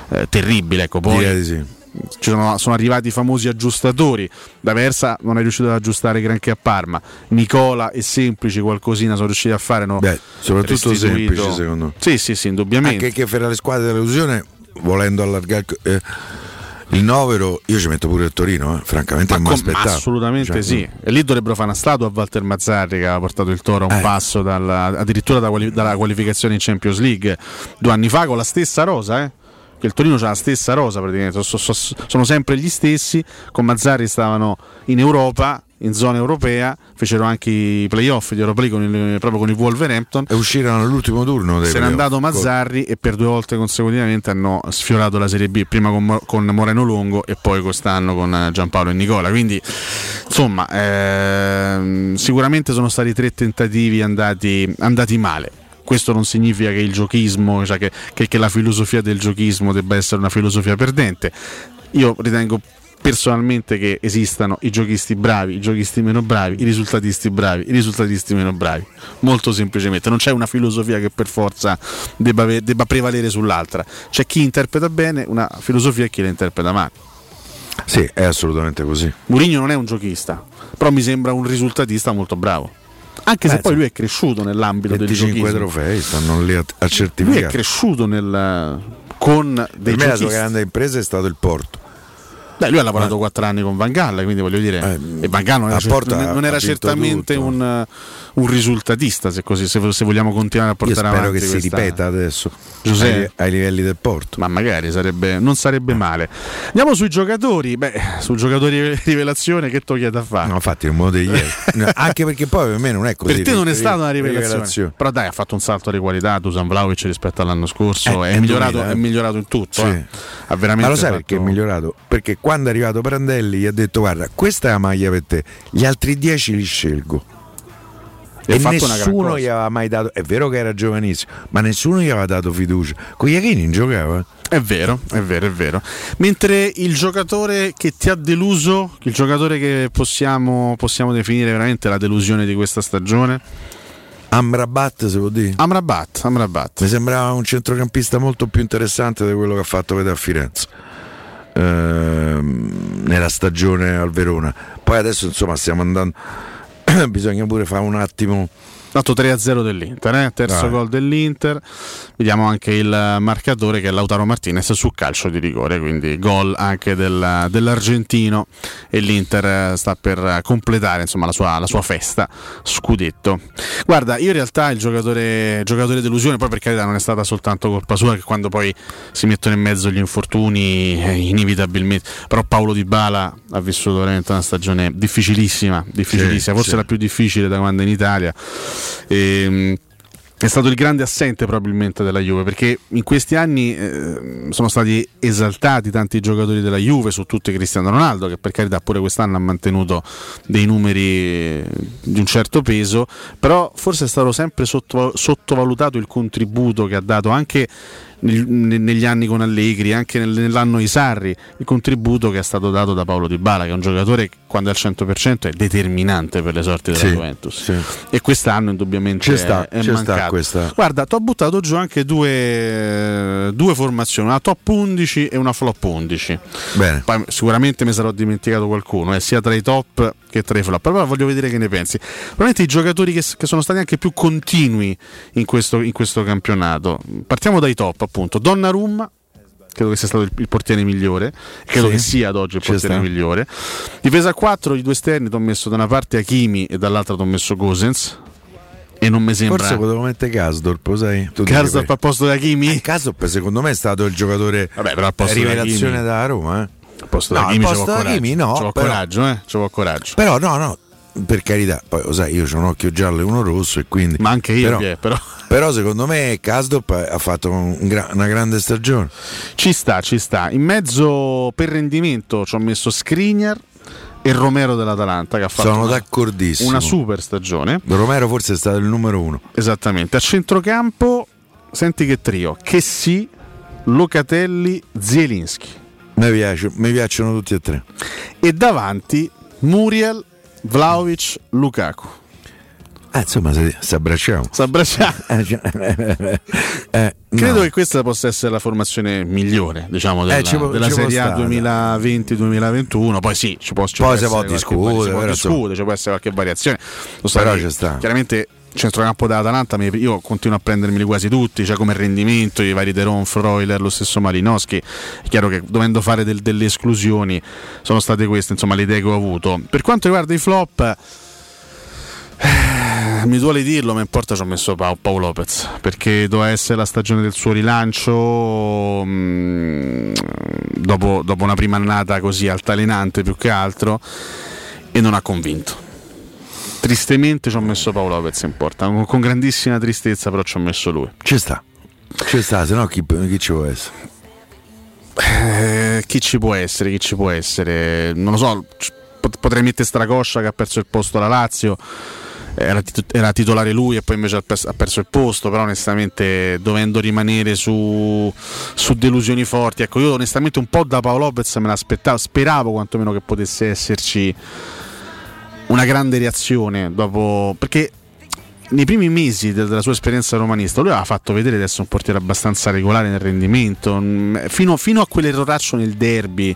eh, terribile. Ecco, poi sì. Sono, sono arrivati i famosi aggiustatori. D'Aversa non è riuscito ad aggiustare granché a Parma. Nicola e Semplici qualcosina sono riusciti a fare. No? Beh, soprattutto Restituito. semplici secondo me. Sì, sì, sì, indubbiamente. Anche che per le squadre dell'illusione, volendo allargare il, eh, il novero, io ci metto pure il Torino, eh, francamente non mi aspettavo. assolutamente Cioè, sì. E lì dovrebbero fare una statua a Walter Mazzarri che ha portato il Toro a un Eh. passo dalla- addirittura da quali- dalla qualificazione in Champions League due anni fa con la stessa rosa, eh? Che il Torino c'ha la stessa rosa praticamente, so- so- sono sempre gli stessi. Con Mazzarri stavano in Europa, in zona europea, fecero anche i playoff di Europa League con il- proprio con il Wolverhampton. E uscirono all'ultimo turno. Se n'è andato Mazzarri e per due volte consecutivamente hanno sfiorato la Serie B, prima con, con Moreno Longo e poi quest'anno con Giampaolo e Nicola. Quindi insomma ehm, sicuramente sono stati tre tentativi andati, andati male. Questo non significa che il giochismo, cioè che, che- che la filosofia del giochismo debba essere una filosofia perdente. Io ritengo personalmente che esistano i giochisti bravi, i giochisti meno bravi, i risultatisti bravi, i risultatisti meno bravi. Molto semplicemente, non c'è una filosofia che per forza debba, debba prevalere sull'altra. C'è chi interpreta bene una filosofia e chi la interpreta male. Sì, è assolutamente così. Mourinho non è un giochista, però mi sembra un risultatista molto bravo. Anche se Beh, poi sì. lui è cresciuto nell'ambito del 25 giochismo. trofei stanno lì a, a Lui è certificare. cresciuto nel, con dei Per me la sua giochisti. grande impresa è stato il Porto. Beh, lui ha lavorato quattro anni con Van Gaal, quindi voglio dire, e Van Gaal non era, cer- non era certamente un, un risultatista, se, così, se, se vogliamo continuare a Io portare spero avanti che si questa- ripeta adesso Giuseppe. ai, ai livelli del Porto. Ma magari sarebbe, non sarebbe male. Andiamo sui giocatori. Beh, sul giocatore rivelazione che toglie a fare? No, infatti me lo devi chiedere. No, Anche perché poi per me non è così. per te non è stata una rivelazione. rivelazione. Però dai, ha fatto un salto di qualità Dusan Vlaovic rispetto all'anno scorso. Eh, è, è migliorato, 2000, eh. è migliorato in tutto. Sì. eh. Ha veramente Ma lo sai fatto- perché è migliorato? Perché quando è arrivato Prandelli gli ha detto guarda questa è la maglia per te, gli altri 10 li scelgo. E E, nessuno gli aveva mai dato, è vero che era giovanissimo, ma nessuno gli aveva dato fiducia. Con Iachini non giocava. È vero, è vero, è vero. Mentre il giocatore che ti ha deluso, il giocatore che possiamo, possiamo definire veramente la delusione di questa stagione? Amrabat se vuol dire. Amrabat, Amrabat. Mi sembrava un centrocampista molto più interessante di quello che ha fatto vedere a Firenze. Ehm, nella stagione al Verona. Poi adesso insomma stiamo andando. Bisogna pure fare un attimo. Dato 3-0 dell'Inter, eh? terzo Dai. gol dell'Inter. Vediamo anche il marcatore che è Lautaro Martinez su calcio di rigore, quindi gol anche del- dell'argentino e l'Inter eh, sta per completare insomma, la, sua, la sua festa scudetto. Guarda, io in realtà il giocatore, giocatore delusione, poi per carità non è stata soltanto colpa sua che quando poi si mettono in mezzo gli infortuni eh, inevitabilmente, però Paolo Di Bala ha vissuto veramente una stagione difficilissima, difficilissima, Sì, forse sì. la più difficile da quando in Italia. Ehm, è stato il grande assente probabilmente della Juve perché in questi anni eh, sono stati esaltati tanti giocatori della Juve, su tutti Cristiano Ronaldo che per carità pure quest'anno ha mantenuto dei numeri eh, di un certo peso, però forse è stato sempre sotto- sottovalutato il contributo che ha dato anche negli anni con Allegri, anche nel- nell'anno Isarri, il contributo che è stato dato da Paolo Di Bala, che è un giocatore che quando è al 100% è determinante per le sorti della Sì, Juventus. sì. E quest'anno indubbiamente Ci sta, è, è ci sta questa. Guarda, ti ho buttato giù anche due, due formazioni, una top 11 e una flop 11. Bene. Poi sicuramente mi sarò dimenticato qualcuno, eh, sia tra i top che tra i flop. Però voglio vedere che ne pensi. Probabilmente i giocatori che, che sono stati anche più continui in questo, in questo campionato. Partiamo dai top, appunto. Donnarumma. Credo che sia stato il, il portiere migliore, credo Sì. che sia ad oggi il portiere sta. migliore. Difesa a 4, i due esterni ti ho messo da una parte Hakimi e dall'altra ti ho messo Gosens. E non mi sembra. Forse potevo mettere Gasdorp, sai? Tu Karsdorp dici, al posto di Hakimi? Eh, Karsdorp secondo me è stato il giocatore Vabbè, però al posto di rivelazione Hakimi- da Roma. Eh. Al posto No, Hakimi al c'avevo coraggio. No, C'avevo però- coraggio, eh? C'avevo coraggio. Però no, no, per carità, poi lo sai, io ho un occhio giallo e uno rosso e quindi... Ma anche io, però, Pie, però. però secondo me Kasdorp ha fatto un gra- una grande stagione. Ci sta, ci sta. In mezzo per rendimento ci ho messo Skriniar e Romero dell'Atalanta che ha fatto Sono una, d'accordissimo. una super stagione. Romero forse è stato il numero uno. Esattamente. A centrocampo, senti che trio: Chessy, Locatelli, Zielinski. Mi, piace- mi piacciono tutti e tre. E davanti Muriel, Vlaovic, Lukaku. Ah, insomma, se, se abbracciamo. S'abbracciamo. Eh, cioè, eh, Credo no. che questa possa essere la formazione migliore, diciamo, della, Eh, ci può- della ci Serie A stare. 2020-2021. Poi sì, ci può, ci Poi può si essere può qualche discutere, vari- si può discutere, ci può essere qualche variazione. Però ci sta. Chiaramente centrocampo dell'Atalanta io continuo a prendermeli quasi tutti, cioè come rendimento, i vari Deron, Freuler, lo stesso Malinowski. È chiaro che dovendo fare del- delle esclusioni sono state queste, insomma, le idee che ho avuto. Per quanto riguarda i flop, eh, mi duole dirlo, ma in porta ci ho messo Pa- Paolo Lopez perché doveva essere la stagione del suo rilancio. mm, dopo, dopo una prima annata così altalenante più che altro, e non ha convinto. Tristemente ci ho messo Paolo Lopez in porta, con, grandissima tristezza, però ci ho messo lui. Ci sta. Ci sta, se no chi, chi ci può essere? Eh, chi ci può essere? Chi ci può essere? Non lo so, potrei mettere Stracoscia che ha perso il posto alla Lazio. Era, tit- era titolare lui e poi invece ha pers- ha perso il posto, però onestamente dovendo rimanere su, su delusioni forti, ecco io onestamente un po' da Paolo Lopez me l'aspettavo, speravo quantomeno che potesse esserci una grande reazione dopo perché nei primi mesi de- della sua esperienza romanista lui aveva fatto vedere di essere un portiere abbastanza regolare nel rendimento mm, fino, fino a quell'erroraccio nel derby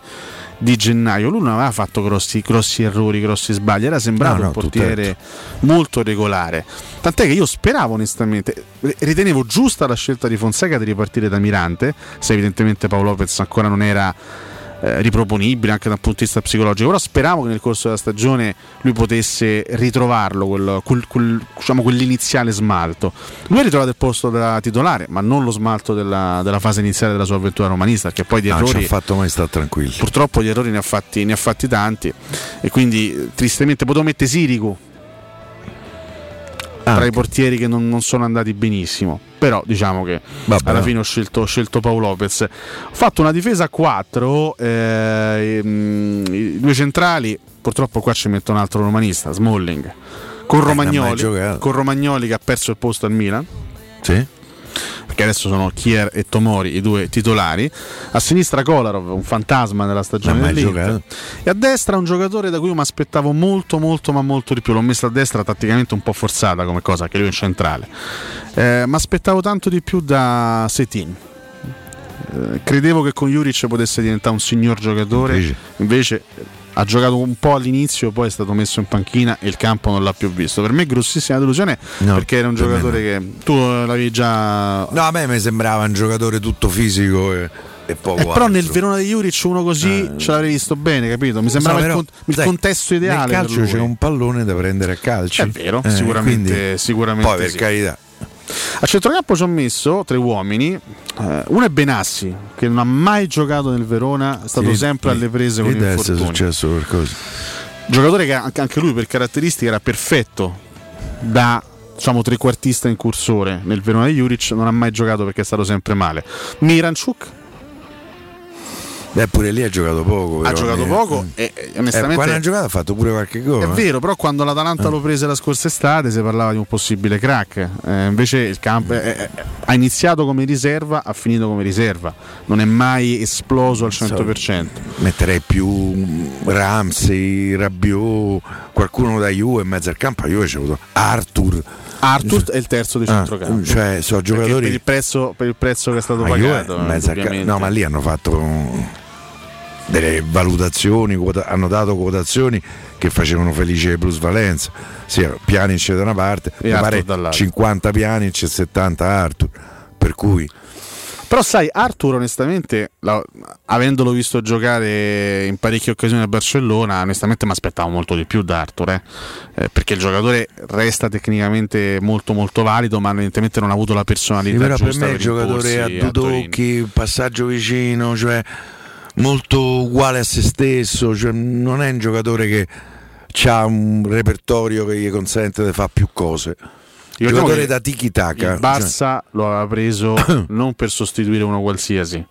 di gennaio. Lui non aveva fatto grossi, grossi errori, grossi sbagli era sembrato No, no, un portiere molto regolare. Tant'è che io speravo onestamente ritenevo giusta la scelta di Fonseca di ripartire da Mirante se evidentemente Paolo Lopez ancora non era eh, riproponibile anche dal punto di vista psicologico, però speravo che nel corso della stagione lui potesse ritrovarlo, quel, quel, quel, diciamo, quell'iniziale smalto. Lui ha ritrovato il posto da titolare, ma non lo smalto della, della fase iniziale della sua avventura romanista, perché poi di Non errori... ci ha fatto mai stare tranquilli. Purtroppo gli errori ne ha fatti, ne ha fatti tanti e quindi tristemente potevo mettere Sirigu tra i portieri che non, non sono andati benissimo. Però diciamo che Vabbè. alla fine ho scelto, ho scelto Paolo Lopez. Ho fatto una difesa a 4, i due centrali, purtroppo qua ci metto un altro romanista, Smalling, con Eh, Romagnoli, con Romagnoli che ha perso il posto al Milan Sì. Perché adesso sono Kier e Tomori i due titolari. A sinistra Kolarov, un fantasma nella stagione dell'Inter. E a destra un giocatore da cui io mi aspettavo molto, molto, ma molto di più. L'ho messo a destra tatticamente un po' forzata come cosa, che lui è in centrale. Eh, mi aspettavo tanto di più da Setin. Eh, credevo che con Juric potesse diventare un signor giocatore, Invece. invece ha giocato un po' all'inizio, poi è stato messo in panchina e il campo non l'ha più visto. Per me grossissima delusione No, perché era un per giocatore che tu l'avevi già No, a me mi sembrava un giocatore tutto fisico e, e poco Eh, però nel. Verona di Juric uno così ce l'avrei visto bene, capito? Mi sembrava il, però, con- il sai, contesto ideale. Nel calcio c'è un pallone da prendere a calcio. È vero, sicuramente- sicuramente Poi per sì. carità. A centrocampo ci ho messo tre uomini. Eh, uno è Benassi, che non ha mai giocato nel Verona, è stato Sì, sempre alle prese con essere infortuni. successo qualcosa. Giocatore che anche anche lui per caratteristiche era perfetto da diciamo trequartista incursore nel Verona di Juric, non ha mai giocato perché è stato sempre male. Miranchuk Beh, pure lì ha giocato poco. ha però, giocato eh. poco e, e Eh, onestamente quando ha giocato ha fatto pure qualche gol. È eh. vero, però quando l'Atalanta lo prese la scorsa estate si parlava di un possibile crack. Eh, invece il campo eh, eh, ha iniziato come riserva, ha finito come riserva. Non è mai esploso al 100%. Metterei più Ramsey, Rabiot, qualcuno da Juve in mezzo al campo. Juve c'è avuto Arthur. Arthur è il terzo di Ah, centrocampo. cioè, sono giocatori- per il, prezzo, per il prezzo che è stato A Juve pagato. indubbiamente. no, ma lì hanno fatto delle valutazioni, quota- hanno dato quotazioni che facevano felice le plusvalenza. Sì, Pjanic da una parte, E mi pare dall'altra. 50 Pjanic e 70 Arthur. Per cui Però sai, Arthur onestamente, la- avendolo visto giocare in parecchie occasioni a Barcellona, onestamente mi aspettavo molto di più da Arthur, eh. Eh, perché il giocatore resta tecnicamente molto molto valido, ma evidentemente non ha avuto la Sì, personalità però per giusta me è il giocatore a due tocchi, passaggio vicino, cioè molto uguale a se stesso, cioè non è un giocatore che ha un repertorio che gli consente di fare più cose. Ricordiamo giocatore da tiki taka. Barça lo aveva preso non per sostituire uno qualsiasi,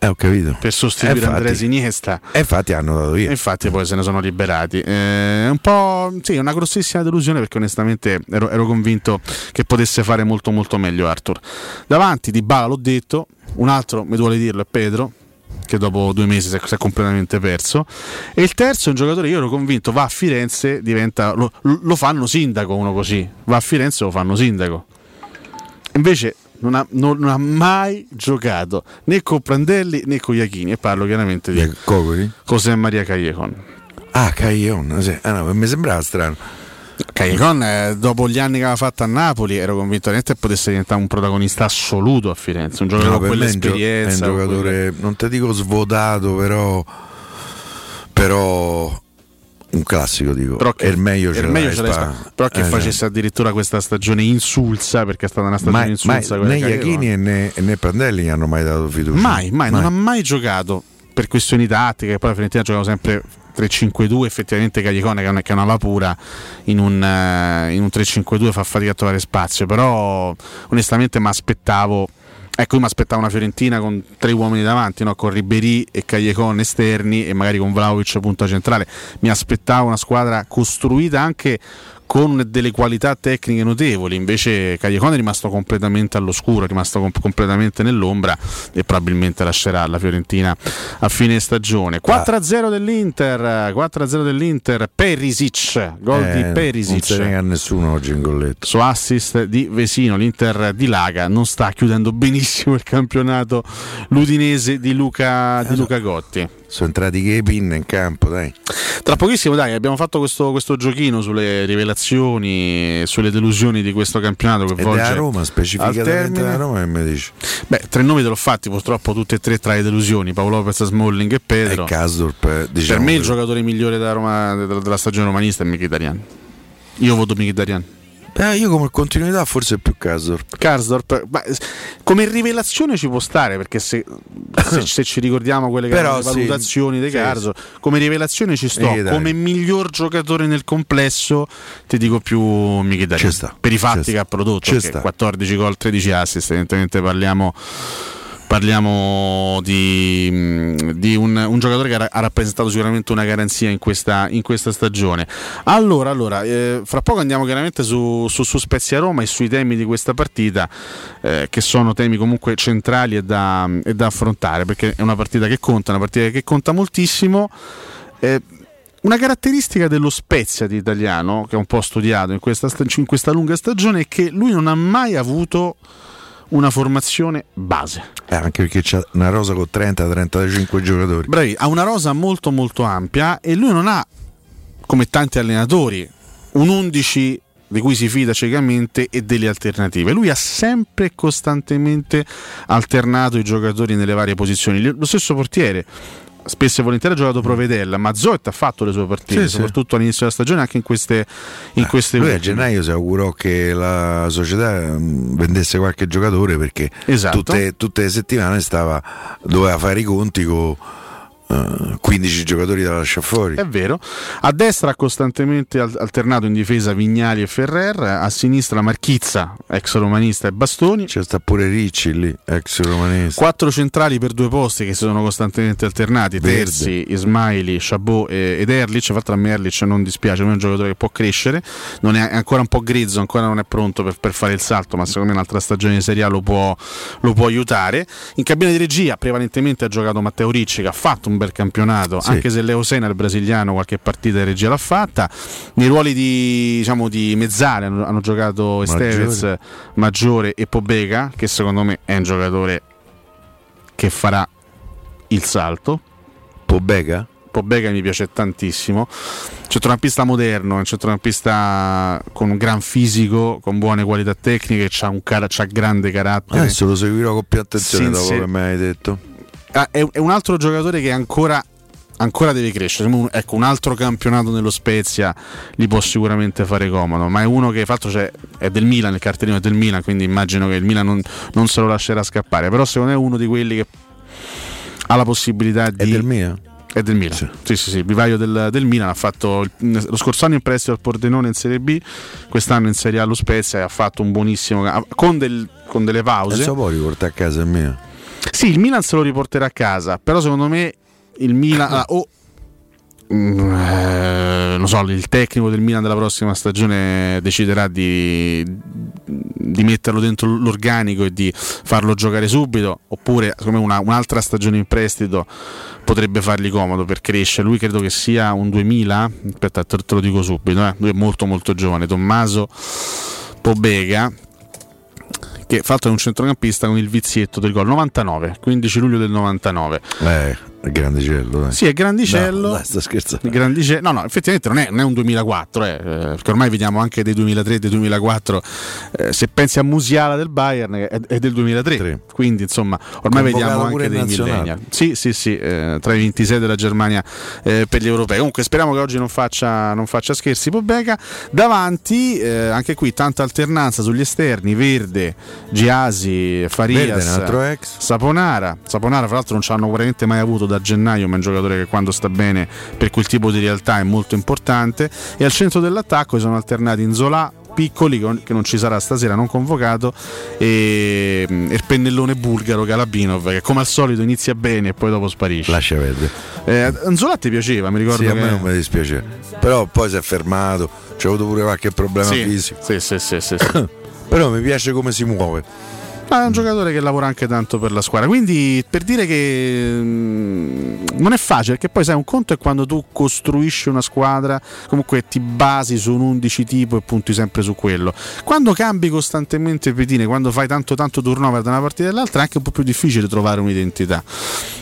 Eh, ho capito. per sostituire Eh, infatti. Andres Iniesta. E infatti hanno dato E via. infatti poi se ne sono liberati. Eh, È un po' sì, una grossissima delusione perché onestamente ero, ero convinto che potesse fare molto molto meglio Arthur. Davanti di Bala l'ho detto, un altro mi duole dirlo è Pedro che dopo due mesi si è, si è completamente perso e il terzo è un giocatore io ero convinto va a Firenze diventa lo, lo fanno sindaco uno così va a Firenze lo fanno sindaco invece non ha, non- non ha mai giocato né con Prandelli né con Iachini e parlo chiaramente di Cocoli? José Maria Callejon Ah, Caglion, sì. Ah, no, mi sembrava strano. Callejon eh, dopo gli anni che aveva fatto a Napoli ero convinto che potesse diventare un protagonista assoluto a Firenze un giocatore No, con quell'esperienza è un giocatore, non ti dico svotato, però, però un classico dico. Però che- è il meglio ce meglio ce. Spagna. però che Eh, facesse addirittura questa stagione insulsa perché è stata una stagione mai, mai, insulsa quella né. Iachini né, né Prandelli hanno mai dato fiducia. Mai, mai, non ha mai giocato per questioni tattiche. Poi la Fiorentina giocava sempre 3-5-2. Effettivamente Cagliacone, che è una- che è una va pura, in un, eh, in un 3-5-2 fa fatica a trovare spazio. Però, onestamente, mi aspettavo. Ecco, io mi aspettavo una Fiorentina con tre uomini davanti, no? con Ribéry e Cagliacon esterni e magari con Vlaovic punta centrale. Mi aspettavo una squadra costruita anche con delle qualità tecniche notevoli. Invece Cagliacone è rimasto completamente all'oscuro, è rimasto com- completamente nell'ombra e probabilmente lascerà la Fiorentina a fine stagione. 4-0 dell'Inter, 4-0 dell'Inter, Perisic, gol Eh, di Non Perisic. se ne nega nessuno oggi in golletto. Su assist di Vesino, l'Inter di Laga non sta chiudendo benissimo il campionato l'Udinese di Luca, di Luca Gotti. Sono entrati che pinne in campo, dai. Tra pochissimo, dai, abbiamo fatto questo, questo giochino sulle rivelazioni, sulle delusioni di questo campionato che volge a Roma, al specificatamente termine. a Roma, che mi dici? Beh, tre nomi te l'ho fatti, purtroppo tutti e tre tra le delusioni, Paolo Lopez, Smalling e Pedro. E Kasdorp, eh, diciamo per me il che- giocatore migliore della, Roma, della, della stagione romanista è Mkhitaryan. Io voto Mkhitaryan. Eh, io come continuità forse più Kasdorp. Karsdorp, ma, come rivelazione ci può stare perché se, se- se ci ricordiamo quelle che Però le sì, valutazioni di sì, Karsdorp, come rivelazione ci sto, Eh, come miglior giocatore nel complesso ti dico più Mkhitaryan. Per i fatti che ha prodotto, ci perché sta. 14 gol, 13 assist, evidentemente parliamo Parliamo di, mh, di un, un giocatore che ha, rappresentato sicuramente una garanzia in questa, in questa stagione. Allora, allora eh, fra poco andiamo chiaramente su, su, su Spezia Roma e sui temi di questa partita, eh, che sono temi comunque centrali e da, e da affrontare, perché è una partita che conta, una partita che conta moltissimo. Eh, una caratteristica dello Spezia di italiano, che è un po' studiato in questa, sta- in questa lunga stagione, è che lui non ha mai avuto una formazione base. Eh, anche perché c'è una rosa con 30-35 giocatori. Bravi, ha una rosa molto molto ampia e lui non ha, come tanti allenatori, un 11 di cui si fida ciecamente e delle alternative. Lui ha sempre e costantemente alternato i giocatori nelle varie posizioni. Lo stesso portiere spesso e volentieri ha giocato Provedella, ma Zoet ha fatto le sue partite, Sì, sì. soprattutto all'inizio della stagione, anche in queste, in queste Lui a gennaio si augurò che la società mm, vendesse qualche giocatore perché Esatto. tutte, tutte le settimane stava, doveva fare i conti con 15 giocatori da lasciare fuori. È vero. A destra ha costantemente al- alternato in difesa Vignali e Ferrer, a sinistra Marchizza, ex romanista e Bastoni. C'è sta pure Ricci lì, ex romanista. Quattro centrali per due posti che si sono costantemente alternati, Verde. Terzi, Ismaili, Chabot ed Erlich. L'altro a me Erlich non dispiace, ma è un giocatore che può crescere, non è, è ancora un po' grezzo, ancora non è pronto per, per fare il salto, ma secondo me un'altra stagione di Serie A lo può, lo può aiutare. In cabina di regia prevalentemente ha giocato Matteo Ricci che ha fatto un bel campionato, Sì. anche se Leo Sena, il brasiliano, qualche partita di regia l'ha fatta. Nei ruoli di, diciamo, di mezzale hanno, hanno giocato Estevez, Maggiore e Pobega, che secondo me è un giocatore che farà il salto. Pobega? Pobega mi piace tantissimo. Centrocampista moderno, un centrocampista con un gran fisico, con buone qualità tecniche, c'ha un cara- c'ha grande carattere. Adesso lo seguirò con più attenzione Sì, dopo che mi hai detto. Ah, è, è un altro giocatore che ancora, ancora deve crescere. Un- Ecco, un altro campionato nello Spezia gli può sicuramente fare comodo, ma è uno che fatto cioè, è del Milan, il cartellino è del Milan, quindi immagino che il Milan non, non se lo lascerà scappare. Però secondo me è uno di quelli che ha la possibilità di... È del Milan? È del Milan, sì, sì, sì, il vivaio del, del Milan ha fatto il- lo scorso anno in prestito al Pordenone in Serie B, quest'anno in Serie A allo Spezia e ha fatto un buonissimo con, del- con delle pause. Adesso poi riporta a casa il mio. Sì, il Milan se lo riporterà a casa, però secondo me il Milan ah, o mm, eh, non so, il tecnico del Milan della prossima stagione deciderà di, di metterlo dentro l'organico e di farlo giocare subito, oppure secondo me una- un'altra stagione in prestito potrebbe fargli comodo per crescere. Lui credo che sia un 2000, aspetta, te, te lo dico subito, eh. lui è molto molto giovane, Tommaso Pobega che l'altro è un centrocampista con il vizietto del gol 99, 15 luglio del 99. Eh, è grandicello. Dai. Sì, è grandicello. No, dai, sto scherzando. Grandice- no, no, effettivamente non è, non è un 2004, eh, eh, perché ormai vediamo anche dei 2003 e dei 2004. eh, se pensi a Musiala del Bayern è, è del 2003, quindi insomma ormai Convocato vediamo anche dei millennial. Sì, sì, sì, eh, tra i 26 della Germania eh, per gli europei. Comunque speriamo che oggi non faccia, non faccia scherzi Pobega. Davanti, eh, anche qui tanta alternanza sugli esterni, Verde, Giasi, Farias, Verde. Saponara. Saponara, fra l'altro, non ci hanno praticamente mai avuto da gennaio, ma è un giocatore che quando sta bene per quel tipo di realtà è molto importante. E al centro dell'attacco si sono alternati Inzola. Piccoli che non ci sarà stasera, non convocato, e, mm, il pennellone bulgaro Galabinov che come al solito inizia bene e poi dopo sparisce. Lascia perdere. Eh, Anzola ti piaceva, mi ricordo Sì, a me non mi dispiace. Però poi si è fermato, c'è avuto pure qualche problema Sì, fisico. Sì, sì, sì, sì, sì. Però mi piace come si muove. Ma è un giocatore che lavora anche tanto per la squadra. Quindi per dire che mm, non è facile perché poi sai un conto è quando tu costruisci una squadra, comunque ti basi su un 11 tipo e punti sempre su quello. Quando cambi costantemente pedine, quando fai tanto tanto turnover da una partita all'altra è anche un po' più difficile trovare un'identità.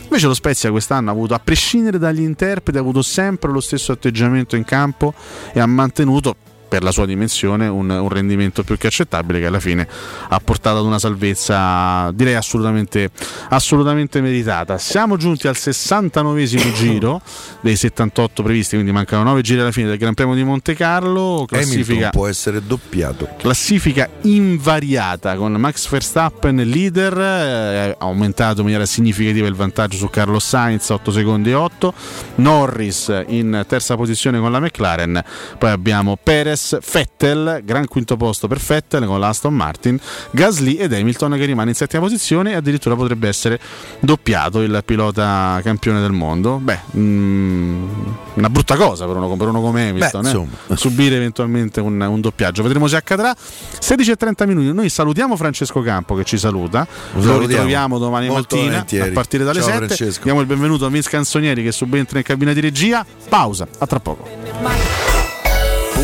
Invece lo Spezia quest'anno ha avuto, a prescindere dagli interpreti, ha avuto sempre lo stesso atteggiamento in campo e ha mantenuto per la sua dimensione un, un, rendimento più che accettabile che alla fine ha portato ad una salvezza direi assolutamente, assolutamente meritata. Siamo giunti al 69 giro dei 78 previsti quindi mancano 9 giri alla fine del Gran Premio di Monte Carlo. Classifica Hamilton può essere doppiato. classifica invariata con Max Verstappen leader eh, ha aumentato in maniera significativa il vantaggio su Carlos Sainz 8 secondi e 8 Norris in terza posizione con la McLaren. Poi abbiamo Perez Perez, Vettel, gran quinto posto per Vettel con l'Aston Martin, Gasly ed Hamilton che rimane in settima posizione e addirittura potrebbe essere doppiato il pilota campione del mondo. Beh, mm, una brutta cosa per uno, per uno come Hamilton, Beh, eh? subire eventualmente un, un, doppiaggio. Vedremo se accadrà. 16 e 30 minuti, noi salutiamo Francesco Campo che ci saluta, lo, lo ritroviamo domani Molto mattina volentieri. a partire dalle Ciao, 7. Francesco. Diamo il benvenuto a Vince Canzonieri che subentra in cabina di regia. Pausa, a tra poco.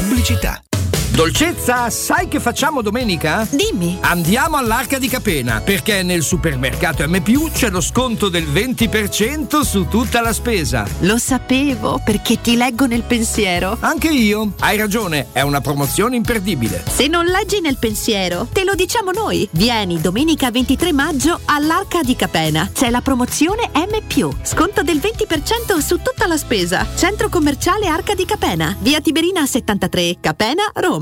Pubblicità. Dolcezza, sai che facciamo domenica? Dimmi. Andiamo all'Arca di Capena perché nel supermercato M c'è lo sconto del 20% su tutta la spesa. Lo sapevo perché ti leggo nel pensiero. Anche io. Hai ragione, è una promozione imperdibile. Se non leggi nel pensiero, te lo diciamo noi. Vieni domenica 23 maggio all'Arca di Capena. C'è la promozione M. Sconto del 20% su tutta la spesa. Centro commerciale Arca di Capena. Via Tiberina 73, Capena, Roma.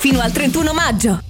fino al 31 maggio.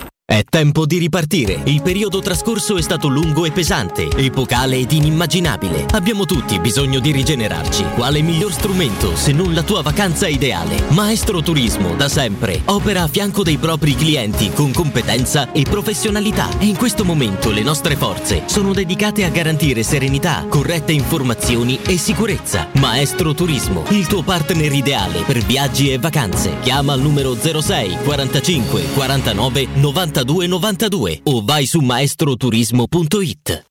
È tempo di ripartire. Il periodo trascorso è stato lungo e pesante, epocale ed inimmaginabile. Abbiamo tutti bisogno di rigenerarci. Quale miglior strumento se non la tua vacanza ideale? Maestro Turismo, da sempre, opera a fianco dei propri clienti con competenza e professionalità. E in questo momento le nostre forze sono dedicate a garantire serenità, corrette informazioni e sicurezza. Maestro Turismo, il tuo partner ideale per viaggi e vacanze. Chiama al numero 06 45 49 92 92 o vai su maestroturismo.it.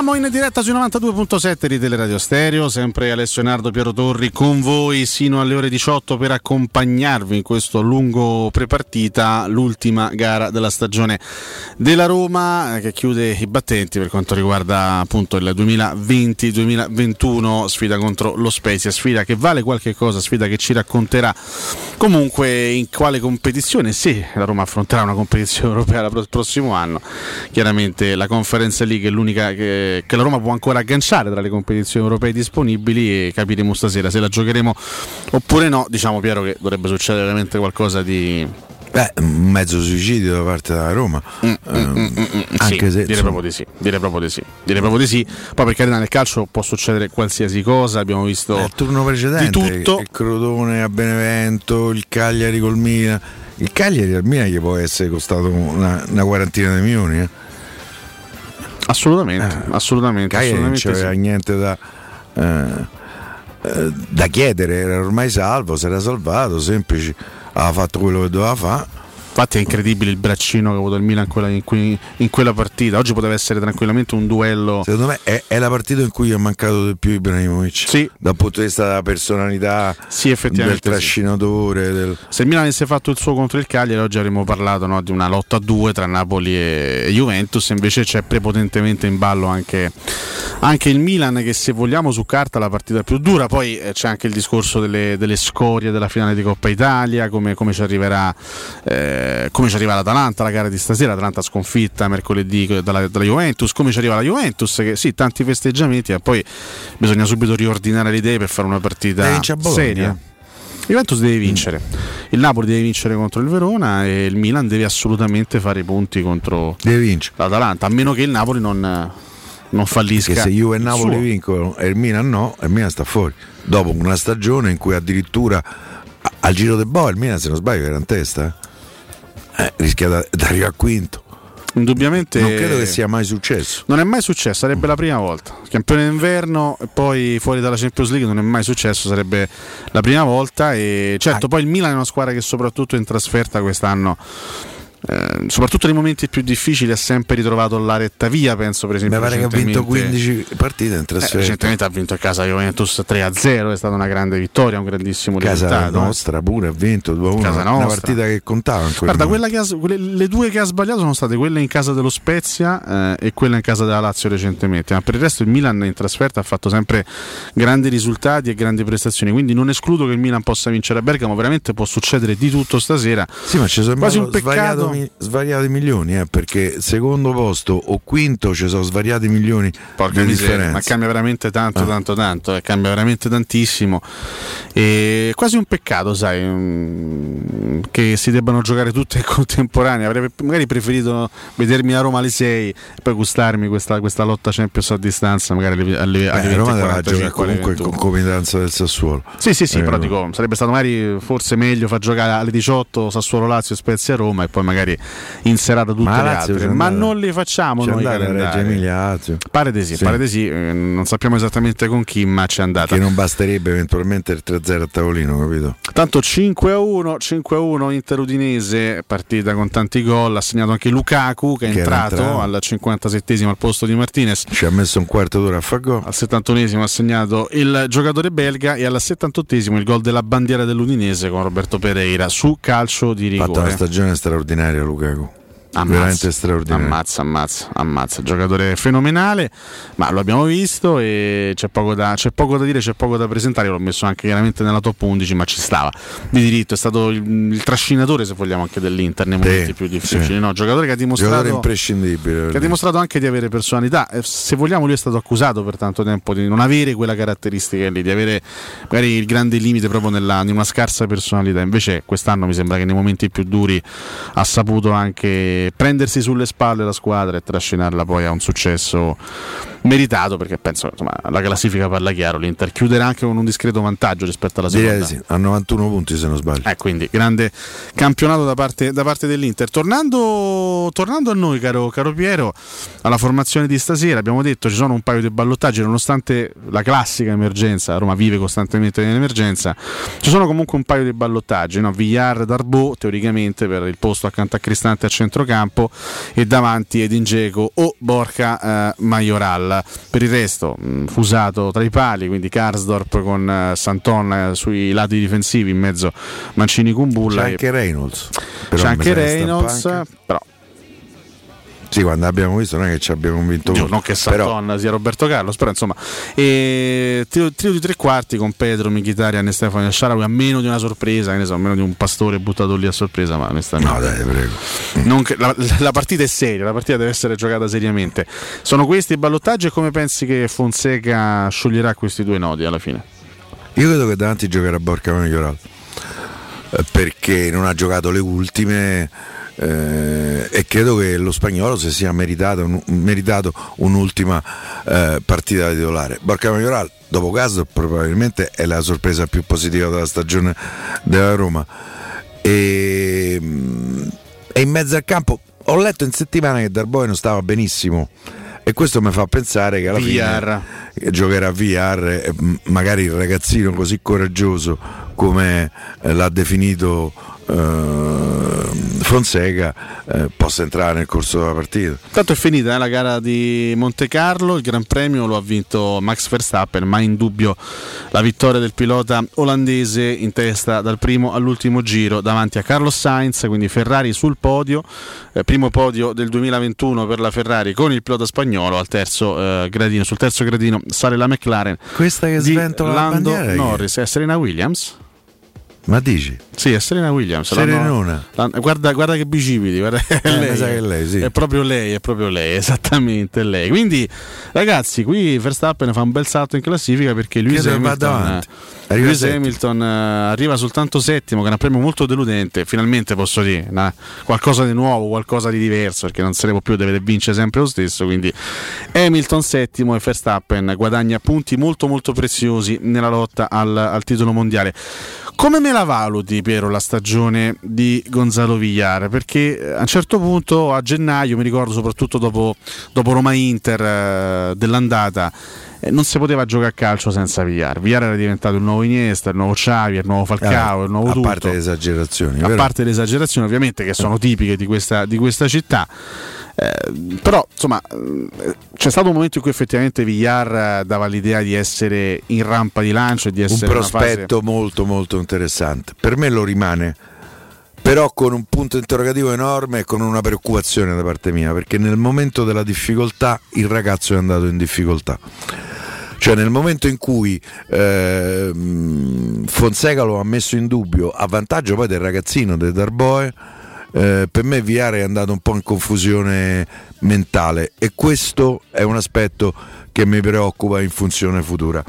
Torniamo in diretta sui 92.7 di Teleradio Stereo, sempre Alessio Nardo Piero Torri con voi sino alle ore 18 per accompagnarvi in questo lungo prepartita, l'ultima gara della stagione della Roma eh, che chiude i battenti per quanto riguarda appunto il 2020-2021, sfida contro lo Spezia, sfida che vale qualche cosa, sfida che ci racconterà comunque in quale competizione, se la Roma affronterà una competizione europea il prossimo anno, chiaramente la Conference League è l'unica che, che la Roma può ancora agganciare tra le competizioni europee disponibili e capiremo stasera se la giocheremo oppure no, diciamo Piero che dovrebbe succedere veramente qualcosa di... Beh, un mezzo suicidio da parte della Roma. Mm, anche se direi insomma, proprio di sì, direi proprio di sì, direi proprio di sì. Poi per carità nel calcio può succedere qualsiasi cosa, abbiamo visto il turno precedente, di tutto. il Crotone a Benevento, il Cagliari col Milan. Il Cagliari al Milan gli può essere costato una, una quarantina di milioni. Eh. Assolutamente, assolutamente. Cagliari non assolutamente c'aveva sì. niente da, eh, eh, da chiedere, era ormai salvo, si era salvato, semplice, aveva fatto quello che doveva fare. Infatti è incredibile il braccino che ha avuto il Milan in quella, in cui- in quella partita. Oggi poteva essere tranquillamente un duello. Secondo me è, è la partita in cui è mancato di più Ibrahimovic. Sì. Dal punto di vista della personalità, Sì, effettivamente del sì. trascinatore. Del... Se il Milan avesse fatto il suo contro il Cagliari, oggi avremmo parlato no, di una lotta a due tra Napoli e Juventus. Invece c'è prepotentemente in ballo anche, anche il Milan, che se vogliamo su carta è la partita più dura. Poi eh, c'è anche il discorso delle, delle scorie della finale di Coppa Italia, come, come ci arriverà, eh, come ci arriva l'Atalanta, la gara di stasera. Atalanta sconfitta mercoledì dalla, dalla Juventus, come ci arriva la Juventus, che sì, tanti festeggiamenti, ma poi bisogna subito riordinare le idee per fare una partita E seria. Juventus deve vincere, il Napoli deve vincere contro il Verona e il Milan deve assolutamente fare i punti contro l'Atalanta, a meno che il Napoli non, non fallisca. Perché se Juve e Napoli suo. vincono e il Milan no, il Milan sta fuori. Dopo una stagione in cui addirittura al giro del boa il Milan, se non sbaglio, era in testa. Eh. Rischia da- di arrivare a quinto. Indubbiamente Non credo che sia mai successo. Non è mai successo, sarebbe la prima volta. Campione d'inverno e poi fuori dalla Champions League non è mai successo, sarebbe la prima volta. E certo, poi il Milan è una squadra che soprattutto in trasferta quest'anno. Eh, soprattutto nei momenti più difficili ha sempre ritrovato la retta via penso per esempio Mi pare che ha vinto recentemente- 15 partite in eh, trasferta. recentemente ha vinto a casa Juventus 3-0 è stata una grande vittoria un grandissimo casa risultato eh. nostra pure ha vinto 2-1. Casa Una nostra. partita che contava Guarda, momento. quella che ha- quelle- le due che ha sbagliato sono state quelle in casa dello Spezia eh, e quella in casa della Lazio recentemente, ma per il resto il Milan in trasferta ha fatto sempre grandi risultati e grandi prestazioni, quindi non escludo che il Milan possa vincere a Bergamo, veramente può succedere di tutto stasera. Sì, ma ci sono quasi un peccato. Mi- svariati milioni, eh, perché secondo posto o quinto ci sono svariati milioni Porca di miseria, differenza. ma cambia veramente tanto, Ah. tanto, tanto, eh, cambia veramente tantissimo. E quasi un peccato, sai, mm, che si debbano giocare tutte in contemporanea. Avrei magari preferito vedermi a Roma alle 6 e poi gustarmi questa, questa lotta Champions a distanza, magari alle, alle, alle Beh, Roma doveva 20.45, giocare alle comunque in 21. concomitanza del Sassuolo. Sì, sì, sì, Eh, però dico, sarebbe stato magari forse meglio far giocare alle 18 Sassuolo Lazio Spezia Roma e poi magari in serata tutte Ma le Lazio altre. Ma non le facciamo c'è noi calendari. Lazio. Pare di sì, Sì. pare di sì, eh, non sappiamo esattamente con chi, ma c'è andata. Che non basterebbe eventualmente il 3-0 a tavolino, capito? Tanto 5 a 1, 5 a 1 Inter Udinese, partita con tanti gol, ha segnato anche Lukaku che è Che entrato entrato. al 57 al posto di Martinez. Ci ha messo un quarto d'ora a far gol. Al 71 ha segnato il giocatore belga e al 78 il gol della bandiera dell'Udinese con Roberto Pereira su calcio di Ha fatto una rigore. stagione straordinaria Maria Lugago. Lukaku. Veramente straordinaria. Ammazza, ammazza, ammazza. Giocatore fenomenale, ma lo abbiamo visto e c'è poco, da, c'è poco da dire, c'è poco da presentare. Io l'ho messo anche chiaramente nella top 11, ma ci stava di diritto. È stato il, il trascinatore, se vogliamo, anche dell'Inter nei Sì, momenti più difficili. sì. No, giocatore che ha dimostrato. Giocatore imprescindibile. Che ha dimostrato anche di avere personalità. Eh, Se vogliamo, lui è stato accusato per tanto tempo di non avere quella caratteristica lì, di avere magari il grande limite proprio nella, in una scarsa personalità. Invece, quest'anno mi sembra che nei momenti più duri ha saputo anche prendersi sulle spalle la squadra e trascinarla poi a un successo meritato. Perché penso insomma, la classifica parla chiaro. L'Inter chiuderà anche con un discreto vantaggio rispetto alla seconda. Direi di sì, a 91 punti se non sbaglio. Eh, quindi grande campionato da parte, da parte dell'Inter. Tornando, tornando a noi, caro, caro Piero, alla formazione di stasera, abbiamo detto ci sono un paio di ballottaggi, nonostante la classica emergenza, Roma vive costantemente nell'emergenza, ci sono comunque un paio di ballottaggi, no? Villar, Darbo, teoricamente per il posto accanto a Cristante a centrocampo e davanti Edin Dzeko o Borca eh, Majoral. Palla. Per il resto, mh, fusato tra i pali, quindi Karsdorp con eh, Santon eh, sui lati difensivi, in mezzo Mancini con Bulla. C'è anche Reynolds. C'è anche Reynolds, però Sì, quando abbiamo visto non è che ci abbiamo vinto Dio, uno. non che Però Santon sia Roberto Carlos, però insomma, e trio, trio di tre quarti con Pedro, Mkhitaryan e Stefano Sharawi a meno di una sorpresa, che ne so, a meno di un pastore buttato lì a sorpresa, ma onestamente. No, dai, prego. Non che- la, la partita è seria, la partita deve essere giocata seriamente. Sono questi i ballottaggi e come pensi che Fonseca scioglierà questi due nodi alla fine? Io credo che davanti giocherà Borca Majoral eh, perché non ha giocato le ultime eh, e credo che lo spagnolo si sia meritato, un- meritato un'ultima eh, partita da titolare. Borca Majoral dopo caso probabilmente è la sorpresa più positiva della stagione della Roma e, mm, e in mezzo al campo ho letto in settimana che Darboy non stava benissimo e questo mi fa pensare che alla VR. fine giocherà VR e m- magari il ragazzino così coraggioso come eh, l'ha definito eh, Fonseca eh, possa entrare nel corso della partita. Tanto è finita eh, la gara di Monte Carlo, il Gran Premio lo ha vinto Max Verstappen, ma in dubbio la vittoria del pilota olandese in testa dal primo all'ultimo giro davanti a Carlos Sainz, quindi Ferrari sul podio, eh, primo podio del 2021 per la Ferrari con il pilota spagnolo al terzo eh, gradino, sul terzo gradino sale la McLaren. Questa che di sventola la Lando bandiera chi è? Norris, è Serena Williams? Ma dici? Sì, è Serena Williams. Serenona. Guarda, guarda che bicipiti, guarda, è, Eh, mi lei, che è lei, sì. è proprio lei, è proprio lei, esattamente lei. Quindi, ragazzi, qui Verstappen fa un bel salto in classifica perché va Hamilton, eh, Arriva Lewis. Hamilton, eh, arriva soltanto settimo, che è un premio molto deludente. Finalmente posso dire na- qualcosa di nuovo, qualcosa di diverso, perché non può più, deve vincere sempre lo stesso. Quindi Hamilton settimo e Verstappen guadagna punti molto molto preziosi nella lotta al, al titolo mondiale. Come me la valuti, Piero, la stagione di Gonzalo Villar? Perché eh, a un certo punto, a gennaio, mi ricordo soprattutto dopo, dopo Roma-Inter eh, dell'andata, eh, non si poteva giocare a calcio senza Villar. Villar era diventato il nuovo Iniesta, il nuovo Xavi, il nuovo Falcao, Eh, il nuovo a tutto. parte le esagerazioni, A vero? parte le esagerazioni, ovviamente, che sono tipiche di questa, di questa città. Eh, però insomma eh, c'è stato un momento in cui effettivamente Villar eh, dava l'idea di essere in rampa di lancio e di un essere fase- prospetto molto molto interessante. Per me lo rimane, però con un punto interrogativo enorme e con una preoccupazione da parte mia, perché nel momento della difficoltà il ragazzo è andato in difficoltà. Cioè nel momento in cui ehm, Fonseca lo ha messo in dubbio a vantaggio poi del ragazzino, del Darboe, eh, per me Viare è andato un po' in confusione mentale e questo è un aspetto che mi preoccupa in funzione futura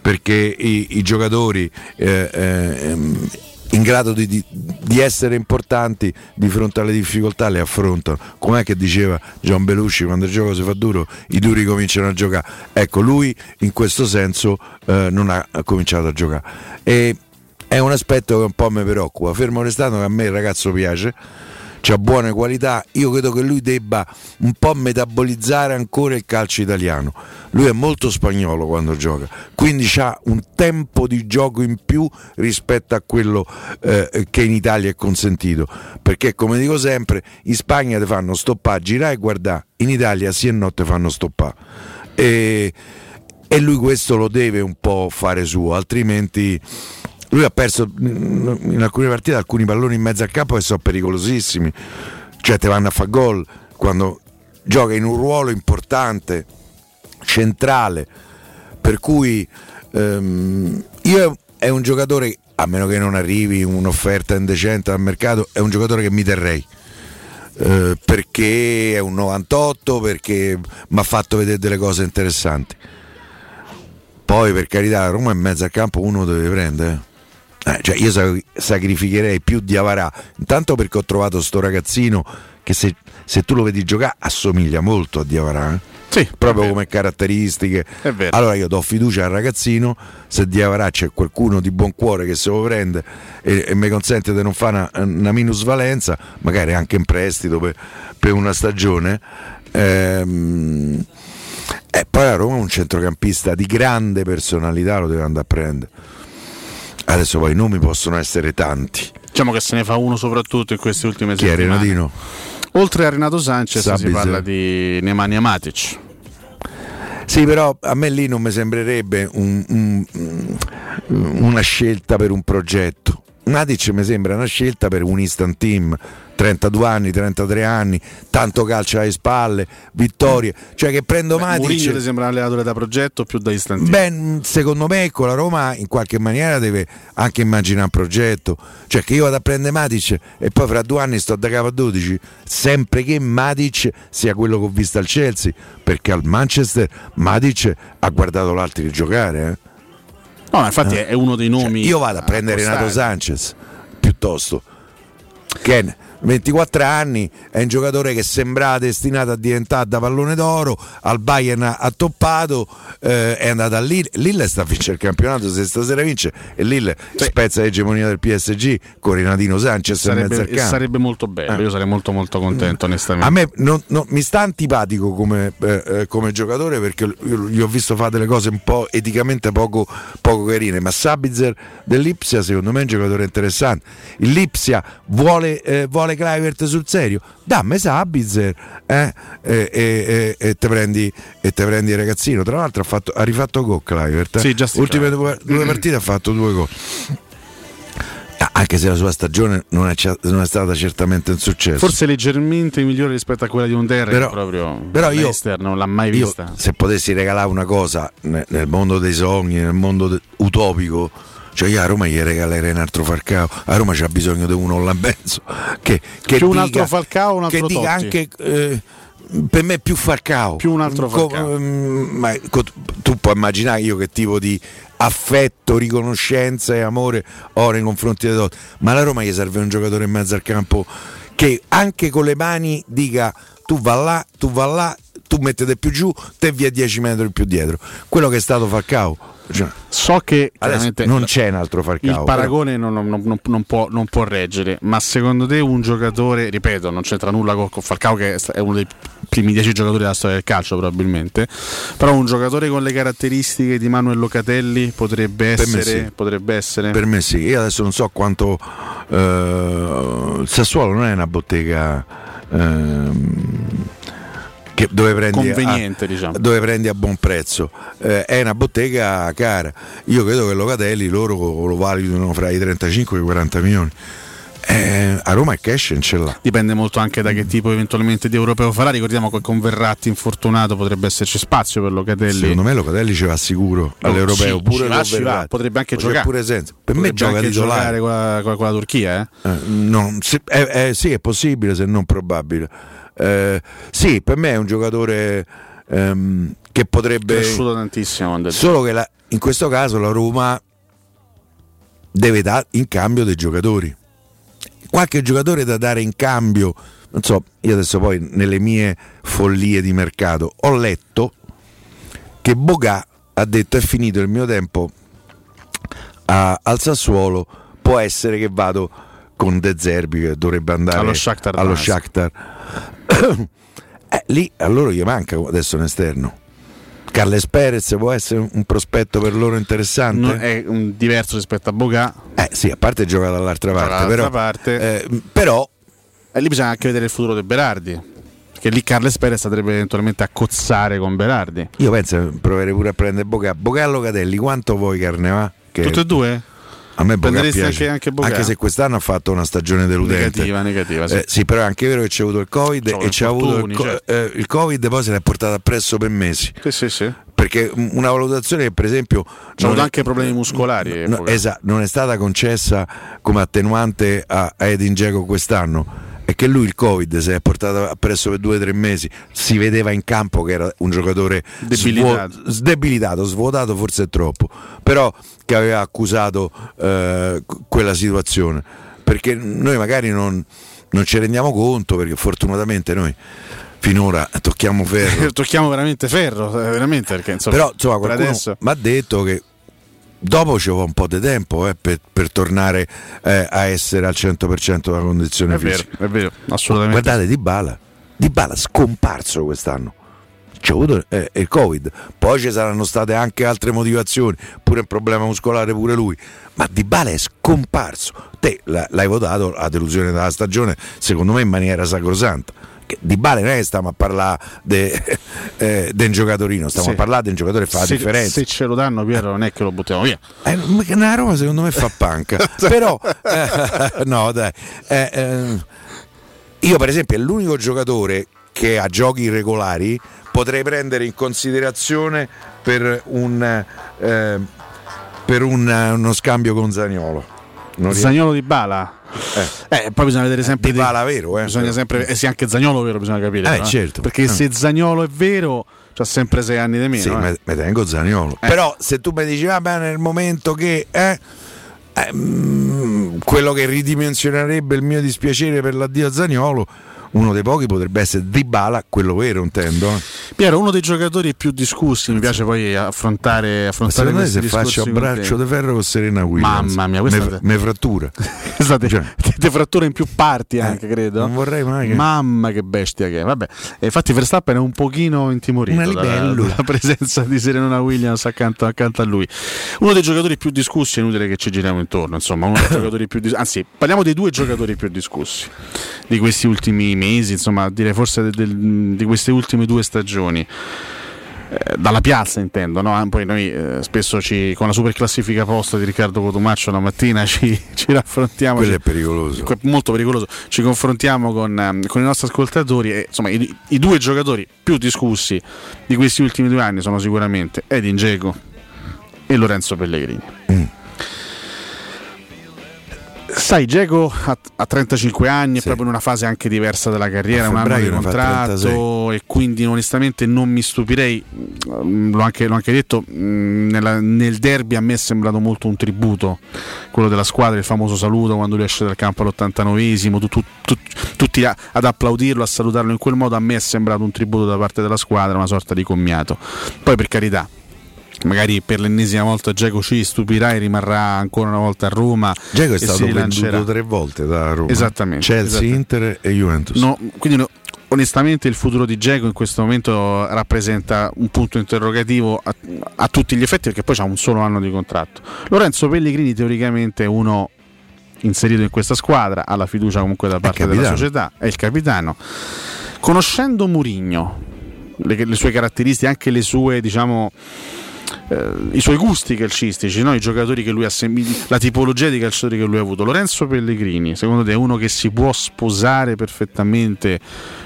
perché i, i giocatori eh, ehm, in grado di, di- di essere importanti di fronte alle difficoltà le affrontano. Com'è che diceva Gian Belushi quando il gioco si fa duro i duri cominciano a giocare. Ecco lui in questo senso eh, non ha cominciato a giocare. E è un aspetto che un po' mi preoccupa. Fermo restando che a me il ragazzo piace, ha buone qualità, io credo che lui debba un po' metabolizzare ancora il calcio italiano. Lui è molto spagnolo quando gioca, quindi ha un tempo di gioco in più rispetto a quello eh, che in Italia è consentito. Perché come dico sempre, in Spagna ti fanno stoppare, girare e guardare, in Italia sì e no te fanno stoppare. E, e lui questo lo deve un po' fare suo, altrimenti lui ha perso mm, in alcune partite alcuni palloni in mezzo al campo che sono pericolosissimi, cioè te vanno a fare gol quando gioca in un ruolo importante, centrale, per cui ehm, io è un giocatore, a meno che non arrivi un'offerta indecente al mercato, è un giocatore che mi terrei. eh, perché è un 98, perché mi ha fatto vedere delle cose interessanti. Poi per carità, Roma in mezzo al campo uno deve prendere. Eh. Eh, cioè io sa- sacrificherei più di Avarà, intanto perché ho trovato sto ragazzino che se, se tu lo vedi giocare assomiglia molto a Diavarà. eh. Sì, proprio come caratteristiche. Allora io do fiducia al ragazzino, se Diavarà c'è qualcuno di buon cuore che se lo prende e, e mi consente di non fare una, una minusvalenza, magari anche in prestito per, per una stagione. ehm, e poi a Roma un centrocampista di grande personalità lo deve andare a prendere. Adesso poi i nomi possono essere tanti. Diciamo che se ne fa uno soprattutto in queste ultime Chi è settimane. Renatino? Oltre a Renato Sanchez si Sabitzer. parla di Nemanja Matic. Sì, però a me lì non mi sembrerebbe un- un- una scelta per un progetto. Matic mi sembra una scelta per un instant team. 32 anni, 33 anni, tanto calcio alle spalle, vittorie. Cioè che prendo Beh, Matic. Mourinho ti sembra un allenatore da progetto più da istantino. Beh, secondo me con la Roma in qualche maniera deve anche immaginare un progetto. Cioè che io vado a prendere Matic e poi fra due anni sto da capo a 12, sempre che Matic sia quello che ho visto al Chelsea, perché al Manchester Matic ha guardato l'altro giocare. eh. No, infatti è uno dei nomi. Cioè, io vado a prendere. Renato Sanchez piuttosto. Che 24 anni, è un giocatore che sembrava destinato a diventare da pallone d'oro, al Bayern ha toppato, eh, è andato a Lille, Lille sta a vincere il campionato, se stasera vince e Lille spezza l'egemonia del PSG con Renatino Sanchez Sarebbe, sarebbe molto bello, Eh. io sarei molto molto contento onestamente. A me non- non- mi sta antipatico come, eh, eh, come giocatore perché gli ho visto fare delle cose un po' eticamente poco, poco carine, ma Sabitzer dell'Ipsia secondo me è un giocatore interessante. Il Lipsia vuole, eh, vuole Kluivert sul serio, dammi Sabitzer eh, e, e- e- te prendi, e te prendi il ragazzino. Tra l'altro ha, fatto- ha rifatto gol Kluivert. eh. Sì, Ultime due, due partite ha fatto due gol. Ah, Anche se la sua stagione non è, non è stata certamente un successo. Forse leggermente migliore rispetto a quella di Unterre, Però- che proprio però io- non l'ha mai Io, vista. se potessi regalare una cosa ne- nel mondo dei sogni, nel mondo de- utopico, cioè io a Roma gli regalerei un altro Falcao. A Roma c'ha bisogno di uno Lambenzo che, che Più un dica- altro Falcao un altro che dica Totti? anche eh, per me più Falcao. Più un altro Co- Falcao. mm, ma co- tu puoi immaginare io che tipo di affetto, riconoscenza e amore ho nei confronti di Totti. Ma alla Roma gli serve un giocatore in mezzo al campo che anche con le mani dica tu va là, tu va là, tu mettete più giù, te via 10 metri più dietro. Quello che è stato Falcao. Cioè, So che non c'è un altro Falcao. il paragone non, non- non- può, non può reggere, ma secondo te un giocatore, ripeto, non c'entra nulla con, con Falcao che è uno dei primi dieci giocatori della storia del calcio probabilmente, però un giocatore con le caratteristiche di Manuel Locatelli potrebbe Per me essere... sì. Potrebbe essere Per me sì, io adesso non so quanto eh, il Sassuolo non è una bottega che dove prendi, Conveniente, a, diciamo. dove prendi a buon prezzo, Eh, è una bottega cara. Io credo che Locatelli loro lo valutino fra i 35 e i 40 milioni. Eh, a Roma il cash non ce l'ha. Dipende molto anche da che tipo eventualmente di europeo farà. Ricordiamo che con Verratti infortunato potrebbe esserci spazio per Locatelli. Secondo me Locatelli ci va sicuro Oh, all'europeo, sì, pure va, va, potrebbe anche C'è giocare. pure senza. Per me Potrebbe gioca anche titolare. giocare con la, con la- Turchia, eh? Eh, non- sì, eh, eh, sì, è possibile se non probabile. Eh, sì, per me è un giocatore ehm, che potrebbe... cresciuto tantissimo. Solo che la- in questo caso la Roma deve dare in cambio dei giocatori. Qualche giocatore da dare in cambio, non so, io adesso poi nelle mie follie di mercato ho letto che Boga ha detto è finito il mio tempo a- al Sassuolo, può essere che vado con De Zerbi che dovrebbe andare Allo Shakhtar allo. Shakhtar. Eh, lì a loro gli manca adesso un esterno. Carles Perez può essere un prospetto per loro interessante? Non- è diverso rispetto a Boga. Eh sì, a parte gioca dall'altra parte, Dall'altra però, parte. eh, però E lì bisogna anche vedere il futuro di Berardi. Perché lì Carles Perez potrebbe eventualmente accozzare con Berardi. io penso che proverei pure a prendere. Boca e Locatelli, quanto vuoi carne va? Che Tutte e due? A me Boca piace. anche- anche se quest'anno ha fatto una stagione deludente. Negativa, negativa. Sì. Eh, sì, però è anche vero che c'è avuto il Covid C'ha e c'è avuto il, co- certo. eh, il Covid poi se l'è portato appresso per mesi. Sì, sì, sì. Perché una valutazione che per esempio non avuto anche problemi muscolari. No, esatto, non è stata concessa come attenuante a, a Edin Dzeko quest'anno. È che lui il Covid si è portato appresso per due o tre mesi, si vedeva in campo che era un giocatore Debilitato. svo- sdebilitato, svuotato forse troppo, però che aveva accusato eh, quella situazione. Perché noi magari non, non ci rendiamo conto, perché fortunatamente noi finora tocchiamo ferro. Tocchiamo veramente ferro, eh, veramente. Perché, insomma, Però insomma qualcuno adesso. mi ha detto che dopo ci vuole un po' di tempo eh, per, per tornare eh, a essere al 100% della condizione È vero, fisica. è vero, assolutamente. Guardate Di Bala, Di Bala scomparso quest'anno. C'è avuto eh, il Covid, poi ci saranno state anche altre motivazioni, pure un problema muscolare pure lui, ma Di Bala è scomparso. Te l'hai votato la delusione della stagione, secondo me in maniera sacrosanta. Di Bale non è che stiamo a parlare di eh, un giocatorino, stiamo Sì. a parlare di un giocatore che fa la se, differenza. se ce lo danno Piero non è che lo buttiamo via. Eh, una Roma secondo me fa panca. Però, eh, no, dai. Eh, eh, io, per esempio, è l'unico giocatore che a giochi irregolari potrei prendere in considerazione per un. eh, per un, uno scambio con Zagnolo. Non Zagnolo di Bala. Eh, poi bisogna vedere sempre Di Bala vero, eh. Bisogna sempre eh sì, anche Zagnolo vero bisogna capire. Eh, però, certo. Perché Eh. se Zagnolo è vero, c'ha sempre sei anni di meno. Sì, eh. me, tengo Zaniolo. Però se tu mi dici, va bene, nel momento che eh, eh, mm, quello che ridimensionerebbe il mio dispiacere per l'addio a Zaniolo, uno dei pochi potrebbe essere Dybala, quello vero, intendo. eh. Piero, uno dei giocatori più discussi, mi piace poi affrontare, affrontare Secondo me se faccio a braccio di ferro con Serena Williams. Mamma mia, questa me, me frattura. Questa te, te frattura in più parti anche, credo. Eh, non vorrei mai che- Mamma che bestia che è. Vabbè. E infatti Verstappen è un pochino intimorito dalla, dalla presenza di Serena Williams accanto, accanto a lui. Uno dei giocatori più discussi, è inutile che ci giriamo intorno, insomma, uno dei giocatori più dis- anzi, parliamo dei due giocatori più discussi di questi ultimi mesi, insomma, direi forse del- del- di queste ultime due stagioni eh, dalla piazza intendo, no? poi noi eh, spesso ci, con la super classifica posta di Riccardo Cotumaccio la mattina ci, ci raffrontiamo, Quello ci- è pericoloso. molto pericoloso, ci confrontiamo con, ehm, con i nostri ascoltatori e insomma i, i due giocatori più discussi di questi ultimi due anni sono sicuramente Edin Dzeko e Lorenzo Pellegrini. Mm. Sai, Dzeko ha, ha 35 anni, è proprio in una fase anche diversa della carriera, un anno di contratto e quindi onestamente non mi stupirei, mm, l'ho anche, l'ho anche detto, mm, nella- nel derby a me è sembrato molto un tributo, quello della squadra, il famoso saluto quando lui esce dal campo all'89esimo, tu- tu- tu- tutti a- ad applaudirlo, a salutarlo in quel modo, a me è sembrato un tributo da parte della squadra, una sorta di commiato. Poi per carità, magari per l'ennesima volta Geco ci stupirà e rimarrà ancora una volta a Roma. Dzeko è stato venduto tre volte da Roma. Esattamente, Chelsea, esattamente. Inter e Juventus. No, quindi no, onestamente il futuro di Geco in questo momento rappresenta un punto interrogativo a, a tutti gli effetti perché poi c'ha un solo anno di contratto. Lorenzo Pellegrini teoricamente è uno inserito in questa squadra, ha la fiducia comunque da parte della società, è il capitano. Conoscendo Murigno, le, le sue caratteristiche, anche le sue, diciamo, i suoi gusti calcistici, no? i giocatori che lui ha sem- la tipologia di calciatori che lui ha avuto. Lorenzo Pellegrini, secondo te è uno che si può sposare perfettamente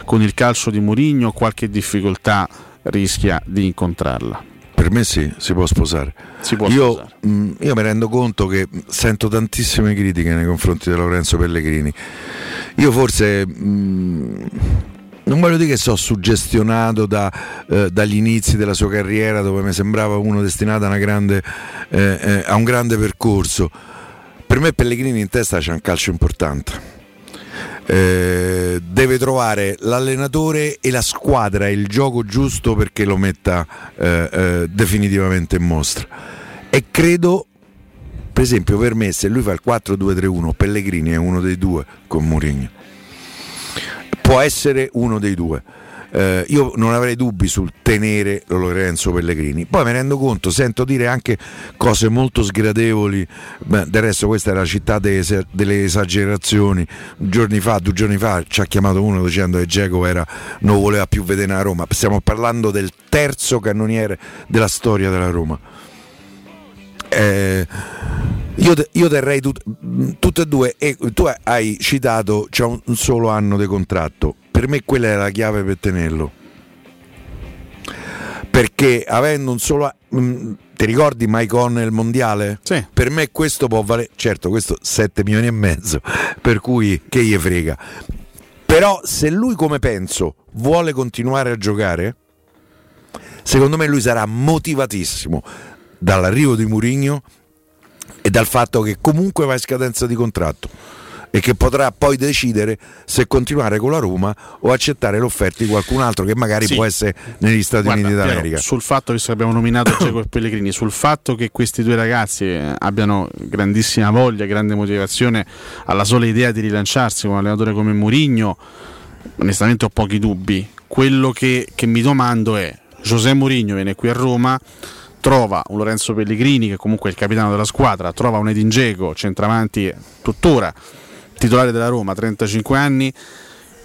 con il calcio di Mourinho o qualche difficoltà rischia di incontrarla? Per me sì, si può sposare. Si può io, sposare. mh, io mi rendo conto che sento tantissime critiche nei confronti di Lorenzo Pellegrini. Io forse mh, non voglio dire che sono suggestionato da, eh, dagli inizi della sua carriera dove mi sembrava uno destinato a, grande, eh, eh, a un grande percorso. Per me Pellegrini in testa c'è un calcio importante. Eh, deve trovare l'allenatore e la squadra e il gioco giusto perché lo metta eh, eh, definitivamente in mostra. E credo, per esempio, per me, se lui fa il 4-2-3-1, Pellegrini è uno dei due con Mourinho. Può essere uno dei due. Eh, io non avrei dubbi sul tenere Lorenzo Pellegrini. Poi mi rendo conto, sento dire anche cose molto sgradevoli. Beh, del resto, questa è la città delle, delle esagerazioni. Giorni fa, due giorni fa, ci ha chiamato uno dicendo che Geco non voleva più vedere a Roma. Stiamo parlando del terzo cannoniere della storia della Roma. Eh, io, te- io terrei tut- tutte e due e tu hai citato c'è un, un solo anno di contratto per me quella è la chiave per tenerlo perché avendo un solo a- mh, ti ricordi Mike On il mondiale? Sì. per me questo può valere certo questo 7 milioni e mezzo per cui che gli frega però se lui come penso vuole continuare a giocare secondo me lui sarà motivatissimo dall'arrivo di Mourinho e dal fatto che comunque va in scadenza di contratto e che potrà poi decidere se continuare con la Roma o accettare l'offerta di qualcun altro che magari Sì. può essere negli Stati Guarda, Uniti Piero, d'America. sul fatto che abbiamo nominato e Pellegrini, sul fatto che questi due ragazzi eh, abbiano grandissima voglia, grande motivazione alla sola idea di rilanciarsi con un allenatore come Mourinho, onestamente ho pochi dubbi. Quello che, che mi domando è: José Mourinho viene qui a Roma. Trova un Lorenzo Pellegrini, che comunque è il capitano della squadra, trova un Edin Dzeko, centravanti tuttora titolare della Roma, 35 anni,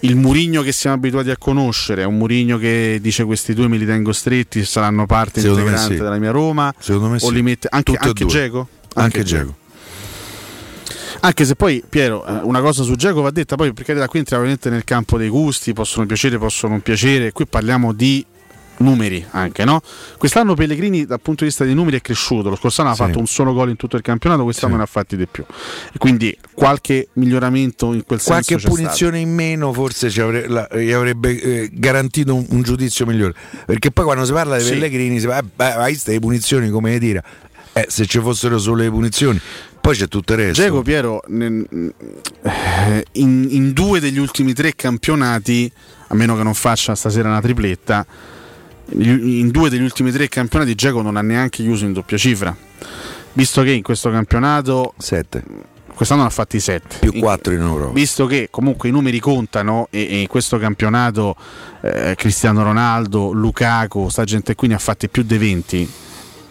il Murigno che siamo abituati a conoscere è un Murigno che dice questi due me li tengo stretti, saranno parte Secondo integrante sì. della mia Roma. Secondo me o sì. li mette anche, Tutte e anche. Dzeko? Anche Dzeko. Anche se poi, Piero, eh, una cosa su Geco va detta, poi per carità qui entriamo nel campo dei gusti, possono piacere, possono non piacere, qui parliamo di numeri anche, no? Quest'anno Pellegrini dal punto di vista dei numeri è cresciuto, lo scorso anno Sì. ha fatto un solo gol in tutto il campionato, quest'anno ne ha fatti di più. E quindi qualche miglioramento in quel Qualche senso c'è punizione in meno forse ci avre- la- gli avrebbe eh, garantito un, un giudizio migliore. Perché poi quando si parla di Sì. Pellegrini si va, eh, hai queste punizioni come dire. Eh, se ci fossero solo le punizioni, poi c'è tutto il resto. Geco Piero eh, in, in due degli ultimi tre campionati, a meno che non faccia stasera una tripletta, in due degli ultimi tre campionati Geco non ha neanche chiuso in doppia cifra. Visto che in questo campionato 7 quest'anno ne ha fatti 7 più 4 in Europa. visto che comunque i numeri contano e, e in questo campionato eh, Cristiano Ronaldo, Lukaku, sta gente qui ne ha fatti più di 20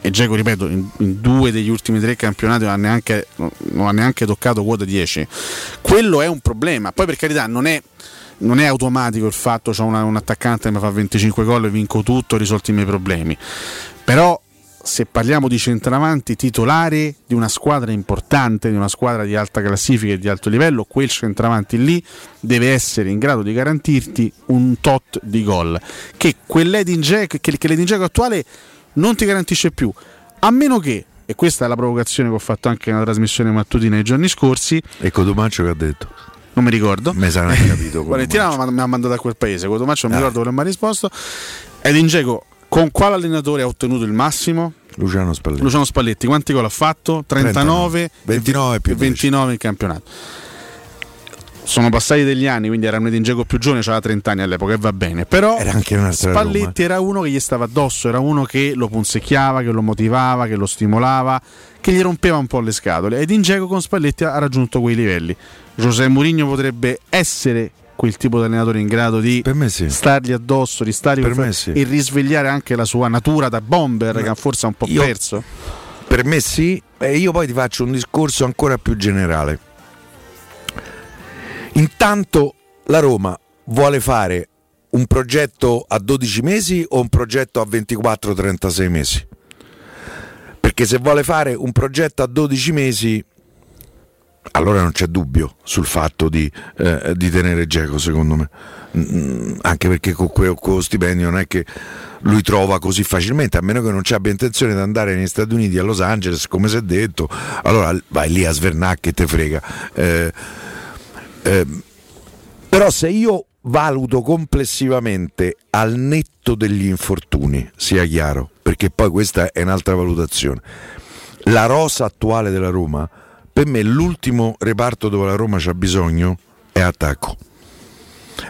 e Geco ripeto in, in due degli ultimi tre campionati non ha, neanche, non ha neanche toccato quota 10 quello è un problema. Poi per carità non è non è automatico il fatto che ho un attaccante che mi fa 25 gol e vinco tutto, risolto i miei problemi. Però se parliamo di centravanti titolari di una squadra importante, di una squadra di alta classifica e di alto livello, quel centravanti lì deve essere in grado di garantirti un tot di gol che quell'Edin Dzeko che, che l'Edin Dzeko attuale non ti garantisce più, a meno che e questa è la provocazione che ho fatto anche nella trasmissione mattutina nei giorni scorsi. E Codomaccio che ha detto? Non mi ricordo. Me sarà capito. Valentina mi ha mandato a quel paese. Cotomaccio non mi ricordo quello mi ha risposto. Edin Dzeko con quale allenatore ha ottenuto il massimo? Luciano Spalletti. Luciano Spalletti, quanti gol ha fatto? 39, 29 più 29 in campionato. Sono passati degli anni, quindi era un Edin Dzeko più giovane, aveva 30 anni all'epoca e va bene. Però Era anche Spalletti era uno che gli stava addosso, era uno che lo punzecchiava, che lo motivava, che lo stimolava, che gli rompeva un po' le scatole. Edin Dzeko con Spalletti ha raggiunto quei livelli. José Mourinho potrebbe essere quel tipo di allenatore in grado di stargli addosso, di stargli Per sì. e risvegliare anche la sua natura da bomber che forse ha un po' Io- perso. Per me sì, e io poi ti faccio un discorso ancora più generale. Intanto la Roma vuole fare un progetto a 12 mesi o un progetto a 24-36 mesi? Perché se vuole fare un progetto a 12 mesi, allora non c'è dubbio sul fatto di, eh, di tenere Geco, secondo me. Mm, anche perché con quello stipendio non è che lui trova così facilmente, a meno che non abbia intenzione di andare negli Stati Uniti, a Los Angeles, come si è detto, allora vai lì a svernare che te frega. Eh, ehm, però se io valuto complessivamente al netto degli infortuni, sia chiaro, perché poi questa è un'altra valutazione, la rosa attuale della Roma, per me l'ultimo reparto dove la Roma c'ha bisogno è attacco.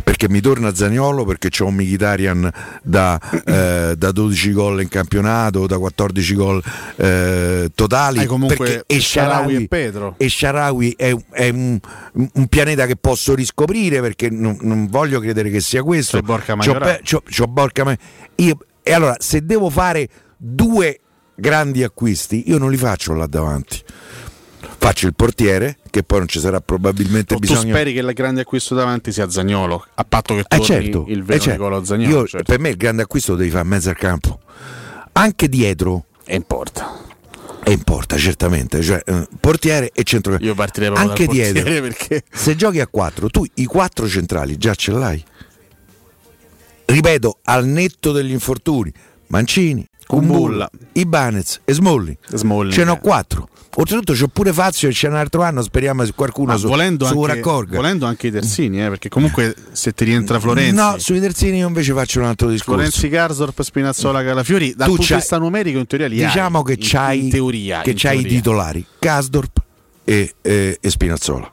Perché mi torna Zagnolo, perché c'ho un Mkhitaryan da, eh, da 12 gol in campionato, da 14 gol eh, totali. Perché e Shaarawy Sharawi e Pedro. e Sharawi è, è un, un pianeta che posso riscoprire perché non, non voglio credere che sia questo. Borca C'ho c'ho- c'ho Borca Ma- io- E allora, se devo fare due grandi acquisti, io non li faccio là davanti. Faccio il portiere, che poi non ci sarà probabilmente O tu bisogno. speri che il grande acquisto davanti sia Zagnolo, a patto che Eh torni certo, il eh vero certo. Nicolò Zagnolo. Io- certo. Per me il grande acquisto lo devi fare in mezzo al campo. Anche dietro. E importa. E importa, certamente. Cioè, eh, portiere e centro. Io partirei proprio Anche dietro. perché Se giochi a 4, tu i quattro centrali già ce l'hai. Ripeto, al netto degli infortuni, Mancini, Kumbulla, Ibanez e Smalling. Smalling, Ce n'ho eh. quattro. Oltretutto c'ho pure Fazio e c'è un altro anno, speriamo che qualcuno Ma su, volendo, su anche, raccorga. volendo anche i terzini, eh, perché comunque se ti rientra Florenzi, No, sui terzini io invece faccio un altro discorso. Florenzi Garzorp, Spinazzola, Calafiori, dal Tu punto di vista numerico in teoria li diciamo hai, che in- c'hai, in teoria, che in c'hai i titolari Gasdorp e, e- e Spinazzola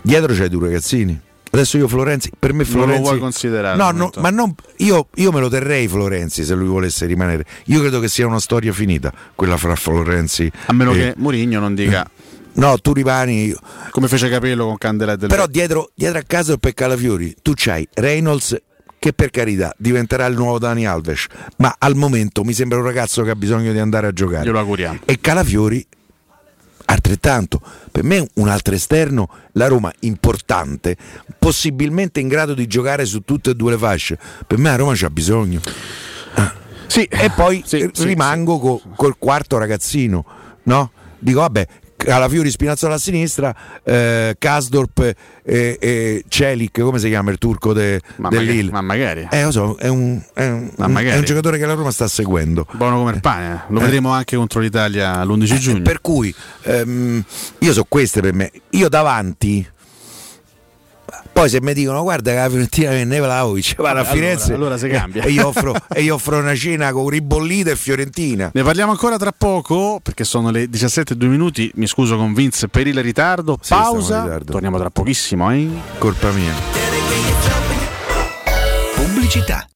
dietro c'hai due ragazzini adesso io Florenzi per me Non lo Florenzi vuoi considerare, no, no ma non, io, io me lo terrei Florenzi se lui volesse rimanere. Io credo che sia una storia finita quella fra Florenzi A meno e- che Mourinho non dica no tu rimani come fece Capello con Candela del però dietro, dietro a casa per Calafiori tu c'hai Reynolds che per carità diventerà il nuovo Dani Alves ma al momento mi sembra un ragazzo che ha bisogno di andare a giocare. Glielo auguriamo. e Calafiori altrettanto. Per me un altro esterno, la Roma importante, possibilmente in grado di giocare su tutte e due le fasce. Per me la Roma c'ha bisogno. Sì, e poi sì, eh, sì, rimango co- col quarto ragazzino, no? Dico, vabbè, Calafiori Spinazzola a sinistra, eh, Kasdorp e, e Celik, come si chiama il turco de, Ma del magari- Lille? ma magari. Eh, so, è un, è un- Ma magari. è un giocatore che la Roma sta seguendo. Buono come il pane, eh. lo Eh. vedremo anche contro l'Italia l'11 giugno. Per cui ehm, io so queste per me. Io davanti. Poi se mi dicono guarda che la Fiorentina venne Vlaovic va a Allora- Firenze allora si cambia. e io offro, e io offro una cena con ribollita e Fiorentina Ne parliamo ancora tra poco perché sono le 17 e 2 minuti. Mi scuso con Vince per il ritardo. in Pausa. ritardo. Torniamo tra pochissimo. Eh? colpa mia Pubblicità.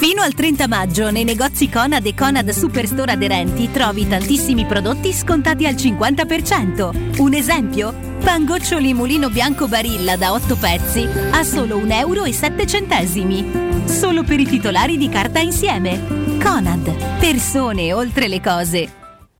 Fino al 30 maggio nei negozi Conad e Conad Superstore aderenti trovi tantissimi prodotti scontati al 50%. Un esempio? Pangoccioli mulino bianco Barilla da 8 pezzi a solo 1,07 euro. Solo per i titolari di carta insieme. Conad. Persone oltre le cose.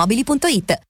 ValentinoAutomobili.it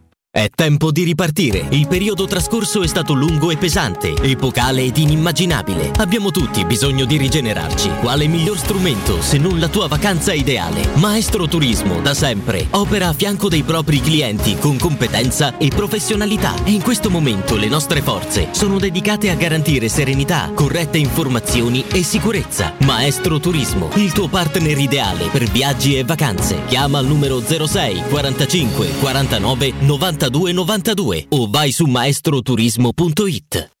È tempo di ripartire. Il periodo trascorso è stato lungo e pesante, epocale ed inimmaginabile. Abbiamo tutti bisogno di rigenerarci. Quale miglior strumento se non la tua vacanza ideale? Maestro Turismo, da sempre, opera a fianco dei propri clienti con competenza e professionalità. E in questo momento le nostre forze sono dedicate a garantire serenità, corrette informazioni e sicurezza. Maestro Turismo, il tuo partner ideale per viaggi e vacanze. Chiama al numero 06 45 49 92 92 o vai su maestroturismo.it.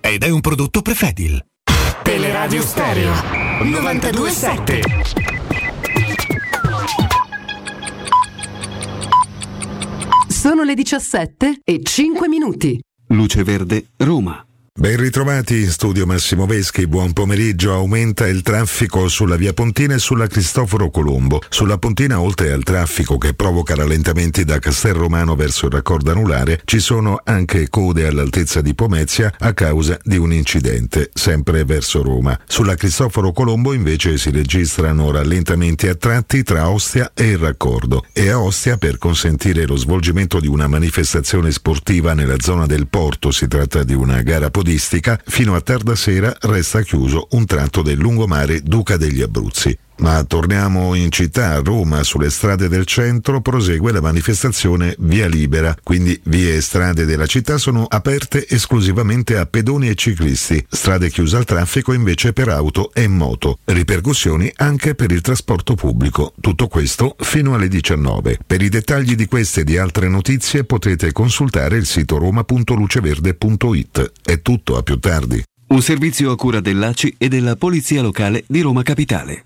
ed è un prodotto Prefedil. Teleradio Stereo 927. Sono le 17 e 5 minuti. Luce Verde, Roma. Ben ritrovati in studio Massimo Veschi, buon pomeriggio. Aumenta il traffico sulla via Pontina e sulla Cristoforo Colombo. Sulla Pontina, oltre al traffico che provoca rallentamenti da Castel Romano verso il raccordo anulare, ci sono anche code all'altezza di Pomezia a causa di un incidente, sempre verso Roma. Sulla Cristoforo Colombo invece si registrano rallentamenti a tratti tra Ostia e il raccordo e a Ostia per consentire lo svolgimento di una manifestazione sportiva nella zona del porto. Si tratta di una gara podistica. Fino a tarda sera resta chiuso un tratto del lungomare Duca degli Abruzzi. Ma torniamo in città, a Roma, sulle strade del centro prosegue la manifestazione Via Libera, quindi vie e strade della città sono aperte esclusivamente a pedoni e ciclisti, strade chiuse al traffico invece per auto e moto. Ripercussioni anche per il trasporto pubblico. Tutto questo fino alle 19. Per i dettagli di queste e di altre notizie potete consultare il sito roma.luceverde.it. È tutto, a più tardi. Un servizio a cura dell'ACI e della Polizia Locale di Roma Capitale.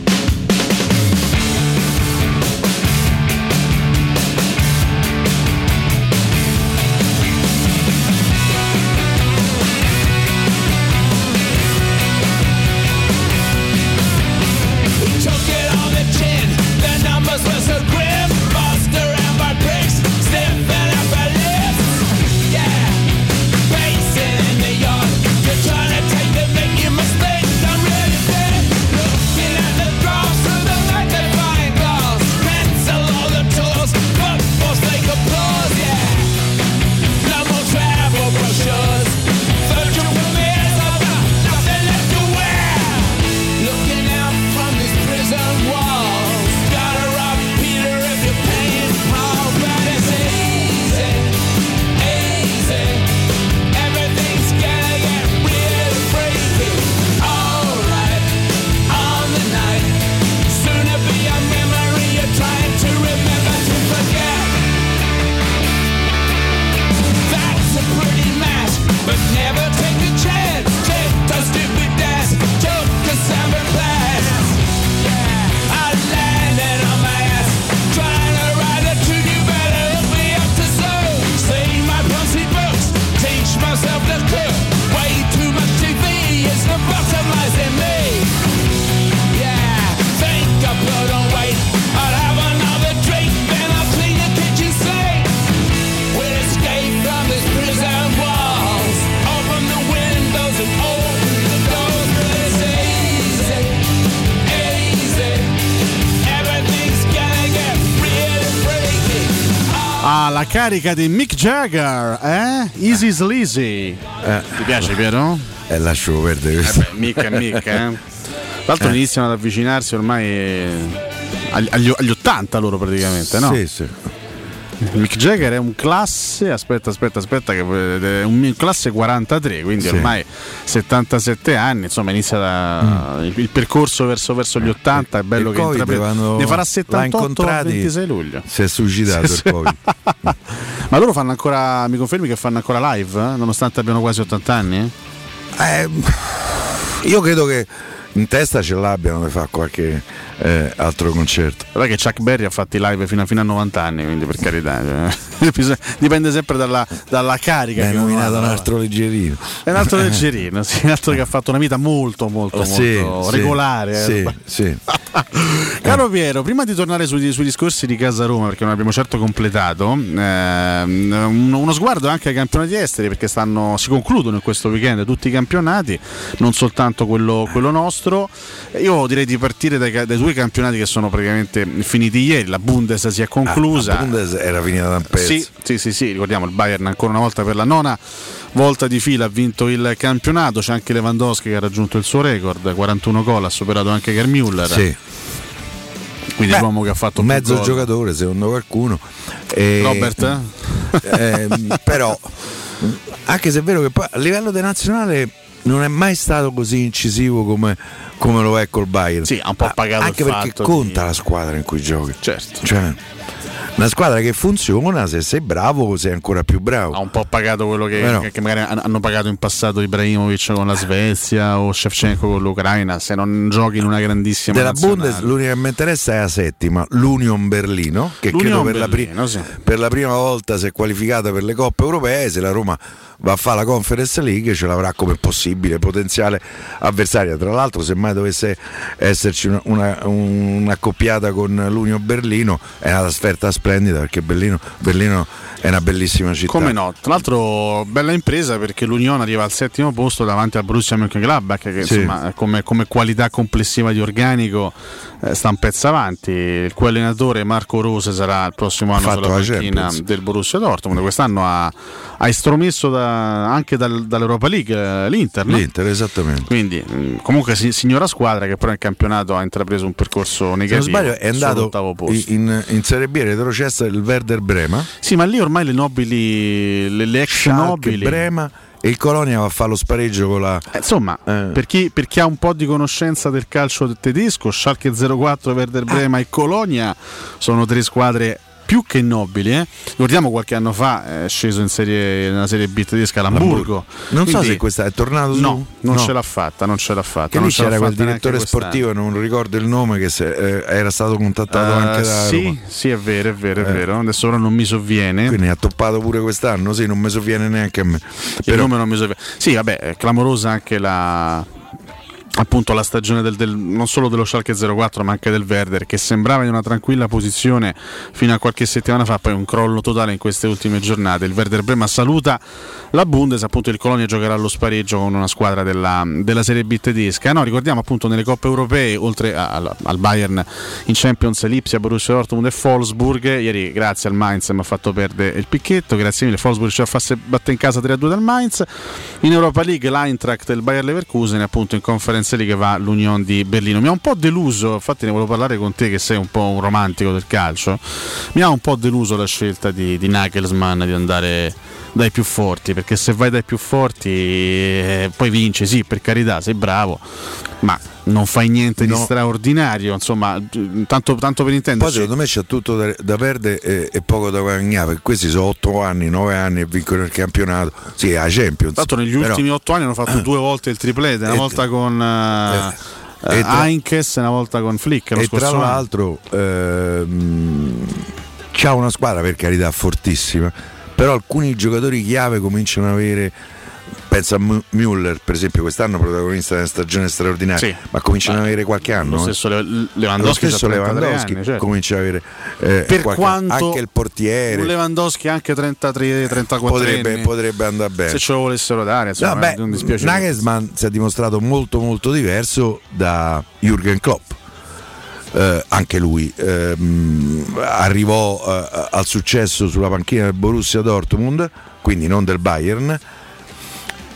Carica di Mick Jagger, eh? Easy Sleazy. Ti piace, Piero? Eh, lascio perdere questo. Eh beh, Mick è Mick, eh? Tra l'altro Eh. iniziano ad avvicinarsi ormai eh, agli, agli- agli 80 loro praticamente, no? Sì, sì. Mick Jagger è un classe, aspetta, aspetta, aspetta, che è un classe 43, quindi Sì. ormai 77 anni, insomma inizia da- il, il percorso verso, verso gli 80, è bello Il che intraprende- ne farà l'ha 78 il incontrati, 26 luglio. Si è suicidato Sì, il. Covid. Ma loro fanno ancora, mi confermi che fanno ancora live, eh? nonostante abbiano quasi 80 anni? Eh, io credo che in testa ce l'abbiano per fare qualche eh, altro concerto. Guarda che Chuck Berry ha fatto i live fino a, fino a 90 anni, quindi per carità, cioè, bisogna- dipende sempre dalla, dalla carica. Hai nominato un altro leggerino. È un altro leggerino, sì, un altro che ha fatto una vita molto, molto, molto Sì, sì, regolare. sì, eh. sì. Caro Piero, prima di tornare sui, sui discorsi di Casa Roma, perché non abbiamo certo completato, ehm, uno, uno sguardo anche ai campionati esteri, perché stanno, si concludono in questo weekend tutti i campionati, non soltanto quello, quello nostro. Io direi di partire dai, dai due campionati che sono praticamente finiti ieri. La Bundes si è conclusa. Ah, la Bundes era finita da un pezzo. Sì, sì, sì, sì, ricordiamo il Bayern ancora una volta per la nona volta di fila ha vinto il campionato, c'è anche Lewandowski che ha raggiunto il suo record, 41 gol, ha superato anche Gerd Müller. Sì. Quindi Beh, l'uomo che ha fatto più mezzo gol. giocatore secondo qualcuno. E- Robert? Ehm, però, anche se è vero che poi a livello del nazionale non è mai stato così incisivo come, come lo è col Bayern. Sì, ha un po' pagato Anche il perché conta di- la squadra in cui giochi. Certo. Cioè, una squadra che funziona, se sei bravo, sei ancora più bravo. Ha un po' pagato quello che, Però- che- magari han- hanno pagato in passato Ibrahimovic con la Svezia o Shevchenko con l'Ucraina, se non giochi in una grandissima Della nazionale. Bundes l'unica che mi interessa è la settima, l'Union Berlino, che L'Union credo per, la pri- Berlino, sì. per la prima volta si è qualificata per le coppe europee, se la Roma va a fare la Conference League ce l'avrà come possibile potenziale avversaria. Tra l'altro se mai dovesse esserci una, una- un'accoppiata con l'Union Berlino è una trasferta splendida perché Berlino, Berlino è una bellissima città. Come no? Tra l'altro bella impresa perché l'Unione arriva al settimo posto davanti al Borussia Mönchengladbach che Sì. insomma come, come qualità complessiva di organico eh, sta un pezzo avanti. Il cui allenatore Marco Rose sarà il prossimo anno Fatto sulla la panchina del Borussia Dortmund. Quest'anno ha, ha estromesso da- anche dal- dall'Europa League eh, l'Inter l'Inter. no? L'Inter, esattamente. Quindi, mh, comunque, si- signora squadra che però nel campionato ha intrapreso un percorso Se non negativo. sbaglio è andato in, in Serie B retrocessa il Werder Brema. Sì, ma lì ormai le nobili, le, le ex Schalke, nobili. Brema e il Colonia va a fare lo spareggio con la Eh, Insomma, per, chi, per chi ha un po' di conoscenza del calcio tedesco, Schalke 04, Werder Brema e Colonia sono tre squadre più che nobili. eh. Ricordiamo qualche anno fa è sceso in serie, nella Serie B tedesca l'Hamburgo. Non so Quindi- se questa è tornato su. No, non No. ce l'ha fatta, non ce l'ha fatta. Che non lì c'era quel direttore quest'anno. sportivo, non ricordo il nome, che se- eh, era stato contattato Eh, anche da sì, Roma. sì, è vero, è vero, è Eh. vero. Adesso ora non mi sovviene. Quindi ha toppato pure quest'anno, sì, non mi sovviene neanche a me. Il Però nome non mi sovviene. Sì, vabbè, è clamorosa anche la appunto la stagione del, del- non solo dello Schalke 04 ma anche del Werder che sembrava in una tranquilla posizione fino a qualche settimana fa poi un crollo totale in queste ultime giornate. Il Werder Brema saluta la Bundes appunto il Colonia giocherà allo spareggio con una squadra della, della Serie B tedesca. No, ricordiamo appunto nelle coppe europee oltre a- al, al Bayern in Champions Lipsia, Borussia Dortmund e Wolfsburg. Ieri grazie al Mainz mi ha fatto perdere il picchetto. Grazie mille Wolfsburg ci ha fatto battere in casa 3-2 dal Mainz. In Europa League l'Eintracht e il Bayer Leverkusen appunto in Conference League va l'Union di Berlino. Mi ha un po' deluso infatti ne volevo parlare con te che sei un po' un romantico del calcio. Mi ha un po' deluso la scelta di, di Nagelsmann di andare dai più forti perché se vai dai più forti eh, poi vinci. Sì per carità sei bravo ma non fai niente di No. straordinario insomma tanto, tanto per poi intenderci secondo me c'è tutto da, da perdere e, e poco da guadagnare, perché questi sono 8 anni, 9 anni e vincono il campionato. Sì, la Champions. L'altro negli Però- ultimi otto anni hanno fatto due volte il triplete, una volta con eh, e eh, tra- Heinkes una volta con Flick. Lo e tra l'altro ehm, c'ha una squadra per carità fortissima, però alcuni giocatori chiave cominciano ad avere pensa a Müller per esempio quest'anno protagonista di una stagione straordinaria Sì. ma cominciano ad avere qualche anno Lo eh. stesso Le- lo Lewandowski, stesso c'ha 33 Lewandowski anni, certo. comincia ad avere eh, per qualche- quanto anche il portiere Lewandowski anche 33 34 potrebbe, anni, potrebbe andare bene se ce lo volessero dare insomma, No, beh, non dispiace Nagelsmann si è dimostrato molto molto diverso da Jürgen Klopp. Eh, anche lui ehm, arrivò eh, al successo sulla panchina del Borussia Dortmund, quindi non del Bayern,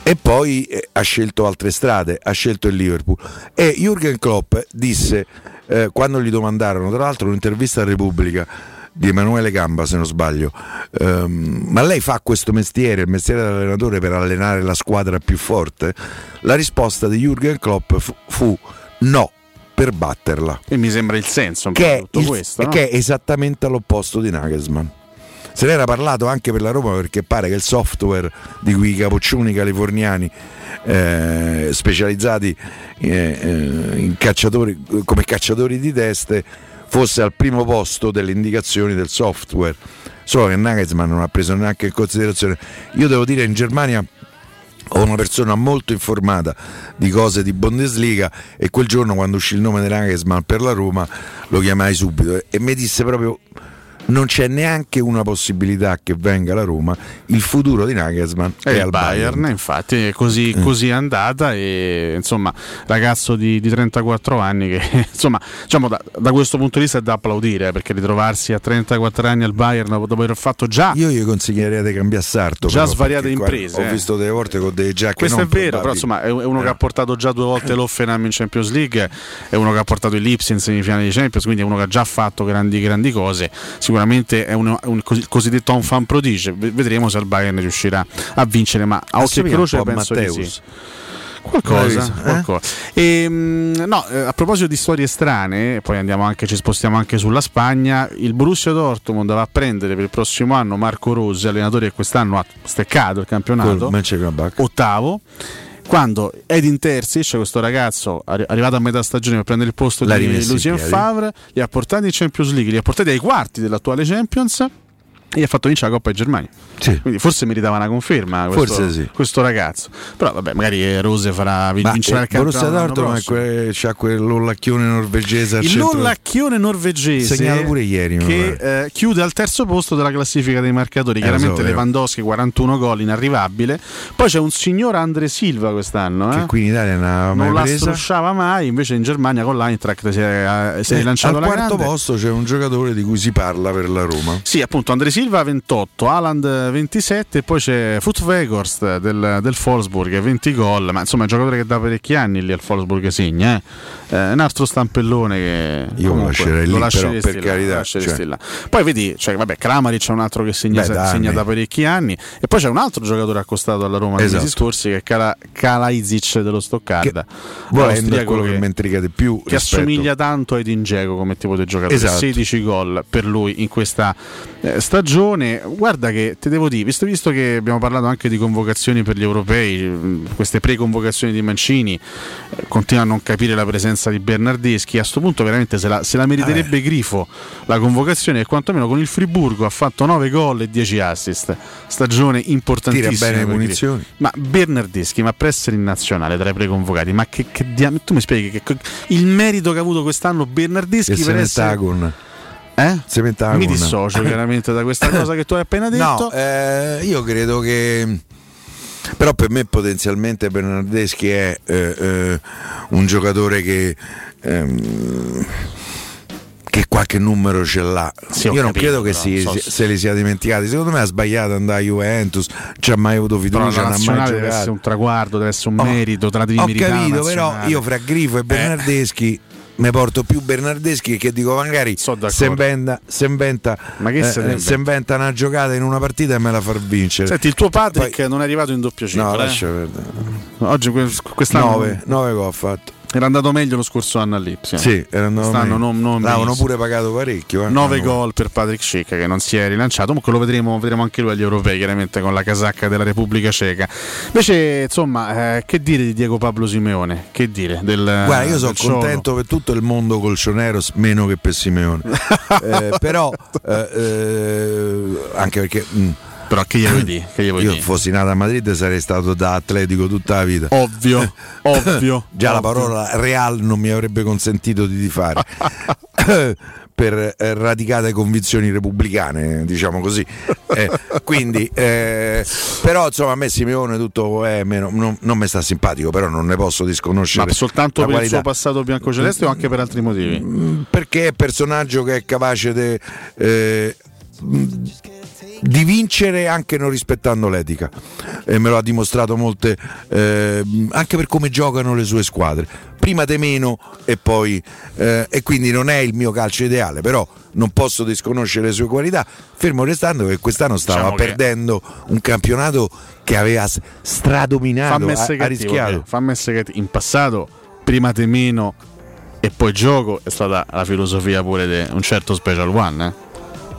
e poi eh, ha scelto altre strade, ha scelto il Liverpool. E Jürgen Klopp disse, eh, quando gli domandarono, tra l'altro un'intervista a Repubblica di Emanuele Gamba, se non sbaglio, ehm, ma lei fa questo mestiere, il mestiere dell'allenatore per allenare la squadra più forte? La risposta di Jürgen Klopp fu, fu no, per batterla. e mi sembra il senso Che è, tutto il- questo no? che è esattamente all'opposto di Nagelsmann. Se ne era parlato anche per la Roma perché pare che il software di cui i capoccioni californiani eh, specializzati eh, eh, cacciatori, come cacciatori di teste fosse al primo posto delle indicazioni del software. Solo che Nagelsmann non ha preso neanche in considerazione. Io devo dire in Germania ho una persona molto informata di cose di Bundesliga e quel giorno quando uscì il nome di Nagelsmann per la Roma lo chiamai subito e mi disse proprio non c'è neanche una possibilità che venga la Roma, il futuro di Nagelsmann E è al Bayern, Bayern. infatti, è così, Eh. così è andata. E insomma, ragazzo di, di 34 anni che insomma, diciamo, da, da questo punto di vista è da applaudire eh, perché ritrovarsi a 34 anni al Bayern dopo aver fatto già Io gli consiglierei di cambiare sarto. Già però, svariate imprese, Ho eh. visto delle volte con delle giacche Questo è vero, però insomma è uno che Eh. ha portato già due volte l'Offenheim in Champions League, è uno che ha portato il Lipsia in semifinale di Champions, quindi è uno che ha già fatto grandi grandi cose. Sicuramente è un, un cos- cosiddetto un fan prodigio. Vedremo se il Bayern riuscirà a vincere, ma a occhio e croce penso di Matteus. sì. Qualcosa, eh? qualcosa. Ehm, no, eh, a proposito di storie strane, poi andiamo anche, ci spostiamo anche sulla Spagna. Il Borussia Dortmund va a prendere per il prossimo anno Marco Rossi, allenatore che quest'anno ha steccato il campionato ottavo. Quando Edin Terzic, questo ragazzo arri- arrivato a metà stagione per prendere il posto L'ha di Lucien. Favre, li ha portati in Champions League, li ha portati ai quarti dell'attuale Champions e ha fatto vincere la Coppa di Germania. Quindi forse meritava una conferma questo, Forse sì. questo ragazzo. Però vabbè, magari eh, Rose farà Ma vincerà il eh, Borussia campionato. l'anno Dortmund que- c'ha quell'ollacchione norvegese al Il centro. Lollacchione norvegese Segnato pure ieri, che eh, chiude al terzo posto della classifica dei marcatori. Eh, Chiaramente so. Lewandowski 41 gol, inarrivabile. Poi c'è un signor Andre Silva quest'anno. eh, che qui in Italia non non la strusciava mai, invece in Germania con l'Eintracht si è, si è Eh, rilanciato al quarto grande. posto c'è un giocatore di cui si parla per la Roma. Sì, appunto Andre Silva Silva 28, Haaland 27 e poi c'è Foot Weghorst del, del Wolfsburg 20 gol, ma insomma è un giocatore che da parecchi anni lì al Wolfsburg segna. Eh. Eh, un altro stampellone che Io lo lascerei lì, lo però, lasceresti per là, carità, cioè. là. Poi vedi, cioè, vabbè, Kramaric c'è un altro che segna, Beh, da segna da parecchi anni e poi c'è un altro giocatore accostato alla Roma Esatto. mesi scorsi che è Kala, Kalaizic dello Stoccarda. volendo quello che mi intriga di più che rispetto- assomiglia tanto a Edin Dzeko come tipo di giocatore Esatto. 16 gol per lui in questa eh, stagione guarda che ti devo dire visto, visto che abbiamo parlato anche di convocazioni per gli europei queste pre-convocazioni di Mancini eh, continuo a non capire la presenza di Bernardeschi a questo punto veramente se la, se la meriterebbe Grifo la convocazione e quantomeno con il Friburgo ha fatto 9 gol e 10 assist stagione importantissima Tira bene le per Grifo. munizioni. ma Bernardeschi ma per essere in nazionale tra i preconvocati ma che, che dia- tu mi spieghi che co- il merito che ha avuto quest'anno Bernardeschi e per essere eh? Mi dissocio chiaramente da questa cosa che tu hai appena detto No, eh, io credo che. Però per me potenzialmente Bernardeschi è eh, eh, un giocatore che. ehm, che qualche numero ce l'ha. Sì, io non capito, credo che però, si- so- se li sia dimenticati. Secondo me ha sbagliato andare a Juventus, ci ha mai avuto però fiducia, non ha mai nazionale deve giocato. essere un traguardo deve essere un Oh, merito la devi Ho capito, però nazionale. io fra Grifo e Bernardeschi mi porto più Bernardeschi che dico magari se inventa, se inventa, Ma che se ne eh, inventa? se inventa una giocata in una partita e me la fa vincere. Senti, il tuo Patrick non è arrivato in doppia cifra. No, eh? lascia perdere. Oggi que- quest'anno 9, 9 gol ha fatto. Era andato meglio lo scorso anno a Lipsia. Sì, era andato non, non L'avevano pure pagato parecchio. eh. 9 No, gol per Patrick Schick che non si è rilanciato. Comunque lo vedremo, vedremo anche lui agli europei, chiaramente con la casacca della Repubblica Ceca. Invece, insomma, eh, che dire di Diego Pablo Simeone? Che dire del Guarda, io sono contento per tutto il mondo col Cionero, meno che per Simeone. Eh, però, eh, eh, anche perché. mm, Però che gli vuoi dire? Che gli vuoi io dire? fossi nato a Madrid sarei stato da atletico tutta la vita. Ovvio, ovvio. Già la ovvio. parola Real non mi avrebbe consentito di fare. per eh, radicate convinzioni repubblicane, diciamo così. Eh, quindi, eh, però, insomma, a me Simeone tutto è meno, non, non mi sta simpatico, però non ne posso disconoscere. Ma soltanto la per il qualità. suo passato biancoceleste o anche per altri motivi? Mm, Perché è personaggio che è capace eh, mh, di vincere anche non rispettando l'etica e me lo ha dimostrato molte eh, anche per come giocano le sue squadre prima de meno e poi eh, e quindi non è il mio calcio ideale però non posso disconoscere le sue qualità fermo restando che quest'anno stava Diciamo che- perdendo un campionato che aveva stradominato ha, essere ha cattivo, rischiato. Fammi essere cattivo. In passato, prima te meno e poi gioco, è stata la filosofia pure di un certo Special One. eh.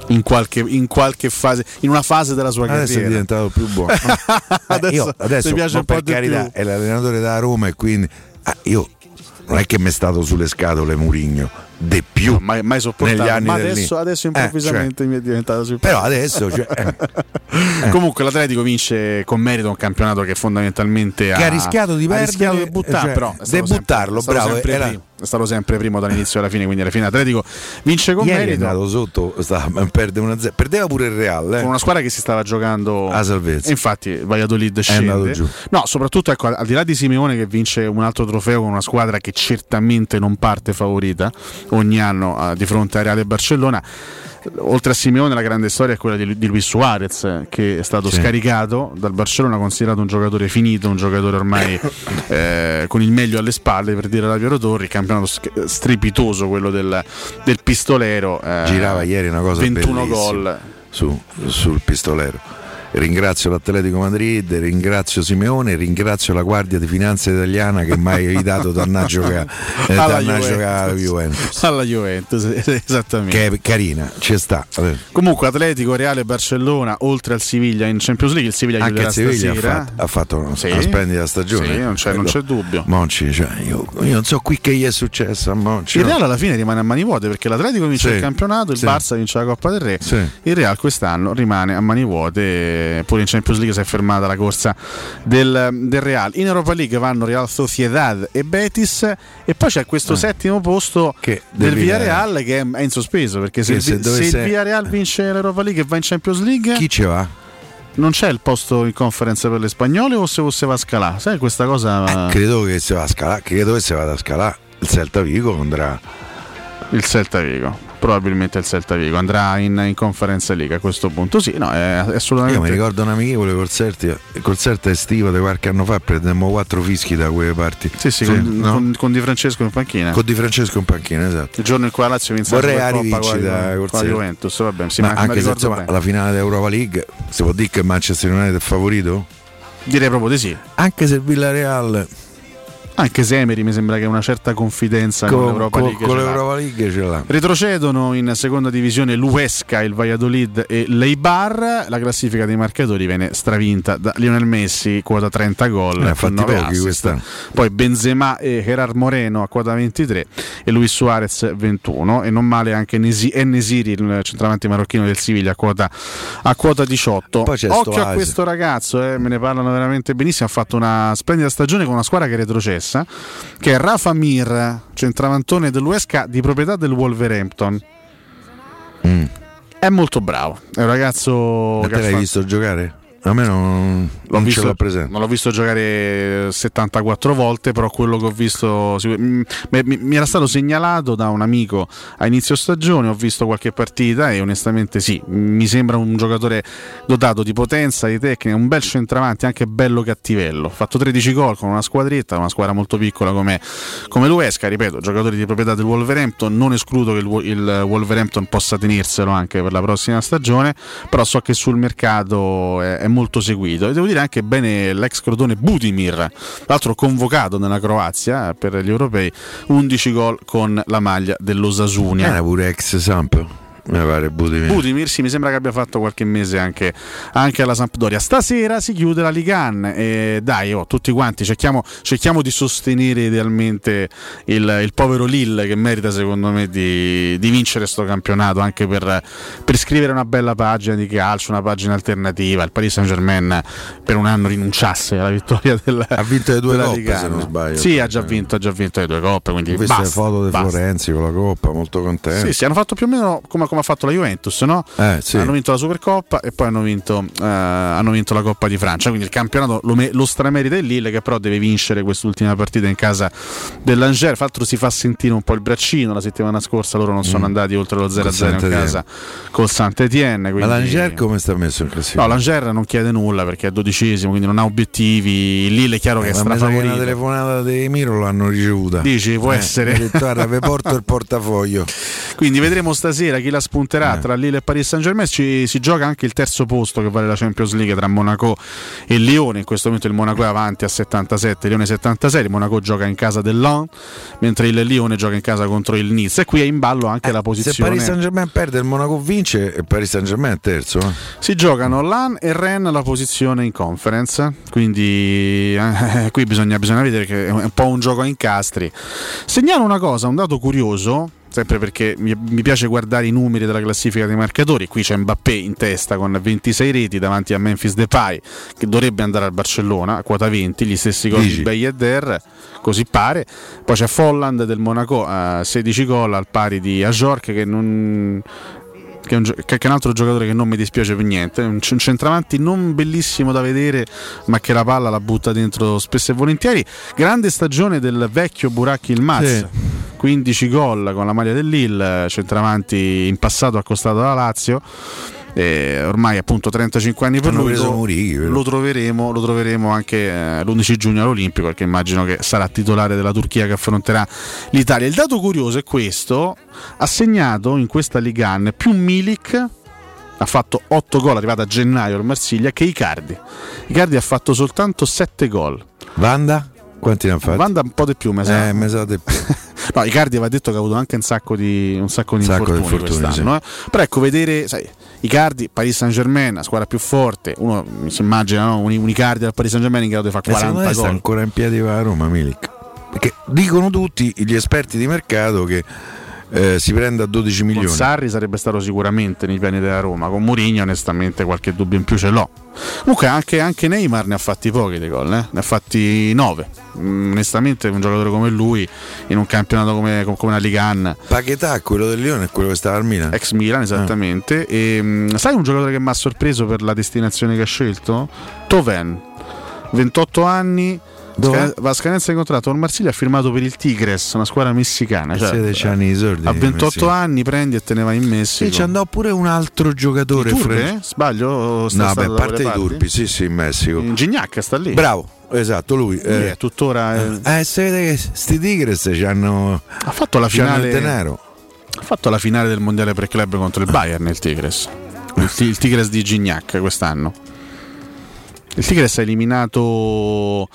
In qualche, in qualche fase, in una fase della sua adesso è carriera. diventato più buono adesso, io adesso piace ma un po' per di carità più. è l'allenatore da Roma e quindi ah, io non è che mi è stato sulle scatole Murigno de più mai, mai sopportato. negli anni Ma adesso, adesso Eh, improvvisamente mi è diventato cioè, simpatico. però adesso cioè, eh, Comunque l'Atletico vince con merito un campionato che fondamentalmente Che ha rischiato di ha rischiato perdere, di buttare, cioè, però è stato di buttarlo, sempre, è stato bravo, era- è stato sempre primo dall'inizio alla fine, quindi alla fine l'Atletico vince con ieri è merito. andato sotto stava, perde 1-0 perdeva pure il Real eh. con una squadra che si stava giocando La salvezza. Infatti Valladolid andato scende giù. no soprattutto ecco, al di là di Simeone che vince un altro trofeo con una squadra che certamente non parte favorita ogni anno eh, di fronte a Reale e Barcellona oltre a Simeone la grande storia è quella di, di Luis Suarez che è stato Sì. scaricato dal Barcellona considerato un giocatore finito un giocatore ormai eh, con il meglio alle spalle per dire la Piero Torri campionato sch- strepitoso quello del, del pistolero eh, girava ieri una cosa 21 bellissima. gol. Su- sul pistolero ringrazio l'Atletico Madrid ringrazio Simeone ringrazio la Guardia di Finanza italiana che mi ha evitato di andare a giocare eh, Alla Juventus. alla Juventus alla Juventus esattamente che è carina ci sta Comunque Atletico, Reale, Barcellona, oltre al Siviglia in Champions League, il Siviglia anche il Seviglia ha stasera. fatto, ha fatto una, Sì. una splendida stagione Sì, non c'è, non c'è dubbio. Monci, cioè, io, io non so qui che gli è successo a Monci Il no? Real alla fine rimane a mani vuote perché l'Atletico vince Sì. il campionato, il. Barça vince la Coppa del Re. Il Real quest'anno rimane a mani vuote, pure in Champions League si è fermata la corsa del, del Real. In Europa League vanno Real Sociedad e Betis e poi c'è questo Eh. settimo posto Che del Villarreal che è, in sospeso perché se, se se il Villarreal vince l'Europa League e va in Champions League chi ci va? non c'è il posto in conference per le spagnole o se fosse va a scalare? Sai questa cosa? credo che si va a scalare credo che si vada a scalare il Celta Vigo andrà il Celta Vigo. Probabilmente il Celta Vigo andrà in, in conferenza League a questo punto. Sì, no, è, è assolutamente. Io mi ricordo un amichevole col Celta, col Celta estivo di qualche anno fa, prendemmo quattro fischi da quelle parti. Sì, sì, con, no? con, con Di Francesco in panchina. Con Di Francesco in panchina, esatto. Il giorno in cui la Lazio vinse Vorrei la rivincita con la. Juventus, vabbè, sì, Ma ma, anche se insomma, bene. la finale d'Europa League si può dire che Manchester United è favorito? Direi proprio di sì. Anche se il Villarreal Anche se Emery mi sembra che una certa confidenza con, con, l'Europa con- League con ce l'Europa League ce l'ha. Retrocedono in seconda divisione l'Uesca, il Valladolid e l'Eibar. La classifica dei marcatori viene stravinta da Lionel Messi, quota 30 gol. Con fatti pochi quest'anno. Poi Benzema e Gerard Moreno a quota 23 e Luis Suarez 21. E non male anche Nesi- Enesiri, il centravanti marocchino del Siviglia, a quota, a quota 18. Poi c'è Occhio a questo ragazzo, eh, me ne parlano veramente benissimo. Ha fatto una splendida stagione con una squadra che è retrocessa, che è Rafa Mir, centravantone dell'Uesca di proprietà del Wolverhampton. È molto bravo, è un ragazzo Ma te ha l'hai fatto- visto giocare? A me non, L'ho non visto- ce l'ho presente. Non l'ho visto giocare 74 volte, però quello che ho visto sicur- mm, mi, mi- mi era stato segnalato da un amico a inizio stagione, ho visto qualche partita e onestamente sì, mi sembra un giocatore dotato di potenza, di tecnica, un bel centravanti, anche bello cattivello. Ha fatto 13 gol con una squadretta, una squadra molto piccola come, come l'Uesca, ripeto, giocatori di proprietà del Wolverhampton, non escludo che il, il Wolverhampton possa tenerselo anche per la prossima stagione, però so che sul mercato è, è molto seguito e devo dire anche bene l'ex Crotone Budimir, l'altro convocato nella Croazia per gli europei, 11 gol con la maglia dell'Osasunia. Era pure ex Samp. Mi pare Budimir. Budimir sì, mi sembra che abbia fatto qualche mese anche, anche alla Sampdoria. Stasera si chiude la Ligan e dai, oh, tutti quanti cerchiamo, cerchiamo di sostenere idealmente il, il povero Lille che merita secondo me di, di vincere questo campionato anche per, per scrivere una bella pagina di calcio, una pagina alternativa. Il Paris Saint Germain per un anno rinunciasse alla vittoria del, Ha vinto le due della coppe Ligan. se non sbaglio. Sì, ha già vinto, ha già vinto le due coppe, quindi Ho visto basta, le foto di. Florenzi con la coppa, molto contento. Sì, sì, hanno fatto più o meno come, come ha fatto la Juventus, no? Eh, sì. Hanno vinto la Supercoppa e poi hanno vinto, eh, hanno vinto la Coppa di Francia. Quindi il campionato lo, me- lo stramerita il Lille, che però deve vincere quest'ultima partita in casa dell'Angers. Fra l'altro si fa sentire un po' il braccino. La settimana scorsa loro non sono Mm. andati oltre lo 0-0 in casa col Saint-Etienne. Ma l'Angers come sta messo in classifica? No, l'Angers non chiede nulla perché è dodicesimo, quindi non ha obiettivi. Il Lille è chiaro che è Eh, che una strafavorito. telefonata di Miro l'hanno ricevuta. Dici, può Eh, essere. detto, Guarda, vi porto il portafoglio. Quindi vedremo stasera chi la spunterà Eh. tra Lille e Paris Saint Germain. Ci, si gioca anche il terzo posto che vale la Champions League tra Monaco e Lione. In questo momento il Monaco è avanti a 77, Lione 76. Il Monaco gioca in casa dell'On, mentre il Lione gioca in casa contro il Nice. E qui è in ballo anche la Se posizione. Paris Saint Germain perde, il Monaco vince e Paris Saint Germain è terzo. eh. Si giocano Lan e Ren la posizione in conference, quindi eh, qui bisogna, bisogna vedere che è un po' un gioco a incastri. Segnalo una cosa, un dato curioso, sempre perché mi, piace guardare i numeri della classifica dei marcatori, qui c'è Mbappé in testa con 26 reti davanti a Memphis Depay che dovrebbe andare al Barcellona a quota 20, gli stessi gol Dici? di Bayeder, così pare. Poi c'è Folland del Monaco a 16 gol al pari di Ajorc che non che è, un, che è un altro giocatore che non mi dispiace per niente, un centravanti non bellissimo da vedere, ma che la palla la butta dentro spesso e volentieri. Grande stagione del vecchio Buracchi il Maz. Sì. 15 gol con la maglia del Lille, centravanti in passato accostato dalla Lazio. E ormai appunto 35 anni per Hanno lui lo, lo troveremo, lo troveremo anche eh, l'11 giugno all'Olimpico perché immagino che sarà titolare della Turchia che affronterà l'Italia. Il dato curioso è questo, ha segnato in questa Ligan più Milik ha fatto 8 gol arrivato a gennaio al Marsiglia che Icardi. Icardi ha fatto soltanto 7 gol. Vanda? Quanti ne ha fatti? Vanda un po' di più, mi sa. Eh, mi sa di più. No, Icardi aveva detto che ha avuto anche un sacco di, un sacco di Sacco infortuni, infortuni, quest'anno. eh. Però ecco, vedere, sai, Icardi, Paris Saint Germain, la squadra più forte, uno si immagina no? un, un Icardi al Paris Saint Germain in grado di fare Eh, secondo 40 me sta gol. ancora in piedi va a Roma Milik. Perché dicono tutti gli esperti di mercato che eh, si prende a 12 Con milioni. Sarri sarebbe stato sicuramente nei piani della Roma, con Mourinho onestamente qualche dubbio in più ce l'ho. Comunque anche, anche Neymar ne ha fatti pochi di gol, eh? ne ha fatti 9. onestamente un giocatore come lui in un campionato come, come una Ligan Paquetà, quello del Lione, è quello che stava al Milan. ex Milan esattamente e mh, sai un giocatore che mi ha sorpreso per la destinazione che ha scelto? Toven 28 anni. Sca- va a scadenza di contratto con Marsiglia ha firmato per il Tigres, una squadra messicana. Cioè, 16 anni di soldi. a 28 Messico. anni prendi e te ne vai in Messico. Sì, ci andò pure un altro giocatore. Eh? Sbaglio? Sta No, beh, parte i turpi, sì, sì, in Messico. In Gignac sta lì. Bravo, esatto, lui. È tuttora. eh, Eh, si vede che sti Tigres ci hanno, ha fatto la finale. denaro. Ha fatto la finale del mondiale per club contro il Bayern il Tigres. Il, il Tigres di Gignac quest'anno. Il Tigres ha eliminato,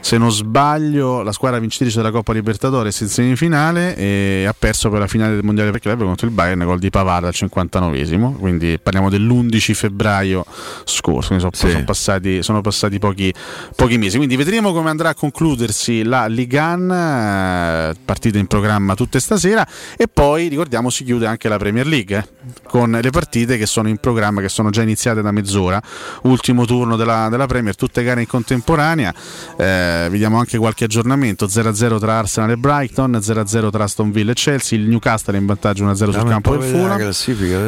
se non sbaglio, la squadra vincitrice della Coppa Libertadores in semifinale e ha perso per la finale del mondiale per club contro il Bayern gol di Pavard al 59esimo. Quindi parliamo dell'11 febbraio scorso. Sono, sono passati, sono passati pochi, pochi mesi. Quindi vedremo come andrà a concludersi la Ligan, eh, partite in programma tutte stasera. E poi ricordiamo si chiude anche la Premier League eh, con le partite che sono in programma, che sono già iniziate da mezz'ora. Ultimo turno della, della Premier, tutte gare in contemporanea. Eh, vediamo anche qualche aggiornamento: 0-0 tra Arsenal e Brighton, 0-0 tra Aston Villa e Chelsea. Il Newcastle in vantaggio 1-0 sul Dammi campo po' del Fulham.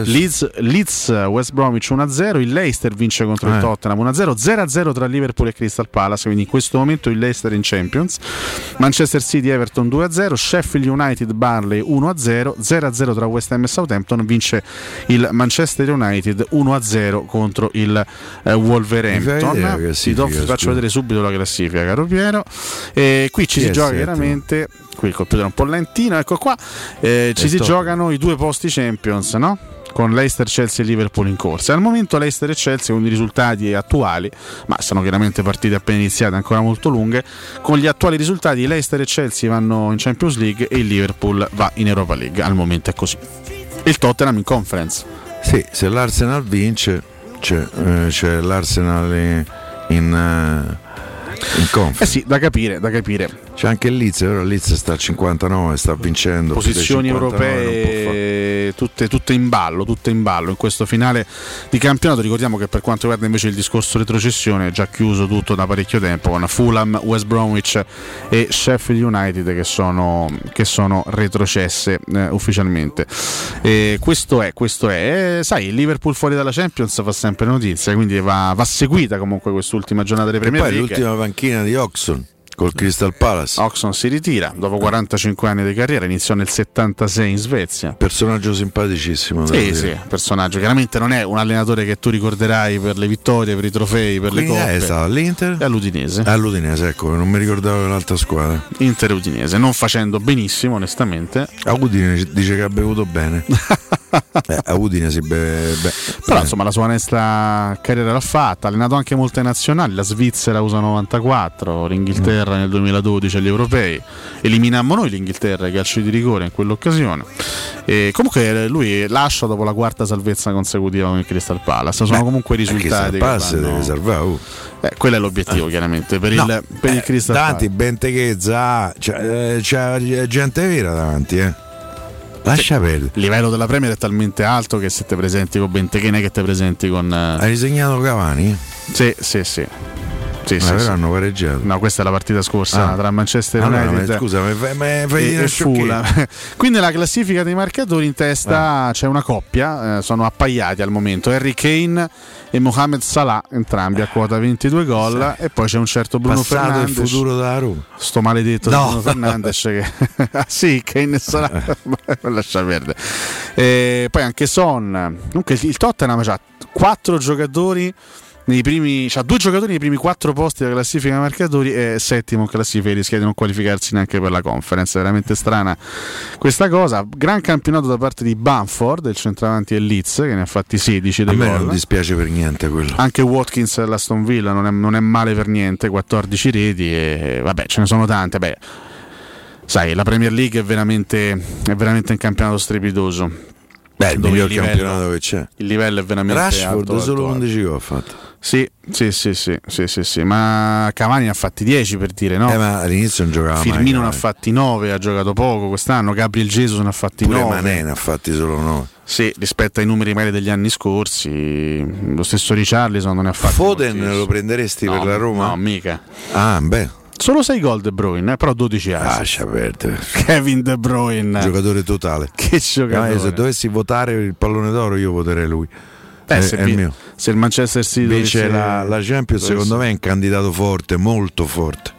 Leeds, Leeds, West Bromwich 1-0, il Leicester vince contro il Eh. Tottenham 1-0, 0-0 tra Liverpool e Crystal Palace, quindi in questo momento il Leicester in Champions. Manchester City Everton 2-0, Sheffield United Barley 1-0, 0-0 tra West Ham e Southampton, vince il Manchester United 1-0 contro il eh, Wolverhampton. Ti, do- faccio vedere subito la classifica, caro Piero. E qui ci si gioca chiaramente qui il computer è un po' lentino, ecco qua, eh, ci E si giocano i due posti Champions, no? Con Leicester, Chelsea e Liverpool in corsa. Al momento Leicester e Chelsea con i risultati attuali, ma sono chiaramente partite appena iniziate, ancora molto lunghe. Con gli attuali risultati Leicester e Chelsea vanno in Champions League e il Liverpool va in Europa League. Al momento è così. Il Tottenham in conference. Sì, se l'Arsenal vince, c'è, eh, c'è l'Arsenal in, in, eh, sì, da capire, da capire. C'è anche il Leeds, però il Leeds sta a 59, sta vincendo. posizioni 59, non può fare. europee tutte, tutte in ballo, tutte in ballo in questo finale di campionato. Ricordiamo che per quanto riguarda invece il discorso retrocessione è già chiuso tutto da parecchio tempo con Fulham, West Bromwich e Sheffield United che sono, che sono retrocesse eh, ufficialmente. E questo è, questo è. Eh, sai, il Liverpool fuori dalla Champions fa sempre notizia, quindi va, va seguita comunque quest'ultima giornata delle E Premier poi League. l'ultima panchina di Oxon col Crystal Palace. Oxon si ritira dopo 45 anni di carriera, iniziò nel 76 in Svezia. Personaggio simpaticissimo. Sì, sì, personaggio. Chiaramente non è un allenatore che tu ricorderai per le vittorie, per i trofei, per Quindi le è coppe. stato all'Inter? È all'Udinese. All'Udinese, ecco, non mi ricordavo l'altra squadra. Inter e Udinese, non facendo benissimo, onestamente. A Udine dice che ha bevuto bene. eh, a Udine si beve beh, Però insomma la sua onesta carriera l'ha fatta, ha allenato anche molte nazionali, la Svizzera USA 94, l'Inghilterra nel 2012 agli europei, eliminammo noi l'Inghilterra ai calci di rigore in quell'occasione. E comunque eh, lui lascia dopo la quarta salvezza consecutiva con il Crystal Palace, sono Beh, comunque i risultati. Vanno- deve salvare, oh. Eh, quello è l'obiettivo chiaramente per, No, il, per il eh, Crystal davanti Palace. Benteghezza c'è, eh, c'è gente vera davanti eh. Lascia perdere Il livello della Premier è talmente alto che se te presenti con Benteke non è che te presenti con... eh, hai disegnato Cavani? Sì, sì, sì. Sì, Ma sì, sì. hanno pareggiato No, questa è la partita scorsa Ah. tra Manchester United ma scusa, mi fai- mi fai e, dire e sciocchezza? Fulham. Quindi nella classifica dei marcatori in testa c'è una coppia, eh, sono appaiati al momento, Harry Kane e Mohamed Salah, entrambi a quota 22 gol e poi c'è un certo Bruno passato Fernandes. futuro della Roma Sto maledetto No. di Bruno Fernandes che sì, Kane Salah lascia perdere. E poi anche Son. Comunque il- il Tottenham ha quattro giocatori nei primi, c'ha due giocatori nei primi quattro posti della classifica marcatori e settimo in classifica rischia di non qualificarsi neanche per la conference. È veramente strana questa cosa. Gran campionato da parte di Banford, il centravanti e Leeds, che ne ha fatti 16 a me gol. non dispiace per niente quello Anche Watkins dell'Aston Villa non è, non è male per niente, 14 reti e vabbè ce ne sono tante. Beh, sai, la Premier League è veramente, è veramente un campionato strepitoso. beh il miglior il livello- campionato che c'è Il livello è veramente Rashford alto, solo alto, alto. 11 gol ha fatto Sì, sì, sì, sì, sì, sì, sì, ma Cavani ne ha fatti 10 per dire, no? eh, ma all'inizio non giocava Firmino ne mai ha fatti 9, ha giocato poco quest'anno, Gabriel Jesus ne ha fatti pure 9. Mané ne ha fatti solo 9 Sì, rispetto ai numeri magari degli anni scorsi, lo stesso Richarlison non ne ha fatti Foden moltissimi. lo prenderesti No, per la Roma? No, mica. ah beh Solo 6 gol De Bruyne, eh, però 12 assist. lascia perdere Kevin De Bruyne. giocatore totale Che Ah, giocatore. io se dovessi votare il pallone d'oro io voterei lui Eh, è, se, vi- se il Manchester City Invece dovesse- la, la Champions secondo me è un candidato forte, molto forte.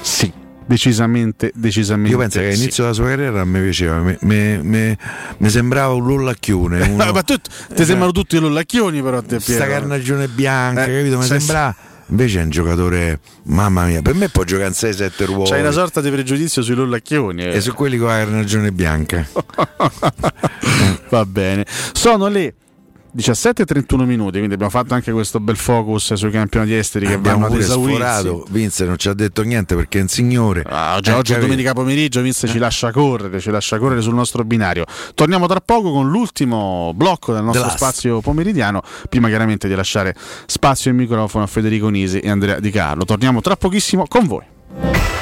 Sì, decisamente, decisamente. Io penso che sì. all'inizio della sua carriera me piaceva, mi, mi- mi- mi sembrava un lullacchione. uno- Ma tu, ti sembrano tutti lollacchioni però a te sta carnagione bianca, Eh, capito? Mi sì, sembrava. Invece è un giocatore, mamma mia, per me può giocare in 6-7 ruoli. C'hai una sorta di pregiudizio sui lollacchioni. eh. E su quelli con la carnagione bianca. Va bene. Sono le 17.31 minuti, quindi abbiamo fatto anche questo bel focus sui campionati esteri che Abbiamo vanno ad pure sforato. Vince non ci ha detto niente perché è un signore. Ah, Oggi, Eh, oggi domenica pomeriggio, Vince ci lascia correre, ci lascia correre sul nostro binario. Torniamo tra poco con l'ultimo blocco del nostro spazio pomeridiano, prima chiaramente di lasciare spazio e microfono a Federico Nisi e Andrea Di Carlo. Torniamo tra pochissimo con voi.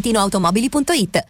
ValentinoAutomobili.it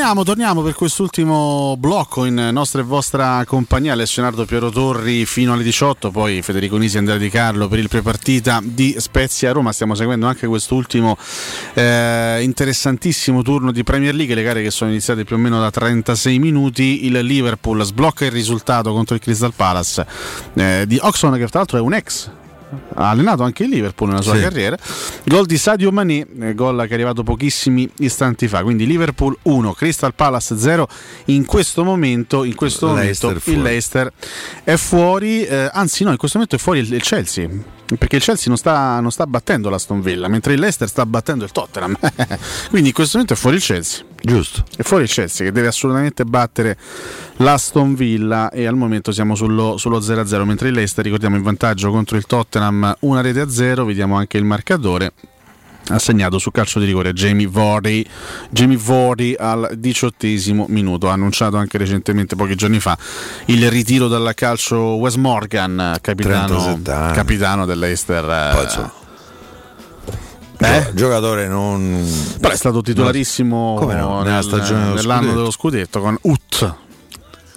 Torniamo, torniamo per quest'ultimo blocco in nostra e vostra compagnia. Alessio Piero Torri fino alle 18, poi Federico Nisi e Andrea Di Carlo per il prepartita di Spezia Roma. Stiamo seguendo anche quest'ultimo eh, interessantissimo turno di Premier League, le gare che sono iniziate più o meno da 36 minuti. Il Liverpool sblocca il risultato contro il Crystal Palace eh, di Oxon, che tra l'altro è un ex ha allenato anche il Liverpool nella sua Sì. carriera. Gol di Sadio Mané, eh, gol che è arrivato pochissimi istanti fa. Quindi Liverpool 1, Crystal Palace 0. In questo momento, in questo Leicester momento fuori. il Leicester è fuori, eh, anzi no, in questo momento è fuori il, il Chelsea. Perché il Chelsea non sta, non sta battendo l'Aston Villa, mentre il Leicester sta battendo il Tottenham. Quindi in questo momento è fuori il Chelsea. Giusto. È fuori il Chelsea che deve assolutamente battere l'Aston Villa e al momento siamo sullo, sullo 0-0, mentre il Leicester ricordiamo in vantaggio contro il Tottenham una rete a 0, vediamo anche il marcatore. Ha segnato su calcio di rigore Jamie Vardy, Jamie Vardy al diciottesimo minuto. Ha annunciato anche recentemente, pochi giorni fa, il ritiro dal calcio Wes Morgan, capitano, 37 anni. capitano dell'Eister. Poi, insomma, Eh? Gio- giocatore non. Però è stato titolarissimo Come no? Nella nel- stagione dello nell'anno scudetto. dello scudetto con Ut.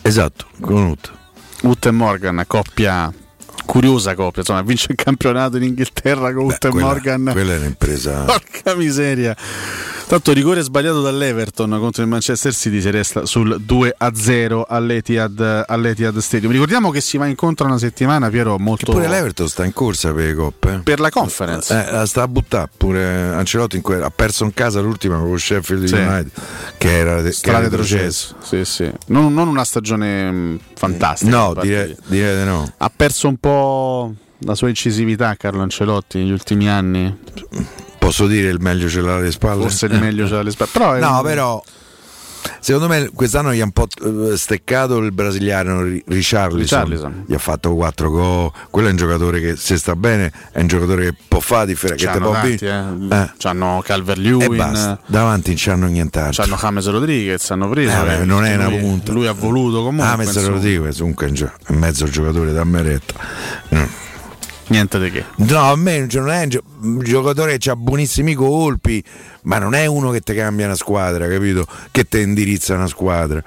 Esatto, con Ut. Ut e Morgan, coppia curiosa coppia, insomma, vince il campionato in Inghilterra con Ut Quella, Morgan. quella è un'impresa. Porca miseria. Tanto rigore sbagliato dall'Everton contro il Manchester City si resta sul 2 a 0 all'Etihad, all'Etihad Stadium. Ricordiamo che si va incontro una settimana, Piero, molto Pure l'Everton sta in corsa per le coppe. per la conference. Eh, la sta a buttare pure Ancelotti que- ha perso in casa l'ultima con Sheffield Sì. United che era, che era retrocesso. Sì, sì. Non, non una stagione mh, fantastica. No, direi, di- no. Ha perso un po' la sua incisività Carlo Ancelotti negli ultimi anni. Posso dire il meglio ce l'ha alle spalle? Forse il meglio ce l'ha alle spalle. Però No, un- però secondo me quest'anno gli ha un po' eh, steccato il brasiliano Ri- Richarlison. Richarlison. Gli ha fatto 4 gol. Quello è un giocatore che se sta bene è un giocatore che può fare differenza. Che te può tanti, vincere. eh. C'hanno Calvert E Lewin, basta. Davanti non c'hanno nient'altro. c'hanno James Rodriguez, hanno preso. Eh, eh, non è una lui, punta. Lui ha voluto comunque. Insomma. Rodriguez comunque è mezzo giocatore da meretta. Mm. Niente di che. No, a me non è un, gio- un giocatore che ha buonissimi colpi, ma non è uno che ti cambia una squadra, capito? Che ti indirizza una squadra.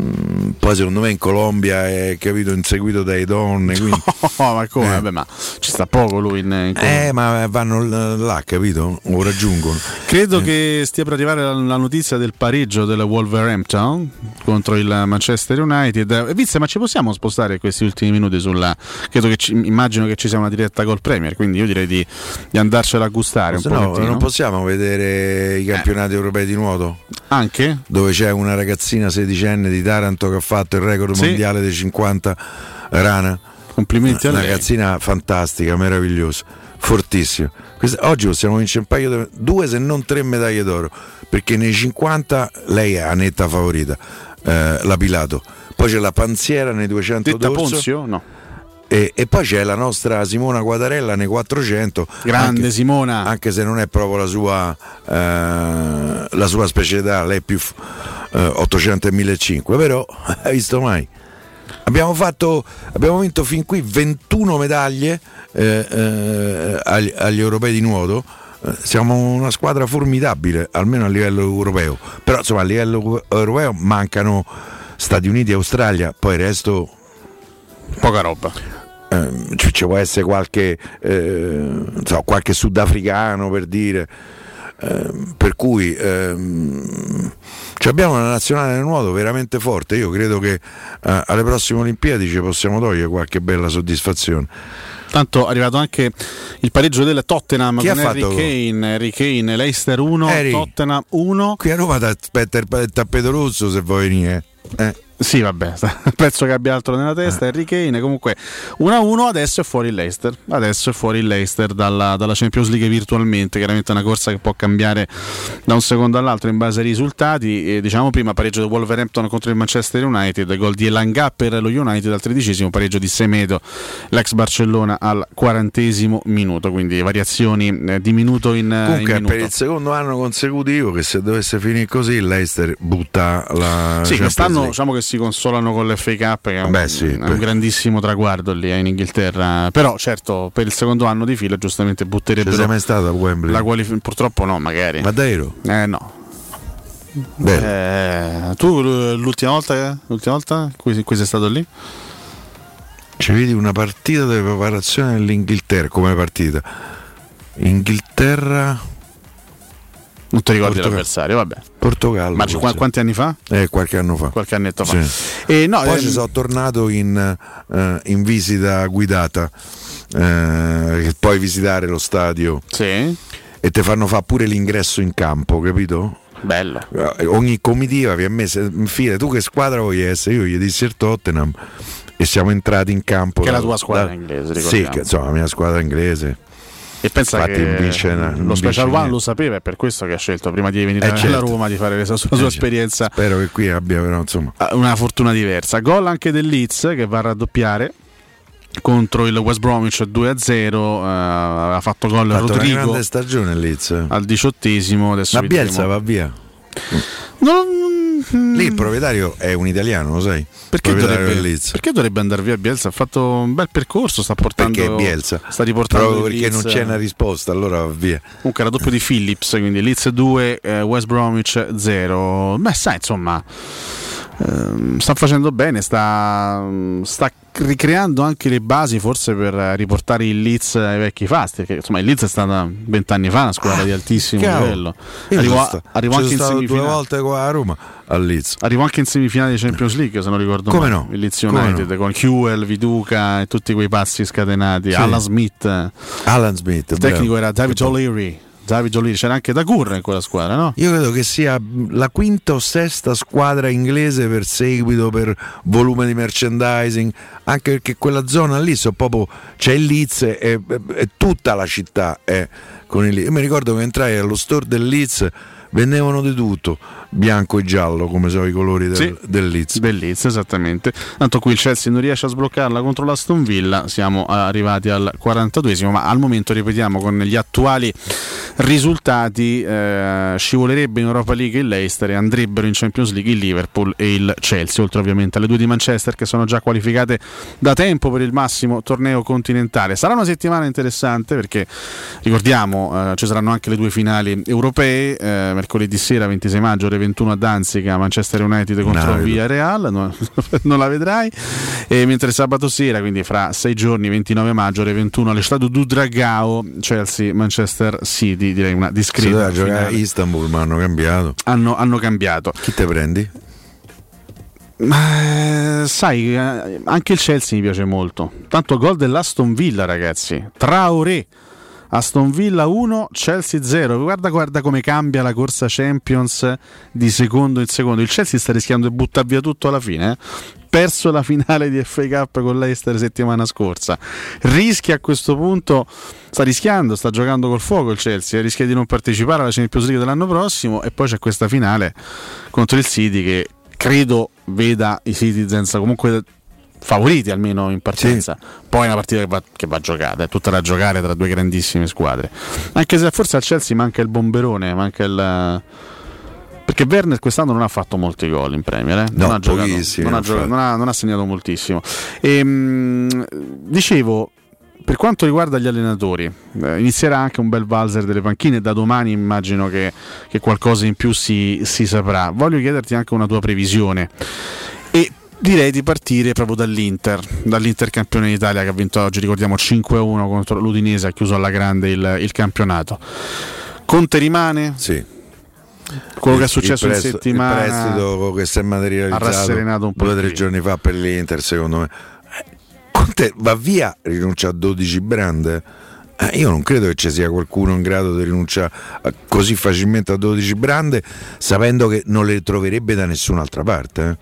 Mm, poi secondo me in Colombia è capito inseguito dalle donne, quindi Oh, ma come? Eh. Vabbè, ma ci sta poco lui in, in eh, ma vanno là, capito? Lo raggiungono. Credo che stia per arrivare la, la notizia del pareggio del Wolverhampton contro il Manchester United. Eh, Vizia, ma ci possiamo spostare questi ultimi minuti sulla. Credo che ci- immagino che ci sia una diretta col Premier, quindi io direi di, di andarcela a gustare un no, pochettino. non possiamo vedere i campionati europei di nuoto? Anche? Dove c'è una ragazzina sedicenne di Taranto che ha fatto il record Sì. mondiale dei 50 rana. Complimenti a Una lei. ragazzina fantastica, meravigliosa, fortissima. Questa- oggi possiamo vincere un paio di due se non tre medaglie d'oro, perché nei 50 lei è la netta favorita, eh, la Pilato. Poi c'è la Panziera nei 200 Detta d'orso. Ponzio? No. E, e poi c'è la nostra Simona Quadarella nei 400. Grande anche, Simona. Anche se non è proprio la sua, eh, la sua specialità, lei è più eh, 800 e 1500, però hai visto mai? Abbiamo, fatto, abbiamo vinto fin qui 21 medaglie eh, eh, agli, agli europei di nuoto. Eh, Siamo una squadra formidabile, almeno a livello europeo. Però insomma a livello europeo mancano Stati Uniti e Australia, poi il resto Poca roba. Ehm, ci, ci può essere qualche, eh, non so, qualche sudafricano per dire. Ehm, per cui ehm, abbiamo una nazionale del nuoto veramente forte. Io credo che eh, alle prossime Olimpiadi ci possiamo togliere qualche bella soddisfazione. Tanto è arrivato anche il pareggio del Tottenham Chi con ha Harry Kane, Harry Kane, Leicester 1, Harry. Tottenham 1. Qui a Roma ti aspetta il tappeto rosso se vuoi venire. Eh. Sì, vabbè, penso che abbia altro nella testa. Harry Kane, comunque 1-1. Adesso è fuori il Leicester. Adesso è fuori il Leicester dalla, dalla Champions League virtualmente. Chiaramente è una corsa che può cambiare da un secondo all'altro in base ai risultati. E, diciamo prima pareggio del Wolverhampton contro il Manchester United, gol di Elanga per lo United al tredicesimo, pareggio di Semedo, l'ex Barcellona al quarantesimo minuto. Quindi variazioni eh, di minuto in, eh, in Comunque è minuto. per il secondo anno consecutivo che se dovesse finire così il Leicester butta la Sì, Champions quest'anno League. diciamo che si consolano con l'FA Cup, che è un, Beh, sì, è un grandissimo traguardo lì eh, in Inghilterra. Però, certo, per il secondo anno di fila, giustamente butterebbero sei mai stato a Wembley? la qualificazione. Purtroppo no, magari. Ma davvero? Eh no. Eh, tu l'ultima volta, l'ultima volta cui, cui sei stato lì? Ci vedi una partita di preparazione dell'Inghilterra come partita. Inghilterra. Non ti ricordi Portogallo. l'avversario, vabbè. Portogallo. Ma ci- forse. quanti anni fa? Eh, qualche anno fa. Qualche annetto fa. Sì. E no, Poi ehm, ci sono tornato in, eh, in visita guidata. eh, puoi visitare lo stadio Sì. e ti fanno fare pure l'ingresso in campo, capito? Bello. Eh, Ogni comitiva vi ha messo in fila, tu che squadra vuoi essere? Io gli dissi il Tottenham e siamo entrati in campo. Che è la tua squadra da- inglese, Sì, ricordiamo. che, insomma, la mia squadra inglese. E pensa Infatti che una- non lo Special One niente. lo sapeva, è per questo che ha scelto prima di venire Eh, alla certo. Roma di fare la sua, sua Eh, certo. esperienza Spero che qui abbia però insomma. una fortuna diversa. Gol anche del Leeds che va a raddoppiare contro il West Bromwich 2-0. eh, aveva fatto gol Ha fatto una Rodrigo grande stagione Leeds. al diciottesimo. Adesso Ma Bielsa va via. Non- Lì il proprietario è un italiano, lo sai? Perché dovrebbe, perché dovrebbe andare via Bielsa? Ha fatto un bel percorso, sta portando Perché Bielsa? Sta riportando Proprio perché non Leeds- c'è una risposta, allora va via. Comunque raddoppio di Phillips, quindi Leeds 2, eh, West Bromwich 0. Beh, sai, insomma, sta facendo bene, sta, sta ricreando anche le basi forse per riportare il Leeds ai vecchi fasti. Perché insomma, il Leeds è stata vent'anni fa una squadra di altissimo Cavolo. livello. Arrivò, arrivò anche in stato due semifinale. volte qua a Roma al Leeds. Arrivò anche in semifinale di Champions League, se non ricordo Come male. no? Il Leeds United no? con Hewell, Viduca e tutti quei passi scatenati. Sì. Alan Smith. Alan Smith, Il bravo. tecnico era David O'Leary. David O'Leary, c'era anche Dagur in quella squadra, no? Io credo che sia la quinta o sesta squadra inglese per seguito, per volume di merchandising, anche perché quella zona lì so proprio c'è il Leeds e, e- e tutta la città è con il Leeds. Io mi ricordo che entrai allo store del Leeds, vendevano di tutto, bianco e giallo come sono i colori del, Sì. del Leeds. Del Leeds, esattamente. Tanto qui il Chelsea non riesce a sbloccarla contro l'Aston Villa, siamo arrivati al 42esimo, ma al momento ripetiamo con gli attuali risultati eh, scivolerebbe in Europa League il Leicester e andrebbero in Champions League il Liverpool e il Chelsea, oltre ovviamente alle due di Manchester che sono già qualificate da tempo per il massimo torneo continentale. Sarà una settimana interessante perché ricordiamo eh, ci saranno anche le due finali europee, eh, mercoledì sera 26 maggio ore 21 a Danzica, Manchester United contro la vedo. Via Real, no- non la vedrai, e mentre sabato sera, quindi fra sei giorni 29 maggio ore 21 all'estadio Dudragao, Chelsea, Manchester City, direi una Si discreta doveva giocare a. Istanbul, ma hanno cambiato. hanno, hanno cambiato. Chi te prendi? Ma sai, eh, anche il Chelsea mi piace molto. Tanto gol dell'Aston Villa, ragazzi. Traoré. Aston Villa 1, Chelsea 0. Guarda, guarda come cambia la corsa Champions di secondo in secondo. Il Chelsea sta rischiando di buttare via tutto alla fine. eh. Perso la finale di FA Cup con l'Eister settimana scorsa. Rischia a questo punto, sta rischiando, sta giocando col fuoco il Chelsea. Rischia di non partecipare alla Champions League dell'anno prossimo. E poi c'è questa finale contro il City che credo veda i Citizens comunque favoriti almeno in partenza. Poi è una partita che va, che va giocata, è tutta da giocare tra due grandissime squadre. Anche se forse al Chelsea manca il bomberone, manca il. Perché Werner quest'anno non ha fatto molti gol in Premier, eh? No, non, ha giocato, non, ha giocato- non ha- non ha segnato moltissimo. Ehm, dicevo, per quanto riguarda gli allenatori, eh, inizierà anche un bel valzer delle panchine. Da domani immagino che, che qualcosa in più si, si saprà. Voglio chiederti anche una tua previsione. E direi di partire proprio dall'Inter, dall'Inter campione d'Italia che ha vinto oggi, ricordiamo 5-1 contro l'Udinese, ha chiuso alla grande il, il campionato. Conte rimane? Sì. Quello che è Il- successo il in presto- settimana il prestito che si è ha materializzato rasserenato un po' due o tre giorni fa per l'Inter secondo me Eh, Conte va via rinuncia a 12 brand Eh, io non credo che ci sia qualcuno in grado di rinunciare a- così facilmente a 12 brand sapendo che non le troverebbe da nessun'altra parte eh.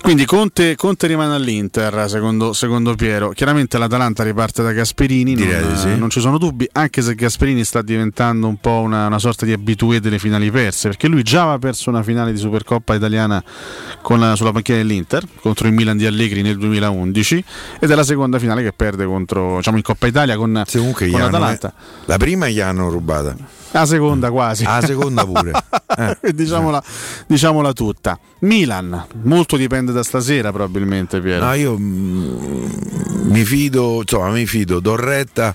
Quindi Conte, Conte rimane all'Inter, secondo, secondo Piero. Chiaramente l'Atalanta riparte da Gasperini, non, sì. non ci sono dubbi, anche se Gasperini sta diventando un po' una, una sorta di abitué delle finali perse, perché lui già aveva perso una finale di Supercoppa italiana con la- sulla panchina dell'Inter contro il Milan di Allegri nel 2011 ed è la seconda finale che perde contro, diciamo, in Coppa Italia con, gli con hanno- l'Atalanta. la prima gli hanno rubata La seconda quasi. la seconda pure Eh. diciamola, diciamola tutta. Milan, molto dipende da stasera probabilmente Piero. No, io mm, mi fido, insomma, mi fido. Dorretta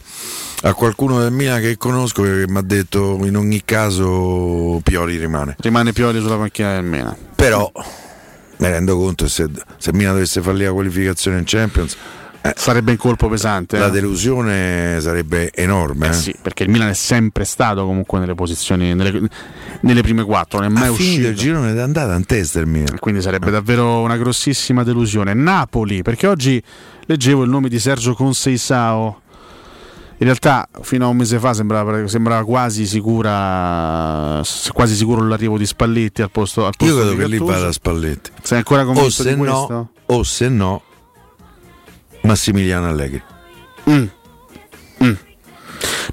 A qualcuno del Milan che conosco che mi ha detto in ogni caso Pioli rimane. Rimane Pioli sulla panchina del Milan. Però mi rendo conto se, se Milan dovesse fare la qualificazione in Champions eh, Sarebbe un colpo pesante. la eh? delusione sarebbe enorme. Eh eh. sì, perché il Milan è sempre stato comunque nelle posizioni, nelle, nelle prime quattro, non è mai finito uscito. il girone d'andata in testa il Milan. Quindi sarebbe davvero una grossissima delusione. Napoli, perché oggi leggevo il nome di Sergio Conceisao. In realtà fino a un mese fa sembrava, sembrava quasi sicura quasi sicuro l'arrivo di Spalletti al posto, al posto Io credo che lì vada Spalletti. Sei ancora O convinto se di questo? no, o se no Massimiliano Allegri. Mm. Mm.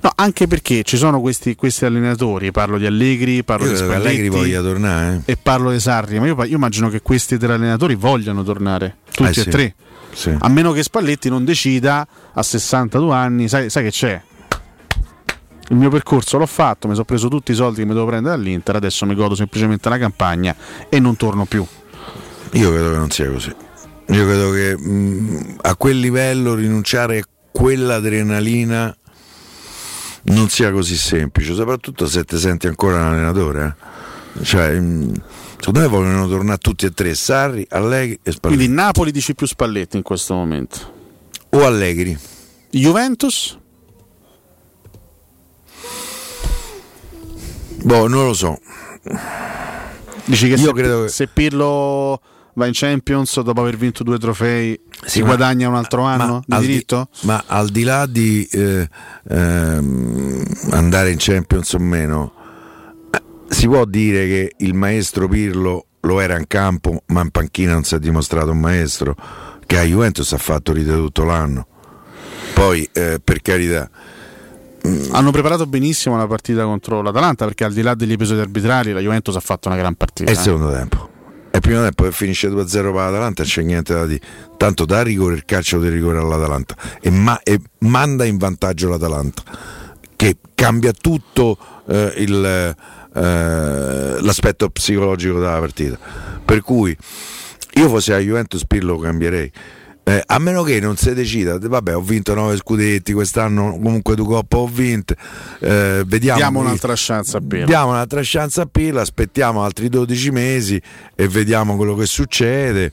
No, anche perché ci sono questi, questi allenatori, parlo di Allegri, parlo Io di Spalletti Allegri voglia tornare. eh. e parlo di Sarri, ma io, io immagino che questi tre allenatori vogliano tornare, tutti Eh sì. e tre. Sì. A meno che Spalletti non decida a 62 anni, sai, sai che c'è? Il mio percorso l'ho fatto, mi sono preso tutti i soldi che mi devo prendere dall'Inter, adesso mi godo semplicemente la campagna e non torno più. Io credo che non sia così. Io credo che mh, a quel livello rinunciare a quell'adrenalina non sia così semplice, soprattutto se ti senti ancora un allenatore. eh. Cioè, mh, secondo me vogliono tornare tutti e tre, Sarri, Allegri e Spalletti. Quindi Napoli dici più Spalletti in questo momento. O Allegri. Juventus? Boh, non lo so. Dici che Io se, credo che- se Pirlo va in Champions dopo aver vinto due trofei si ma- guadagna un altro anno di al di- diritto? ma al di là di eh, ehm, andare in Champions o meno, eh, si può dire che il maestro Pirlo lo era in campo, ma in panchina non si è dimostrato un maestro, che a Juventus ha fatto ride tutto l'anno. Poi, eh, per carità, Hanno preparato benissimo la partita contro l'Atalanta perché al di là degli episodi arbitrali la Juventus ha fatto una gran partita. è il eh. secondo tempo. È il primo tempo che finisce 2-0 per l'Atalanta, c'è niente da dire. Tanto dà rigore il calcio di rigore all'Atalanta e, ma- e manda in vantaggio l'Atalanta, che cambia tutto eh, il, eh, l'aspetto psicologico della partita. Per cui io fossi a Juventus Pirlo lo cambierei. Eh, a meno che non si decida, vabbè, ho vinto 9 scudetti, quest'anno comunque due coppe ho vinto. eh, vediamo Diamo un'altra chance a Pirlo. Diamo un'altra chance a Pirlo, aspettiamo altri 12 mesi e vediamo quello che succede.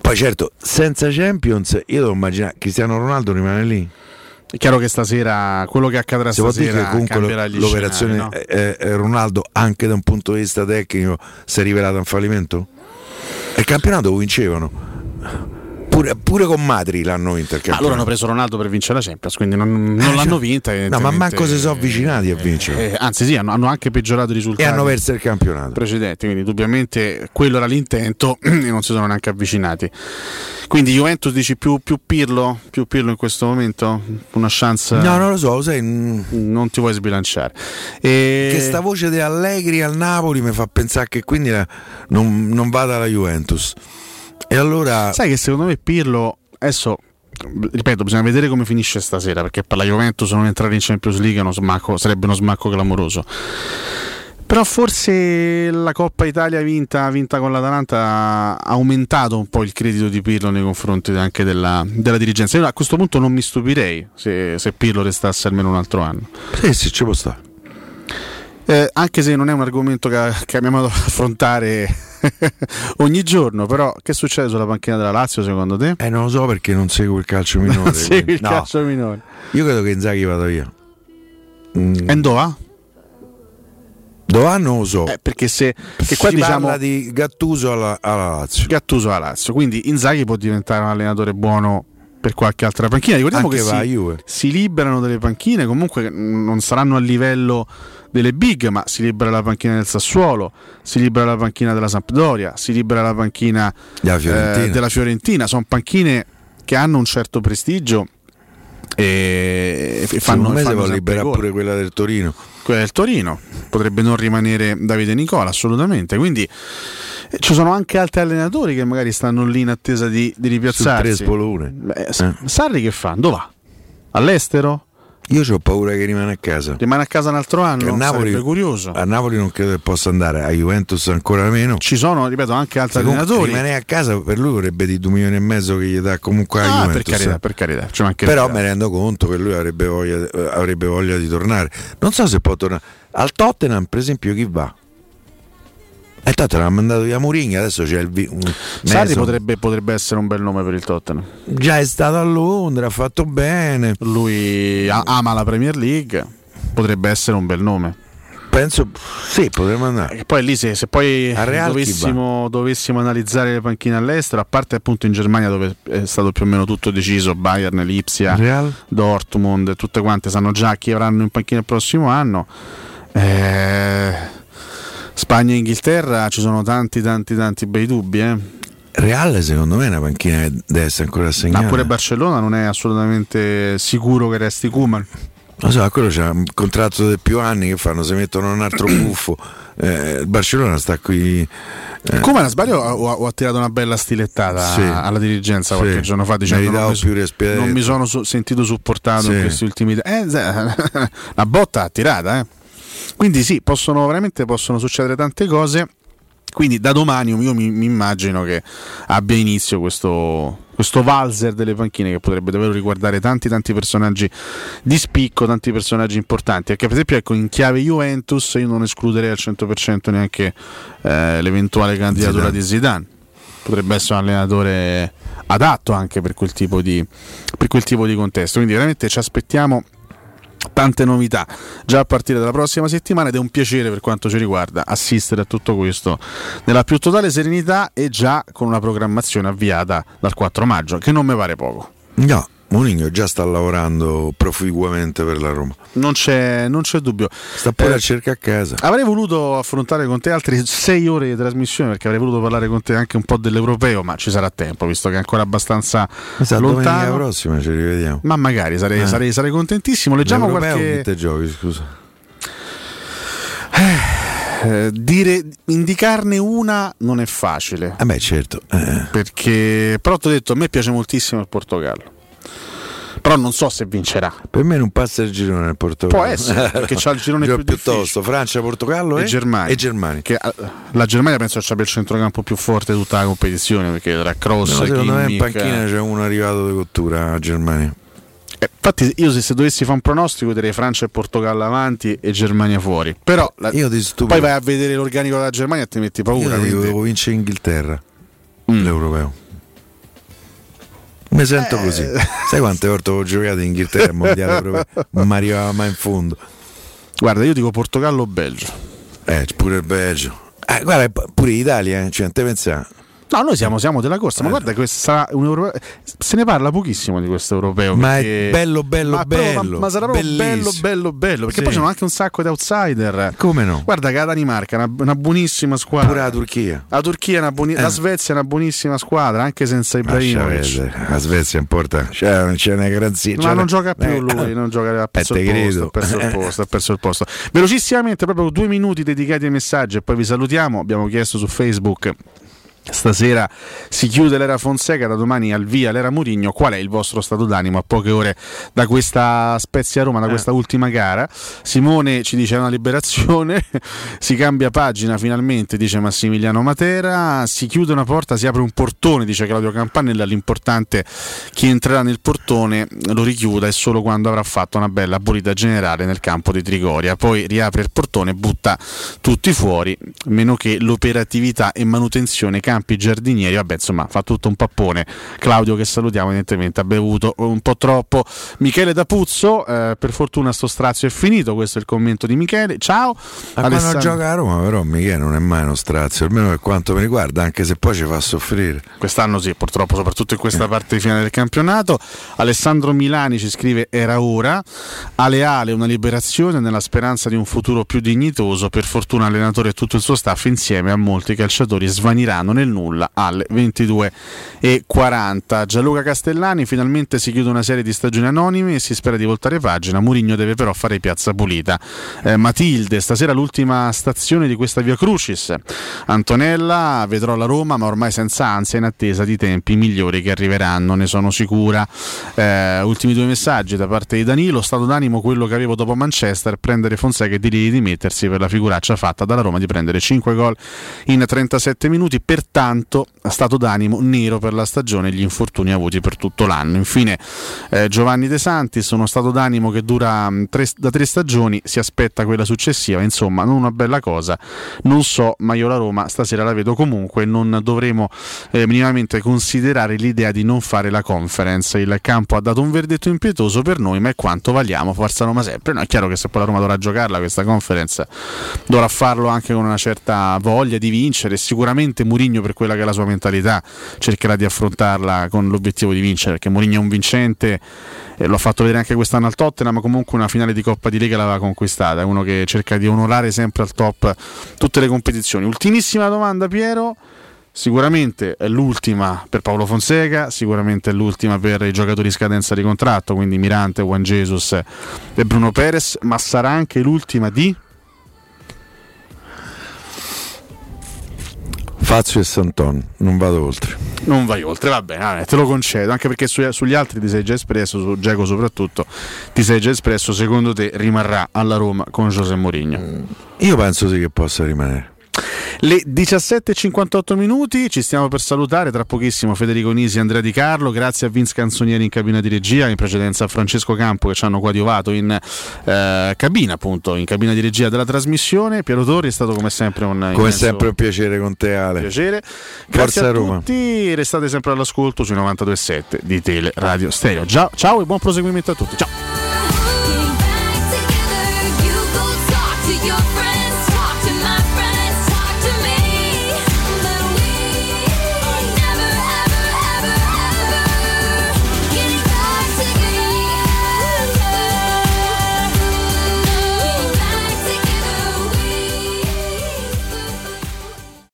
Poi certo, senza Champions, io devo immaginare Cristiano Ronaldo rimane lì. È chiaro che stasera quello che accadrà Si dire che stasera comunque l'operazione no? eh, eh, Ronaldo anche da un punto di vista tecnico si è rivelata un fallimento? E il campionato vincevano. Pure, pure con Madri l'hanno vinto il Ma loro hanno campionato. preso Ronaldo per vincere la Champions, quindi non, non Eh, l'hanno cioè, vinta. No, ma manco si sono avvicinati a vincere. Eh, anzi, sì, hanno, hanno anche peggiorato i risultati. e hanno perso il campionato. precedenti, quindi indubbiamente quello era l'intento e non si sono neanche avvicinati. Quindi Juventus dici più, più Pirlo, più Pirlo in questo momento? Una chance? No, non lo so, sai, mm, Non ti vuoi sbilanciare. E... che sta voce di Allegri al Napoli mi fa pensare che quindi la- non, non vada alla Juventus. E allora Sai che secondo me Pirlo adesso ripeto, bisogna vedere come finisce stasera, perché per la Juventus non entrare in Champions League uno smacco- sarebbe uno smacco clamoroso. Però forse la Coppa Italia vinta, vinta con l'Atalanta ha aumentato un po' il credito di Pirlo nei confronti anche della, della dirigenza. Io a questo punto non mi stupirei se, se Pirlo restasse almeno un altro anno. sì, sì, ci può stare. Eh, anche se non è un argomento che, che abbiamo ad affrontare ogni giorno, però che succede sulla panchina della Lazio secondo te? Eh, non lo so perché non seguo il calcio minore. Non segui il No, calcio minore. Io credo che Inzaghi vada via. Mm, E dove? non lo so. Eh, perché se che qua si diciamo parla di Gattuso alla, alla Lazio. Gattuso alla Lazio, quindi Inzaghi può diventare un allenatore buono per qualche altra panchina. Ricordiamo Anche che va si, si liberano delle panchine, comunque non saranno a livello delle big, ma si libera la panchina del Sassuolo, si libera la panchina della Sampdoria, si libera la panchina Della Fiorentina. eh, della Fiorentina. Sono panchine che hanno un certo prestigio e, e fanno, me fanno liberare gol. pure quella del Torino. quella del Torino, potrebbe non rimanere Davide Nicola assolutamente, quindi eh, ci sono anche altri allenatori che magari stanno lì in attesa di, di ripiazzarsi. Beh, Eh. Sarri che fa? Dove va? All'estero? Io ho paura che rimane a casa. Rimane a casa un altro anno? A Napoli, curioso. a Napoli non credo che possa andare, a Juventus ancora meno. Ci sono, ripeto, anche altri Comunque, allenatori. Rimanere a casa per lui vorrebbe di 2 milioni e mezzo che gli dà comunque a Ah, Juventus. per carità, per carità. ci mancherebbe Però mi rendo conto che lui avrebbe voglia, avrebbe voglia di tornare. Non so se può tornare. Al Tottenham, per esempio, chi va? E Tottenham ha mandato via Mourinho, adesso c'è il un Sarri potrebbe, potrebbe essere un bel nome per il Tottenham. Già è stato a Londra, ha fatto bene. Lui ama la Premier League, potrebbe essere un bel nome. Penso, sì, potremmo andare. E poi lì se, se poi dovessimo, dovessimo analizzare le panchine all'estero, a parte appunto in Germania dove è stato più o meno tutto deciso, Bayern, Lipsia, Real? Dortmund, tutte quante sanno già chi avranno in panchina il prossimo anno. Eh, Spagna e Inghilterra ci sono tanti tanti tanti bei dubbi. Eh. Real secondo me è una panchina che deve essere ancora assegnata. Ma pure Barcellona non è assolutamente sicuro che resti Kuman. Lo so, quello c'ha un contratto di più anni che fanno, se mettono un altro buffo. Eh, Barcellona sta qui. eh, Kuman, a sbaglio, ho, ho tirato una bella stilettata Sì. alla dirigenza Sì. qualche giorno fa dicendo non mi, più respiro. non mi sono sentito supportato Sì. in questi ultimi. Eh, la botta tirata, eh. Quindi sì, possono veramente possono succedere tante cose. Quindi da domani io mi, mi immagino che abbia inizio questo, questo valzer delle panchine che potrebbe davvero riguardare tanti tanti personaggi di spicco, tanti personaggi importanti. Perché per esempio ecco, in chiave Juventus io non escluderei al 100% neanche eh, l'eventuale candidatura Zidane. di Zidane. Potrebbe essere un allenatore adatto anche per quel tipo di, per quel tipo di contesto. Quindi veramente ci aspettiamo tante novità. Già a partire dalla prossima settimana ed è un piacere per quanto ci riguarda assistere a tutto questo. Nella più totale serenità e già con una programmazione avviata dal 4 maggio che non mi pare poco. No, Mourinho già sta lavorando proficuamente per la Roma. non c'è, non c'è dubbio Sta pure Eh, a cercare a casa. Avrei voluto affrontare con te altre sei ore di trasmissione perché avrei voluto parlare con te anche un po' dell'europeo, ma ci sarà tempo visto che è ancora abbastanza Sa, domenica lontano. prossima ci rivediamo. Ma magari sarei, Eh. sarei- sarei contentissimo. Leggiamo L'Europeo qualche. chi te giochi, scusa. Eh, dire, indicarne una non è facile. Eh beh, certo. eh. Perché, però ti ho detto, a me piace moltissimo il Portogallo. Però non so se vincerà. Per me non passa il girone nel Portogallo. Può essere, perché c'ha il girone più piuttosto Francia, Portogallo e e, Germania. e Germania. Che, eh, la Germania penso che abbia il centrocampo più forte di tutta la competizione perché tra Cross, No, secondo me in panchina c'è uno arrivato di cottura a Germania. Eh, infatti io se, se dovessi fare un pronostico direi Francia e Portogallo avanti e Germania fuori. Però la- poi vai a vedere l'organico della Germania e ti metti paura. Io quindi- dico vince Inghilterra Mm. l'europeo. Mi sento Eh. così. Sai quante volte ho giocato in Inghilterra al mondiale europeo? Non mi arrivava mai in fondo. Guarda, io dico Portogallo o Belgio. Eh, pure il Belgio. Eh, guarda, pure l'Italia, eh. cioè, te pensa. No, noi siamo, siamo della corsa, ma Eh. guarda che sarà un europeo. Se ne parla pochissimo di questo europeo. Ma è perché- bello, bello, ma proprio- bello, Ma, sarà proprio bello, bello, bello. Perché Sì. poi sono anche un sacco di outsider. Come no? Guarda che la Danimarca è una, una buonissima squadra. Pure la Turchia. La Turchia è una buoni- Eh. la Svezia è una buonissima squadra, anche senza Ibrahimovic. La Svezia importa. Cioè, non c'è una garanzia. Ma C'è non gioca più eh, lui, non gioca, ha perso, te il posto, credo. ha perso il posto, ha perso il posto. Velocissimamente, proprio due minuti dedicati ai messaggi e poi vi salutiamo. Abbiamo chiesto su Facebook. Stasera si chiude l'era Fonseca, da domani al via l'era Murigno. Qual è il vostro stato d'animo a poche ore da questa Spezia Roma, da questa ultima gara? Simone ci dice è una liberazione, si cambia pagina finalmente, dice Massimiliano Matera, si chiude una porta, si apre un portone, dice Claudio Campanella, l'importante chi entrerà nel portone lo richiuda e solo quando avrà fatto una bella pulita generale nel campo di Trigoria. Poi riapre il portone e butta tutti fuori, meno che l'operatività e manutenzione campi giardinieri. Vabbè, insomma, fa tutto un pappone. Claudio, che salutiamo, evidentemente ha bevuto un po' troppo. Michele D'Apuzzo, eh, per fortuna sto strazio è finito. Questo è il commento di Michele. Ciao. Ma quando gioca a Roma, però, Michele non è mai uno strazio, almeno per quanto mi riguarda, anche se poi ci fa soffrire. Quest'anno sì, purtroppo, soprattutto in questa parte di finale del campionato. Alessandro Milani ci scrive: Era ora. Aleale, una liberazione nella speranza di un futuro più dignitoso. Per fortuna, l'allenatore e tutto il suo staff, insieme a molti calciatori, svaniranno nel nulla alle 22.40. Gianluca Castellani finalmente si chiude una serie di stagioni anonime e si spera di voltare pagina. Murigno deve però fare piazza pulita. Eh, Matilde, stasera l'ultima stazione di questa via Crucis. Antonella, vedrò la Roma, ma ormai senza ansia, in attesa di tempi migliori che arriveranno, ne sono sicura. Eh, ultimi due messaggi da parte di Danilo. Stato d'animo quello che avevo dopo Manchester, prendere Fonseca e dirgli di dimettersi per la figuraccia fatta dalla Roma di prendere 5 gol in 37 minuti. Pertanto, stato d'animo nero per la stagione e gli infortuni avuti per tutto l'anno. Infine, eh, Giovanni De Santis, uno stato d'animo che dura mh, tre- da tre stagioni, si aspetta quella successiva. Insomma, non una bella cosa. Non so, ma io la Roma stasera la vedo comunque. Non dovremo eh, minimamente considerare l'idea di non fare la conference. Il campo ha dato un verdetto impietoso per noi, ma è quanto valiamo. Forza Roma sempre. No, è chiaro che se poi la Roma dovrà giocarla questa conference, dovrà farlo anche con una certa voglia di vincere. Sicuramente Mourinho, per quella che è la sua mentalità, cercherà di affrontarla con l'obiettivo di vincere. Perché Mourinho è un vincente, e lo ha fatto vedere anche quest'anno al Tottenham, comunque una finale di Coppa di Lega l'aveva conquistata. È uno che cerca di onorare sempre al top tutte le competizioni. Ultimissima domanda, Piero. Sicuramente è l'ultima per Paolo Fonseca, sicuramente è l'ultima per i giocatori in scadenza di contratto, quindi Mirante, Juan Jesus e Bruno Perez, ma sarà anche l'ultima di Fazio e Santon, non vado oltre. non vai oltre, va bene, vabbè, te lo concedo, anche perché su- sugli altri ti sei già espresso, su Geco soprattutto, ti sei già espresso, secondo te rimarrà alla Roma con José Mourinho? Io penso sì che possa rimanere. Le 17.58 minuti, ci stiamo per salutare tra pochissimo Federico Nisi e Andrea Di Carlo, grazie a Vince Canzonieri in cabina di regia, in precedenza a Francesco Campo che ci hanno coadiuvato in eh, cabina appunto, in cabina di regia della trasmissione, Piero Torri è stato come sempre un Come sempre un piacere con te Ale. piacere. Grazie Forza a Roma. tutti, restate sempre all'ascolto sui 92.7 di Tele Radio Stereo. Ciao, ciao e buon proseguimento a tutti. Ciao.